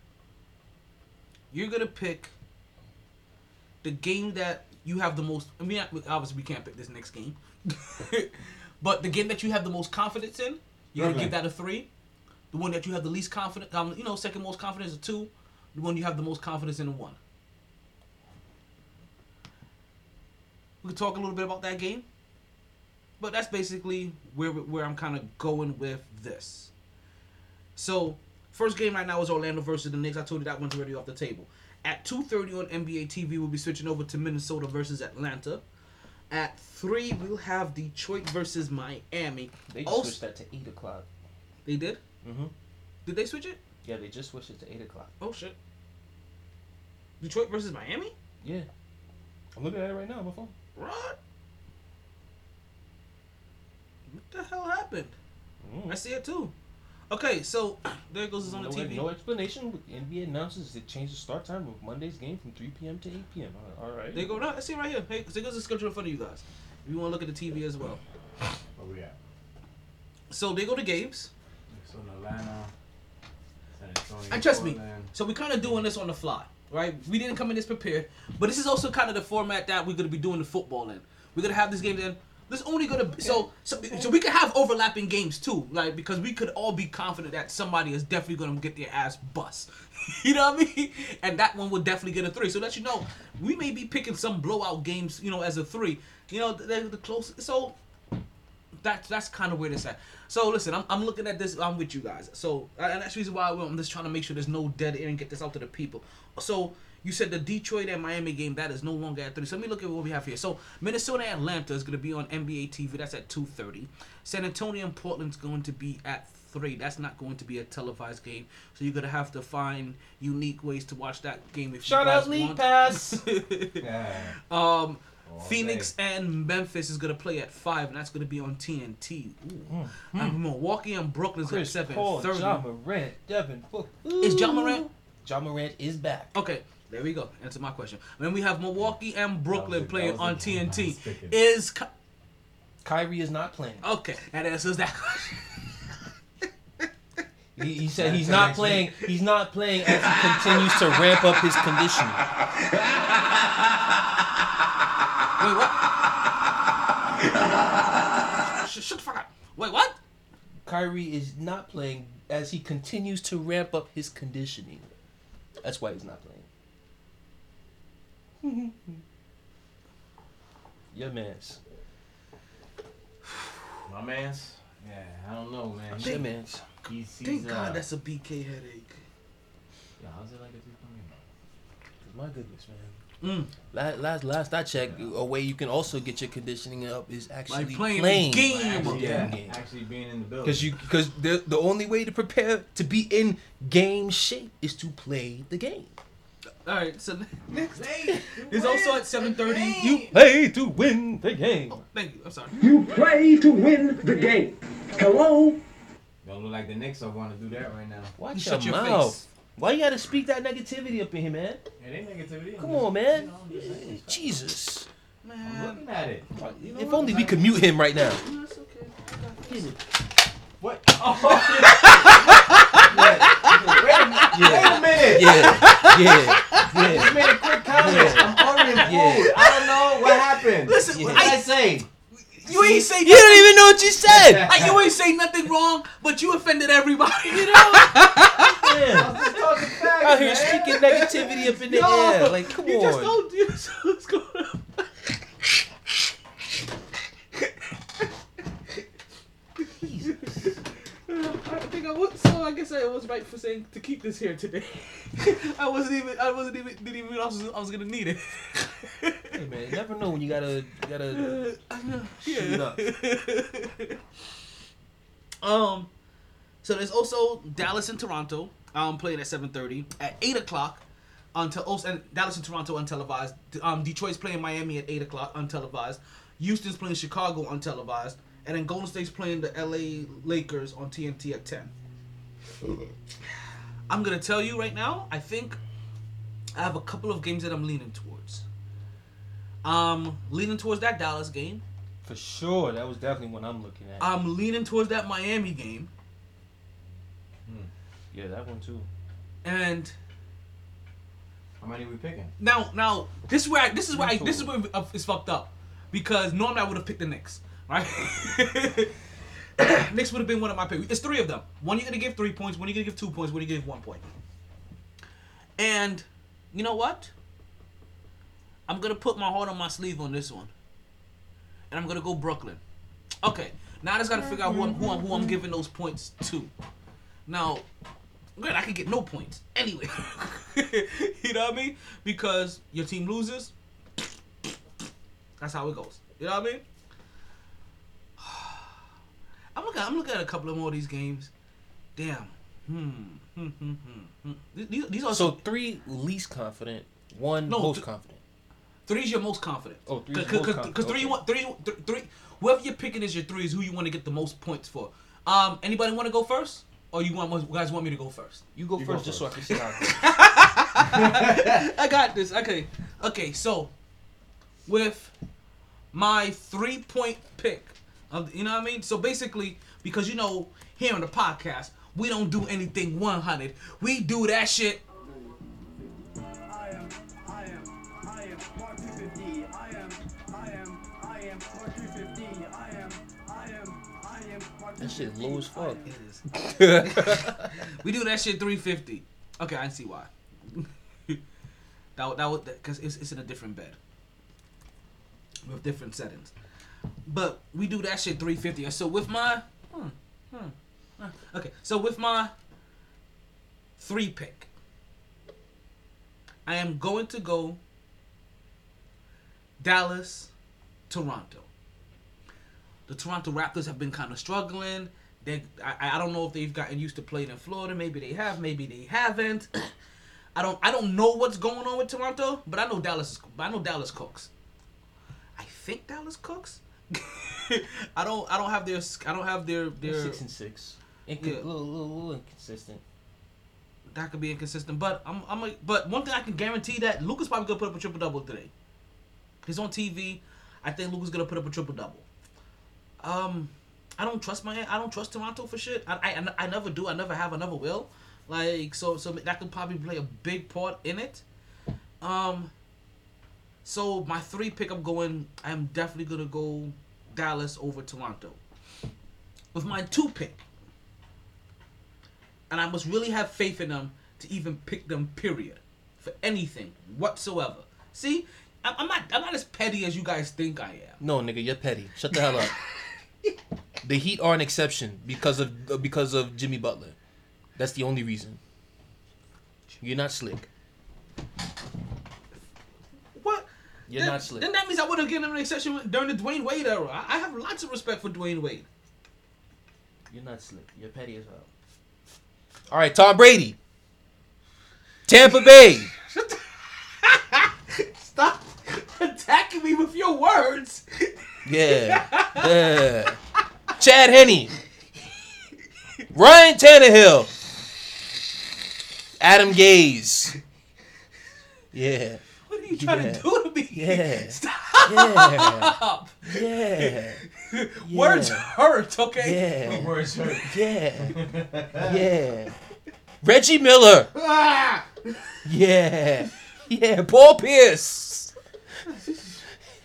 you're gonna pick the game that you have the most I mean obviously we can't pick this next game. [laughs] but the game that you have the most confidence in, you're gonna
Okay.
give that a three. The one that you have the least confidence um, you know, second most confidence a two. The one you have the most confidence in a one. We could talk a little bit about that game. But that's basically where where I'm kind of going with this. So, first game right now is Orlando versus the Knicks. I told you that one's already off the table. At 2:30 on NBA TV, we'll be switching over to Minnesota versus Atlanta. At three, we'll have Detroit versus Miami.
They just
Also-
switched that to eight o'clock.
They did?
Mhm.
Did they switch it?
Yeah, they just switched it to eight o'clock.
Oh shit. Detroit versus Miami?
Yeah. I'm looking at it right now on my phone.
What? What the hell happened?
Mm.
I see it too. Okay, so [clears throat] there goes it's on
no,
the TV.
no explanation. The NBA announces it changed the start time of Monday's game from 3 p.m. to 8 p.m. All right.
They go. No, I see it right here. Hey, there goes the schedule in front of you guys. If you want to look at the TV as well.
Where we at?
So they go to games.
So in Atlanta, San Antonio,
And trust me, so we're kind of doing this on the fly, right? We didn't come in this prepared, but this is also kind of the format that we're gonna be doing the football in. We're gonna have this game in. There's only gonna be, so so so we could have overlapping games too, like because we could all be confident that somebody is definitely gonna get their ass bust. [laughs] you know what I mean? And that one will definitely get a three. So let you know, we may be picking some blowout games, you know, as a three. You know, they're the close. So that's that's kind of where this at. So listen, I'm, I'm looking at this. I'm with you guys. So and that's the reason why I'm just trying to make sure there's no dead air and get this out to the people. So you said the Detroit and Miami game that is no longer at three. So let me look at what we have here. So Minnesota Atlanta is going to be on NBA TV. That's at two thirty. San Antonio and Portland's going to be at three. That's not going to be a televised game. So you're gonna have to find unique ways to watch that game if
Shout
you guys
out League
want.
Pass. [laughs]
Yeah.
Um,
All
Phoenix
day.
and Memphis is gonna play at five, and that's gonna be on TNT. Ooh.
Mm,
And Milwaukee and Brooklyn's
Chris
at seven
Paul,
thirty.
Ja Morant, Devin Booker.
Is Ja Morant?
Ja Morant is back.
Okay, There we go. Answer my question. Then we have Milwaukee and Brooklyn
was
playing on
the
TNT. Is Ky-
Kyrie is not playing.
okay. That answers that [laughs] question.
He, he said he's not playing. He's not playing as he continues to ramp up his conditioning.
Wait, what? Sh- shut the fuck up. Wait, what?
Kyrie is not playing as he continues to ramp up his conditioning. That's why he's not playing. [laughs] Your man's.
My man's. Yeah, I don't know, man.
Your man's.
He's, he's,
Thank
uh,
God that's a BK headache.
Yeah, how's it like a three point
My goodness, man.
Mm.
Last, last, last I checked, a way you can also get your conditioning up is actually
Like playing
playing,
the game.
Actually, yeah,
game.
actually being in the building.
Because you, because the the only way to prepare to be in game shape is to play the game.
All right. So [laughs] next day [laughs] is also at 7:30. You.
Play to win the game.
Oh, thank you. I'm sorry.
You play to win the game. Hello?
Don't look like the Knicks are want to do that right now.
Watch
You
your,
shut your
mouth.
face.
Why you gotta speak that negativity up in here, man?
It ain't negativity.
Come
just-
on, man.
You know, I'm just saying.
Jesus.
I'm
Man.
looking at it.
If only we could mute him right now.
That's okay.
What? [laughs] Oh, wait, a, wait a minute.
Yeah, yeah,
I
yeah.
just made a quick comment. I'm ordering
Yeah.
food. I don't know what happened.
Listen,
what
I-
did I say?
You ain't say
You don't even know what you said. [laughs]
Like, you ain't say nothing wrong, but you offended everybody. You know? [laughs]
Man,
Just talking facts,
out here
man.
speaking negativity up in the
No,
air. Like, come
you just don't do what's going on. I think I was so. I guess I was right for saying to keep this here today. [laughs] I wasn't even. I wasn't even. Didn't even. know I was. Gonna need it.
Hey man, you never know when you gotta, you gotta. [laughs]
Know.
Shoot up. [laughs]
um. So there's also Dallas and Toronto. Um, playing at 7:30 at 8 o'clock. Until also and Dallas and Toronto untelevised. Um, Detroit's playing Miami at 8 o'clock untelevised. Houston's playing Chicago untelevised, and then Golden State's playing the LA Lakers on TNT at 10. I'm gonna tell you right now. I think I have a couple of games that I'm leaning towards. Um, leaning towards that Dallas game.
For sure, that was definitely what I'm looking at.
I'm leaning towards that Miami game,
yeah, that one too.
and
How many are we picking?
now, now this is where I, this is where I, this is where it's fucked up, because normally I would have picked the Knicks, right? [coughs] Knicks would have been one of my picks. It's three of them. One you're gonna give three points. One you're gonna give two points. One you're gonna give one point. And you know what? I'm gonna put my heart on my sleeve on this one, and I'm gonna go Brooklyn. Okay, now I just gotta figure out who I'm who I'm, who I'm giving those points to. Now, good, I could get no points anyway. [laughs] you know what I mean? Because your team loses. That's how it goes. You know what I mean? I'm looking. I'm looking at a couple of more of these games. Damn. Hmm. Hmm. Hmm. Hmm. hmm. These, these are
So
so
three least confident, one
No,
most
th-
confident.
three's your most confident.
Oh, three's
Cause,
most
cause,
confident,
cause three,
okay.
want three, th- three. Whoever you're picking is your three is who you want to get the most points for. Um. Anybody want to go first, or you want you guys want me to go first?
You go
You
first,
go
just so I can
first.
sit out there.
I got this. Okay. Okay. So, with my three point pick, of, you know what I mean. So basically, because you know, here on the podcast, we don't do anything 100. We do that shit.
I am, I am, I am Mark 250. I am, I am, I am Mark 250. I am, I am, I am Mark
That shit low as fuck.
It is. [laughs] we do that shit 350. Okay, I see why. [laughs] that that was because it's, it's in a different bed with different settings. But we do that shit 350. So with my hmm, hmm, okay, so with my three pick, I am going to go Dallas, Toronto. The Toronto Raptors have been kind of struggling. They, I, I don't know if they've gotten used to playing in Florida. Maybe they have. Maybe they haven't. [coughs] I don't. I don't know what's going on with Toronto, but I know Dallas. I know Dallas cooks. I think Dallas cooks. [laughs] I don't. I don't have their. I don't have their. Their.
six and six. Inco-
Yeah.
little, little, little inconsistent.
that could be inconsistent. But I'm, I'm like, but one thing I can guarantee that Luka's probably gonna put up a triple double today. He's on TV. I think Luka's gonna put up a triple double. Um, I don't trust my, I don't trust Toronto for shit. I, I, I never do. I never have. I never will. Like so, so that could probably play a big part in it. Um. So my three pick, I'm going. I'm definitely gonna go Dallas over Toronto. With my two pick, and I must really have faith in them to even pick them. Period, for anything whatsoever. See, I'm, I'm not. I'm not as petty as you guys think I am.
No, nigga, you're petty. Shut the hell up. [laughs] the Heat are an exception because of uh, because of Jimmy Butler. That's the only reason. You're not slick. You're
then,
not slick.
Then that means I would have given him an exception during the Dwyane Wade era. I, I have lots of respect for Dwyane Wade.
You're not slick. You're petty as hell. All right, Tom Brady. Tampa [laughs] Bay. [laughs]
Stop attacking me with your words.
Yeah. [laughs] yeah. Chad Henne. Ryan Tannehill. Adam Gase. Yeah.
What are you trying
Yeah.
to do to me?
Yeah.
Stop.
Yeah. [laughs]
Words hurt, okay?
Yeah. [laughs]
Words hurt.
Yeah. [laughs] Yeah. Reggie Miller.
Ah!
Yeah. Yeah. Paul Pierce.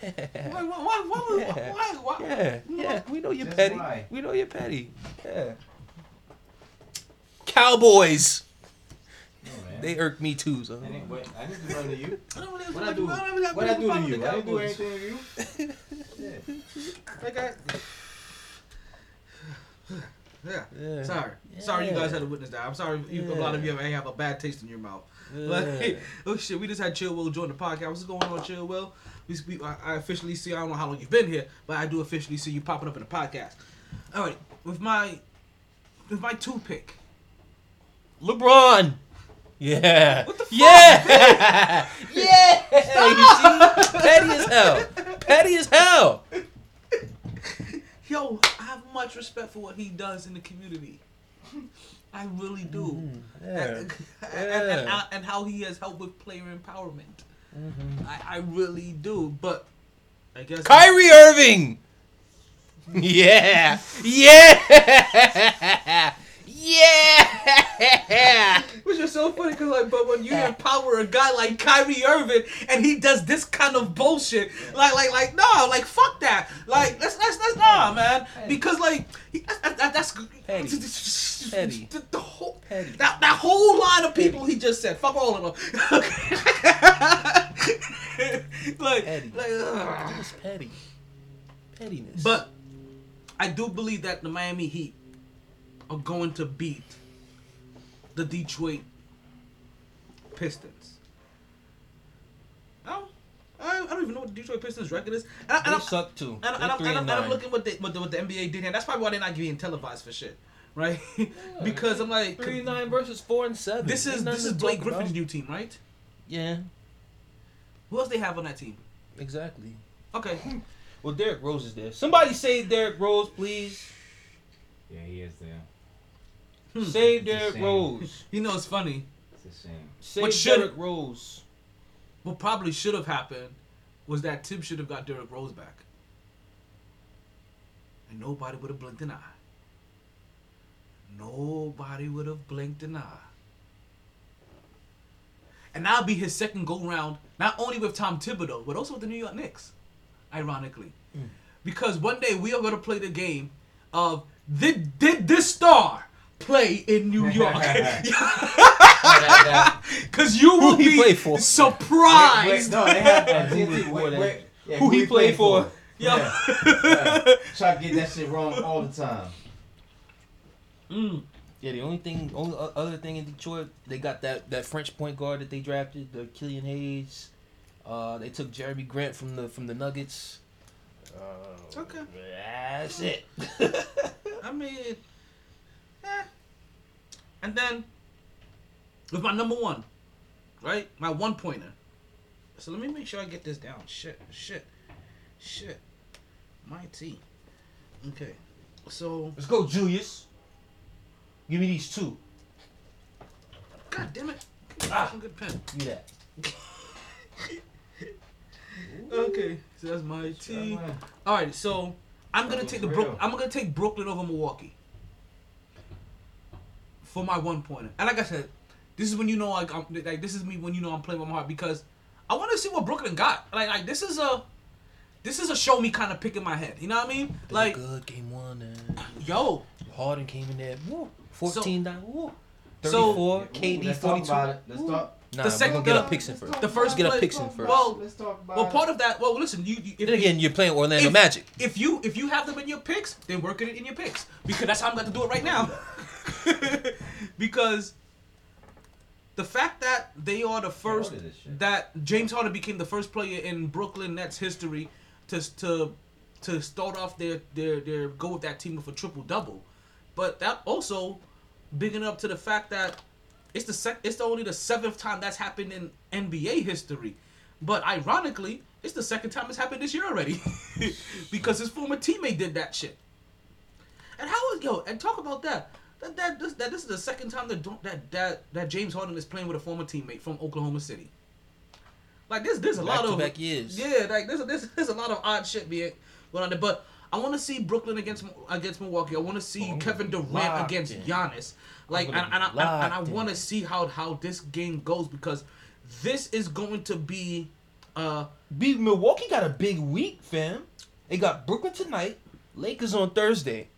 Why, why, why, why,
Yeah.
why, why,
Yeah. Yeah. We know you're
Just
petty.
why?
We know you're petty. Yeah. Cowboys.
No.
They irk me too. So.
I didn't, wait, I didn't do nothing to you. [laughs]
I don't really
What I do?
don't really have
What I
a
do to you?
with
I didn't do anything to you. Yeah. [laughs]
Like I, yeah.
Yeah.
Sorry. Sorry you guys had to witness that. I'm sorry you, a lot of you may have a bad taste in your mouth.
Yeah.
Like, [laughs] oh shit, we just had Chill Will join the podcast. What's going on, Chill Will? We, we, I, I officially see, I don't know how long you've been here, but I do officially see you popping up in the podcast. All right, with my, with my two pick.
LeBron. Yeah.
What the fuck?
Yeah. [laughs] yeah. You [laughs] see? Petty as hell. Petty as hell.
Yo, I have much respect for what he does in the community. I really do. Mm-hmm.
Yeah.
And, and, and,
Yeah.
and how he has helped with player empowerment. Mm-hmm. I, I really do. But I guess
Kyrie Irving. [laughs] Yeah. Yeah. Yeah.
Which is so funny because like, but when you empower a guy like Kyrie Irving and he does this kind of bullshit, like, like, like, no, like, fuck that, like, that's, that's, that's, nah, man, because like, he, that, that, that's
Petty. [laughs] Petty.
The, the whole,
Petty.
that, that whole line of people he just said, fuck all of them. [laughs] like,
Petty.
like, ugh.
Petty. Pettiness.
But I do believe that the Miami Heat are going to beat the Detroit Pistons. I don't, I, I don't even know what the Detroit Pistons record is. And, I, and,
they
I'm,
suck too.
and, and, I'm,
three
and, I'm,
and
and I'm looking what, they, what, the, what the NBA did here. That's probably why they're not getting televised for shit, right? [laughs] because I'm like,
Three and nine versus four and seven.
this is
Ain't
this is Blake Griffin's
about.
new team, right?
Yeah.
Who else they have on that team?
Exactly.
Okay,
Well, Derrick Rose is there. Somebody say Derrick Rose, please.
Yeah, he is there. Hmm.
Save
It's
Derrick. Rose. [laughs]
you know it's funny.
It's a shame.
Save
What should-
Derrick Rose.
What probably should have happened was that Tim should have got Derrick Rose back. And nobody would have blinked an eye. Nobody would have blinked an eye. And that'll be his second go round, not only with Tom Thibodeau, but also with the New York Knicks, ironically. Hmm. Because one day we are going to play the game of did, did this star play in New [laughs] York? Because [laughs] you will
Who he
be
for?
surprised.
Wait, no, they have that. [laughs]
Who he
Wait,
for
wait,
then?
wait. Yeah,
Who he play for?
Yo.
Yeah. yeah. Try to get that shit wrong all the time.
Mm.
Yeah, the only thing, only other thing in Detroit, they got that that French point guard that they drafted, the Killian Hayes. Uh, they took Jerami Grant from the from the Nuggets. Uh,
Okay.
That's it.
I mean, eh. And then, with my number one, right? My one pointer. So let me make sure I get this down. Shit, shit, shit. My T. Okay. So,
Let's go, Julius. Give me these two.
God damn it.
Ah.
Good pen.
That. [laughs]
Okay, so that's my T.
Alright.
So I'm gonna take the. Brook. I'm gonna take Brooklyn over Milwaukee for my one pointer. And like I said, this is when you know like, I'm, like this is me when you know I'm playing with my heart because I want to see what Brooklyn got. Like like this is a this is a show me kind of pick in my head. You know what I mean? Like
good game one and [clears throat]
yo,
Harden came in there. Woo, 14 down. Woo. 34,
Ooh,
KD
let's talk
42.
about it. Let's talk.
Nah,
The
we're
second-
gonna get
the-
our picks in first.
the first
get our
play-
picks in first.
Well,
Let's talk about
well, part of that. Well, listen, you. you if,
then again, you're playing Orlando
if,
Magic.
If you if you have them in your picks, then work it in your picks because that's how I'm going to do it right now. [laughs] [laughs] because the fact that they are the first
order this shit.
that James Harden became the first player in Brooklyn Nets history to to to start off their their their go with that team with a triple double, but that also bigging up to the fact that it's the sec- it's the only the seventh time that's happened in NBA history. But ironically, it's the second time it's happened this year already. [laughs] because his former teammate did that shit. And how is yo, and talk about that. That that this, that this is the second time that that that that James Harden is playing with a former teammate from Oklahoma City. Like there's there's a lot of
Back-to-back years.
Yeah, like there's a, there's, [laughs] there's a lot of odd shit being going on there. But I want to see Brooklyn against against Milwaukee. I want to see
Oh,
Kevin Durant against
in.
Giannis. Like and, and, I, and I
locked
want to see how how this game goes because this is going to be uh
Big Milwaukee got a big week, fam. They got Brooklyn tonight, Lakers on Thursday.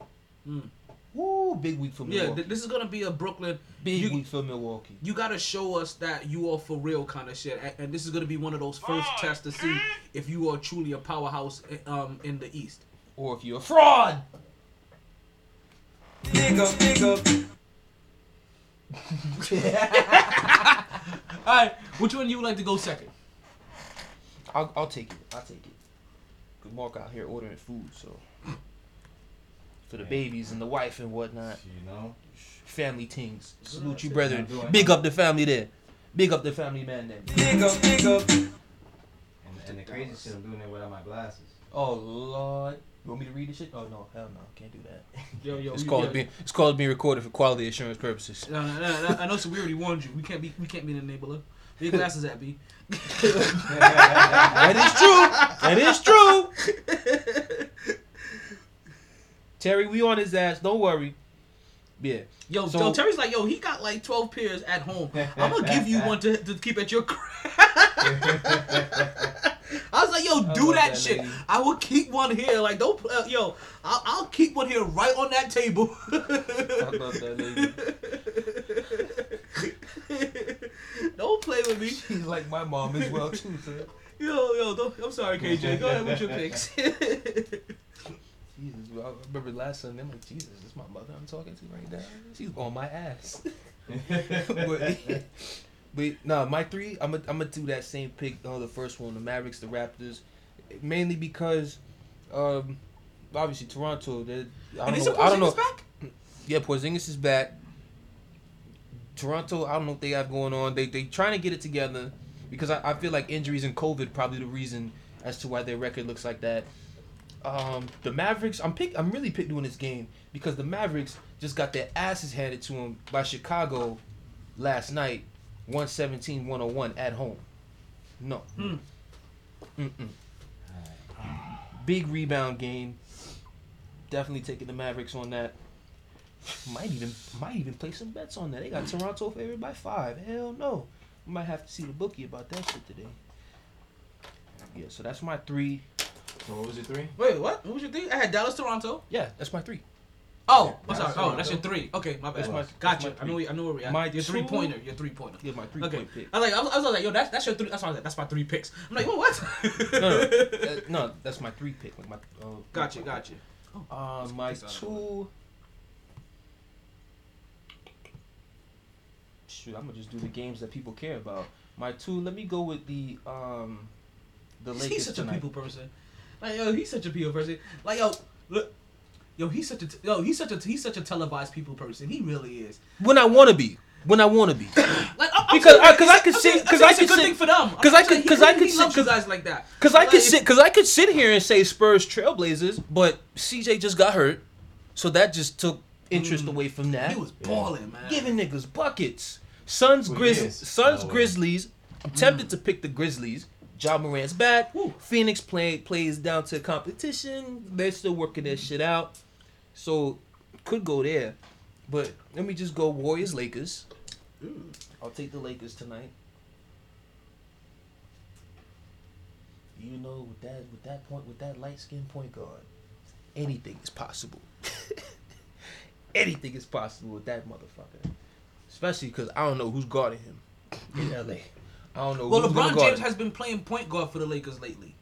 Woo, big week for
Hmm. yeah th- this is gonna be a Brooklyn
big
you,
week for Milwaukee.
you gotta show us that you are for real kind of shit and, and this is gonna be one of those first tests to see if you are truly a powerhouse eh, um in the East.
Or if you're a fraud. Nigga, nigga. [laughs]
All right, which one you would like to go second?
I'll, I'll take it. I'll take it. Cause Mark out here ordering food, so for the babies and the wife and whatnot,
You know.
family things. Salute you, brethren. Big up the family there. Big up the family man there.
And, and the crazy shit, I'm doing it without my glasses.
Oh Lord, you want me to read this shit? Oh no, hell no, can't do that. [laughs]
Yo, yo,
It's called
yo,
being it's called being recorded for quality assurance purposes.
No, no, no, no, I know. So we already warned you. We can't be. We can't be an enabler. Where your glasses at, B? [laughs]
That is true. That is true. [laughs] Terry, we on his ass. Don't worry. Yeah.
Yo,
So-
yo, Terry's like, yo, he got like twelve pairs at home. [laughs] I'm gonna give you one to, to keep at your crib. [laughs] I was like, yo, do that,
that
shit.
lady.
I will keep one here. Like, don't, uh, yo, I'll, I'll keep one here right on that table. [laughs]
I love that lady.
don't play with me.
She's like my mom as well too, sir.
Yo, yo, don't, I'm sorry, KJ. Go ahead with your picks.
Jesus, I remember last Sunday. I'm like, Jesus, this is my mother I'm talking to right now. She's on my ass. [laughs] but, but nah, my three, I'm gonna I'm gonna do that same pick. Uh, the first one, the Mavericks, the Raptors, mainly because, um, obviously Toronto. They, I
And
don't
is
know. I don't know.
Porzingis back?
Yeah, Porzingis is back. Toronto, I don't know what they have going on. They they trying to get it together because I, I feel like injuries and COVID probably the reason as to why their record looks like that. Um, the Mavericks, I'm pick I'm really pick doing this game because the Mavericks just got their asses handed to them by Chicago last night, 117-101 at home. No. Mm-mm. Big rebound game. Definitely taking the Mavericks on that. Might even might even play some bets on that. They got Toronto favored by five. Hell no. We might have to see the bookie about that shit today. Yeah, so that's my three.
So what was your three?
Wait, what? What was your three? I had Dallas, Toronto.
Yeah, that's my three.
Oh, I'm
Dallas,
sorry. Oh, that's your three. Okay, my bad.
That's my-
gotcha.
that's my
I know.
three.
I know where we at.
My
your
two-
three pointer. Your three pointer.
Yeah, my three
Okay.
point pick.
I was like, I was, I was like, yo, that's that's your three. That's why I was like, that's my three picks. I'm like, well, what?
No, no, uh, no, that's my three pick. Like my. Uh,
Gotcha, gotcha.
Uh, my
Picks out of the
two. Shoot, I'm gonna just do the games that people care about. My two. Let me go with the um, the Lakers
he's such
tonight.
a people person. Like yo, he's such a people person. Like yo, look, yo, he's such a t- yo, he's such a he's such a televised people person. He really is.
When I want to be. When I want to be. [coughs]
Like I'm, I'm
Because-
saying,
uh, 'cause I
it's-
could
I'm
sit-
saying- I'm
'cause
saying
I
a
could
good
sit-
thing for them.
'cause
I'm
I could- 'cause I could sit-
you
'cause-
guys like that.
Cause I could sit, cause I could sit here and say Spurs Trailblazers, but CJ just got hurt, so that just took interest away from that.
He was balling, man.
giving niggas buckets. Suns,
For
Grizz. Suns,
Oh.
Grizzlies. I'm tempted to pick the Grizzlies. Ja Morant's back. Phoenix play, plays down to competition. They're still working their shit out. So could go there. But let me just go Warriors Lakers. Mm. I'll take the Lakers tonight. You know, with that with that point with that light skinned point guard, anything is possible. [laughs] anything is possible with that motherfucker. Especially because I don't know who's guarding him in LA. I don't know.
Well,
who's
LeBron
guard
James has been playing point guard for the Lakers lately.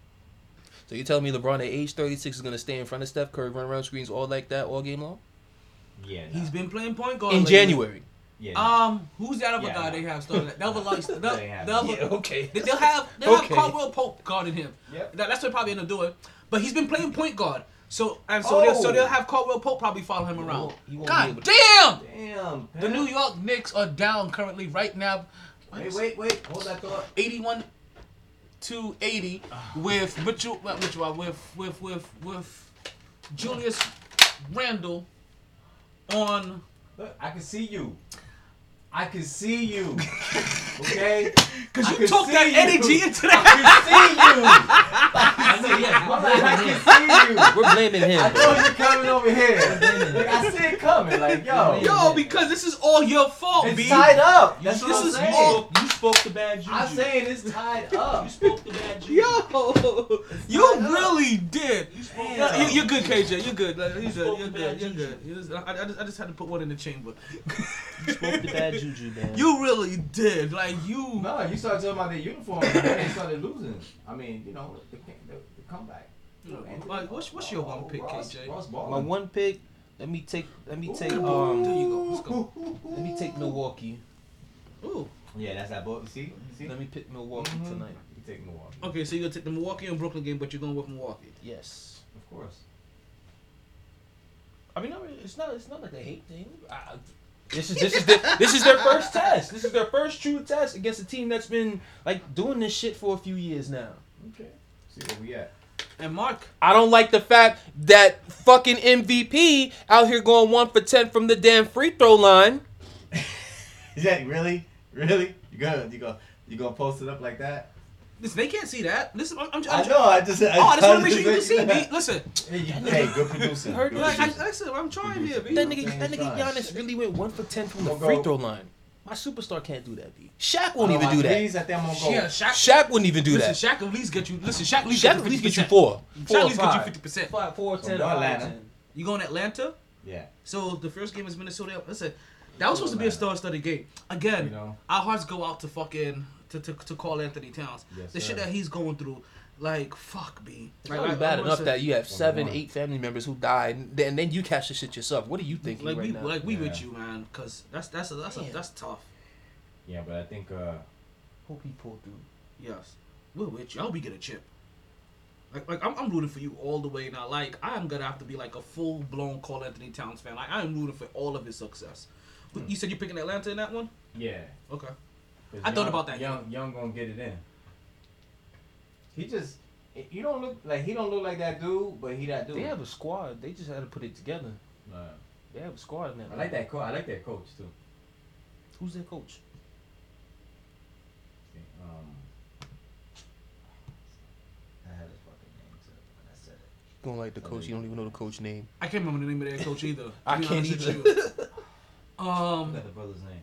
So you telling me LeBron at age 36 is gonna stay in front of Steph Curry, run around screens all like that all game long?
Yeah. Nah.
He's been playing point guard
In
lately.
January.
yeah. nah.
Um, who's that other
Yeah,
guy
no.
they have started? [laughs] They'll have like they'll,
That ain't happening.
they'll,
Yeah, okay.
They'll have they'll
Okay.
have Caldwell Pope guarding him.
Yep.
That, that's what they probably end up doing. But he's been playing point guard. So and so they'll, so
Oh.
they'll have Caldwell Pope probably follow him
He
around.
won't- he won't be
God
able to-
damn!
Damn.
The. New York Knicks are down currently right now.
Wait, wait, wait. Hold that thought.
81 to 80 with Mitchell, not Mitchell, uh, with with with with Julius Randle on
Look, I can see you. I can see you. [laughs] Okay?
because you
can
took that
see
energy
you.
into
I
that.
can see you. [laughs]
I know, yeah, we're
I
blaming him.
can see you.
We're blaming him.
I
bro.
know you're coming over here. Like, I see it coming. Like, yo.
Yo, because this is all your fault,
It's
B.
tied up. That's
This
what I'm
is
saying.
all-
You spoke the bad juju.
I'm saying it's tied up.
You spoke the bad juju.
Yo, you
tied up.
really did.
Damn.
No, you, you're good, KJ. You're good. Like, You're good. You're good. You're good. Just- I, I just, I just had to put one in the chamber.
You spoke the bad [laughs] juju, man.
You really did. Like you.
No, you started talking about their uniform and then they started losing. I mean, you know, the, the, the comeback.
Like, what's what's your one pick,
Ross,
KJ?
Ross
My one pick. Let me take. Let me take.
There you
Um.
go. Let's go.
Let me take Milwaukee.
Ooh.
Yeah, that's that boat. You see? See?
Let me pick Milwaukee
Mhm.
tonight.
You take Milwaukee.
Okay, so you're gonna take the Milwaukee and Brooklyn game, but you're going with Milwaukee.
Yes.
Of course.
I mean, I mean, it's not. It's not like a hate thing. I, this is this is their, this is their first test. This is their first true test against a team that's been like doing this shit for a few years now.
Okay. See where we at.
And Mark,
I don't like the fact that fucking MVP out here going one for ten from the damn free throw line. [laughs]
Is that really? Really? You gonna you gonna you gonna post it up like that?
Listen, they can't see that. Listen, I'm, I'm,
I
I'm
know. I just. I,
Oh, I just want to make
just
sure you can see,
let
B. Listen,
Hey, you- hey, good producing.
Heard
Good
like, I,
producing.
I said, I'm trying here, B.
That nigga, that nigga. Giannis really went one for ten from the
I'ma
free
go-
throw line. My superstar can't do that, B. Shaq won't
don't
even do that.
Please, I think I'm gonna go.
Yeah, Shaq.
Shaq wouldn't even do
listen,
that.
Shaq at least get you. Listen, Shaq at least
Shaq
get
at
you
least get you four.
Shaq at
or
least get you fifty percent.
Five, four,
So
ten,
go
five,
Atlanta.
You going Atlanta?
Yeah.
So the first game is Minnesota. Listen, that was supposed to be a star-studded game. Again,
You know.
our hearts go out to fucking to to, to Karl-Anthony Towns.
Yes,
the shit that he's going through, like fuck, me.
It's
Like,
already
I-
bad
I
enough
wanna
that you have seven, eight family members who died, and then, and then you catch the shit yourself. What are you thinking
like
right
we
now?
like we
Yeah.
with you, man, because that's that's a, that's a, that's tough.
Yeah, but I think uh,
Hope he pulled through.
Yes, we're with you. I hope we get a chip. Like, like I'm, I'm rooting for you all the way now. Like I'm gonna have to be like a full blown Karl-Anthony Towns fan. Like I'm rooting for all of his success. But You said you're picking Atlanta in that one?
yeah.
Okay.
'Cause
I thought about that,
Young, Young gonna get it in. He just, you don't look like he don't look like that dude, but he that dude.
They have a squad. They just had to put it together.
Uh,
They have a squad in that.
I like that coach. I like that coach too.
Who's their coach?
Um, I had his fucking name too when I said it.
Don't like the coach. You don't even know the coach name.
I can't remember the name of their coach either. [laughs]
I
be
can't
honest with
either.
you. [laughs]
I
Um,
got the brother's name.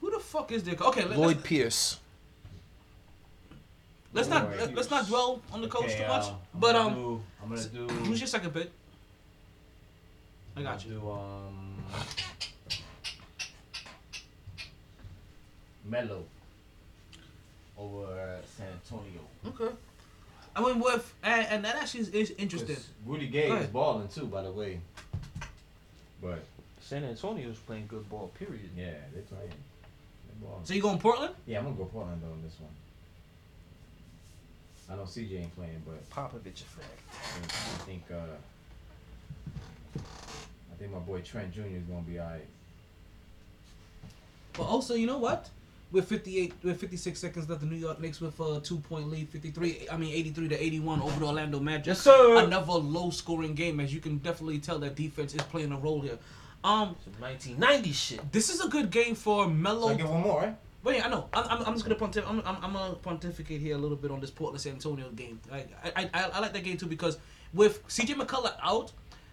Who the fuck is their? co- Okay, let,
Lloyd
let's,
Pierce.
let's not
Lloyd
let, let's not dwell on the coach
Okay,
too much.
I'm
but
gonna
um,
do, I'm gonna do.
who's your second pick? I got you.
Do um, Melo over San Antonio.
Okay. I mean, with and, and that actually is, is interesting.
'Cause Rudy Gay
Go
is
ahead.
balling too, by the way. But
San Antonio's playing good ball. Period.
yeah, they're playing. They're.
So you going Portland?
Yeah, I'm gonna go Portland though on this one. I know CJ ain't playing, but
Popovich effect.
I think uh, I think my boy Trent Jr. is gonna be alright.
But also, you know what? With 58, with 56 seconds left, the New York Knicks with a two-point lead, 53, I mean 83 to 81 over the Orlando Magic.
Yes, sir.
Another low-scoring game, as you can definitely tell that defense is playing a role here. Um,
Some 1990 shit.
this is a good game for
So
Melo.
I get one more, right?
Wait, I know. I'm, I'm, I'm just gonna pontif- I'm, I'm, I'm gonna pontificate here a little bit on this Portland San Antonio game. Like, I, I, I like that game too because with CJ McCollum out,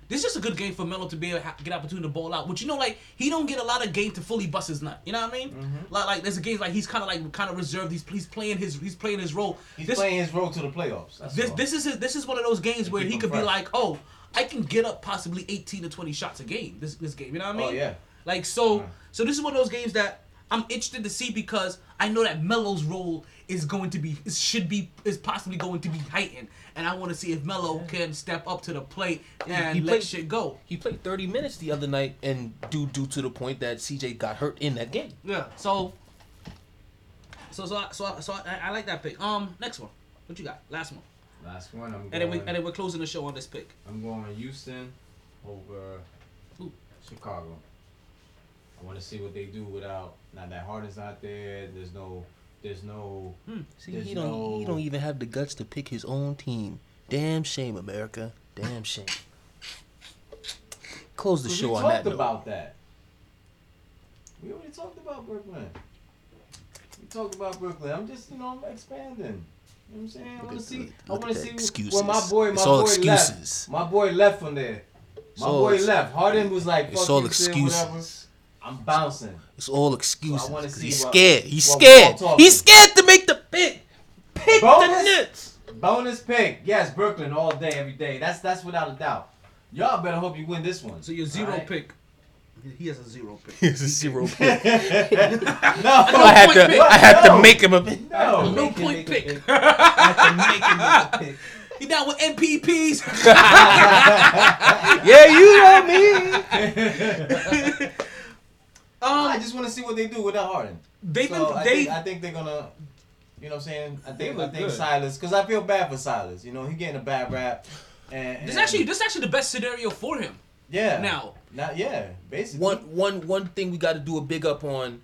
this is just a good game for Melo to be able to ha- get opportunity to ball out. Which you know, like he don't get a lot of game to fully bust his nut. You know what I mean?
Mm-hmm.
Like, like there's a game like he's kind of like kind of reserved. He's he's playing his he's playing his role.
He's
this,
playing his role to the playoffs. That's
this
all.
this is his, this is one of those games where he
him
could be like, oh, I can get up possibly 18 to 20 shots a game. This this game, you know what I mean?
Oh, yeah.
Like so,
Yeah.
so this is one of those games that I'm interested to see because I know that Melo's role is going to be is, should be is possibly going to be heightened, and I want to see if Melo can step up to the plate and
he
let
played-
shit go.
He played 30 minutes the other night, and due due to the point that CJ got hurt in that game.
Yeah. So. So so I- so I- so I, I like that pick. Um, next one. What you got? Last one.
Last one. I'm going.
And then we and then we're closing the show on this pick.
I'm going Houston over
Ooh.
Chicago. I want to see what they do without now that Harden's not there. There's no. There's no.
Hmm, see,
There's
he don't he don't even have the guts to pick his own team. Damn shame, America. Damn shame. Close the
we
show on
talked
that note.
about that. We already talked about Brooklyn. We talked about Brooklyn. I'm just, you know, I'm expanding. You know what I'm saying? I want to see. I want to see
excuses.
where my boy, my
It's all
boy
excuses.
left. My boy left from there. My
all
boy
ex-
left. Harden was like,
It's
Fuck
all
you, whatever.
excuses.
I'm bouncing.
It's all excuses.
wanna
'cause
see
he's
what-
scared. He's scared. He's scared to make the pick. Pick the
Bonus?
Nets.
Bonus pick. Yes, Brooklyn all day, every day. That's that's without a doubt. Y'all better hope you win this one.
So your zero
Alright?
pick. He has a zero pick.
He's a zero [laughs] pick.
no,
I had to.
pick.
I had
No.
to make him a.
no.
No point pick.
I have to make him a pick.
He down with MPPs. [laughs]
Yeah, you know me. [laughs]
I
um,
just want to see what they do without Harden.
they've
So
been
I,
they.
think, I think they're gonna, you know, what I'm saying. I think I think
good.
Silas, because I feel bad for Silas. You know, he getting a bad rap. And,
This actually this actually the best scenario for him
yeah.
now.
Not yeah, basically.
one one one thing we got to do a big up on,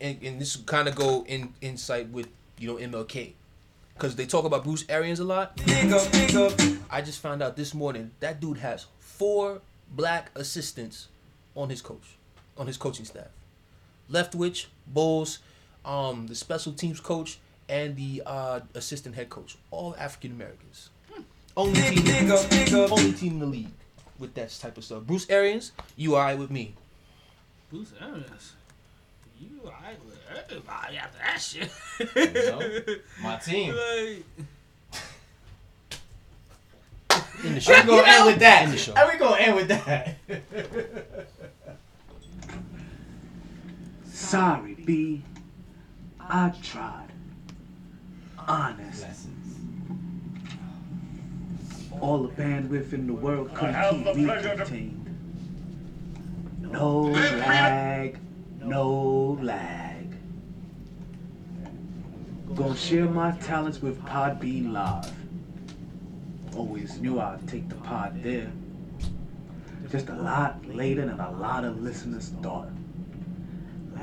and, and this kind of go in insight with you know MLK, because they talk about Bruce Arians a lot. Big up, big up. I just found out this morning that dude has four black assistants on his coach, on his coaching staff. Leftwich, Bowles, um, the special teams coach, and the uh, assistant head coach, all African Americans. Only team, only team in the league with that type of stuff. Bruce Arians, you alright with me?
Bruce Arians. You alright with everybody after that shit.
You know, [laughs] my team.
Like,
In the show.
We're gonna end with that.
In the show.
And we're gonna end with that.
Sorry, B. I tried. Honest.
Lessons.
All the bandwidth in the world couldn't keep me contained. No lag, no lag. Gonna share my talents with Podbean Live. Always knew I'd take the pod there. Just a lot later than a lot of listeners thought.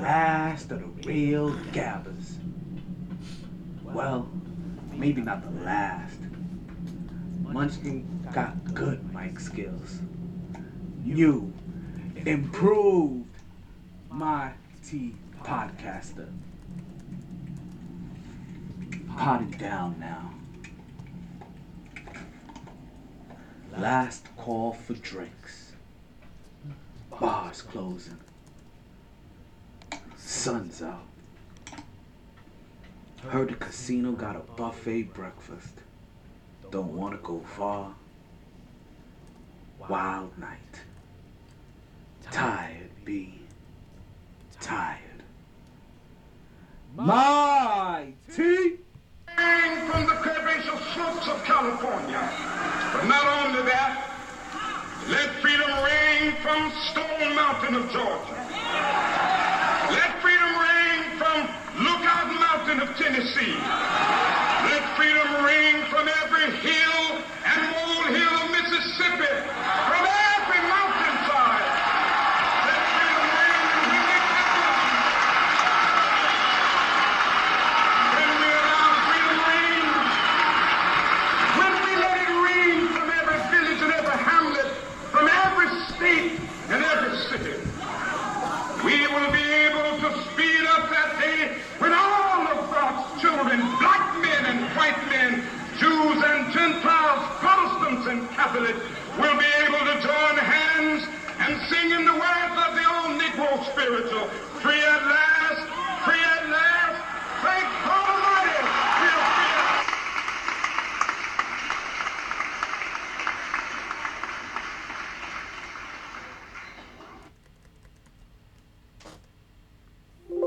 Last of the real gabbers. Well, maybe not the last. Munchkin got good mic skills. New, improved, my T podcaster. Potting down now. Last call for drinks. Bars closing. Sun's out. Heard the casino got a buffet breakfast. Don't want to go far. Wild night. Tired, be. Tired. My T.
rain from the provincial slopes of California. But not only that, let freedom ring from Stone Mountain of Georgia. Let freedom ring from Lookout Mountain of Tennessee. Freedom ring from every hill and molehill of Mississippi. Gentiles, Protestants, and Catholics will be able to join hands and sing in the words of the old Negro spiritual, free at last.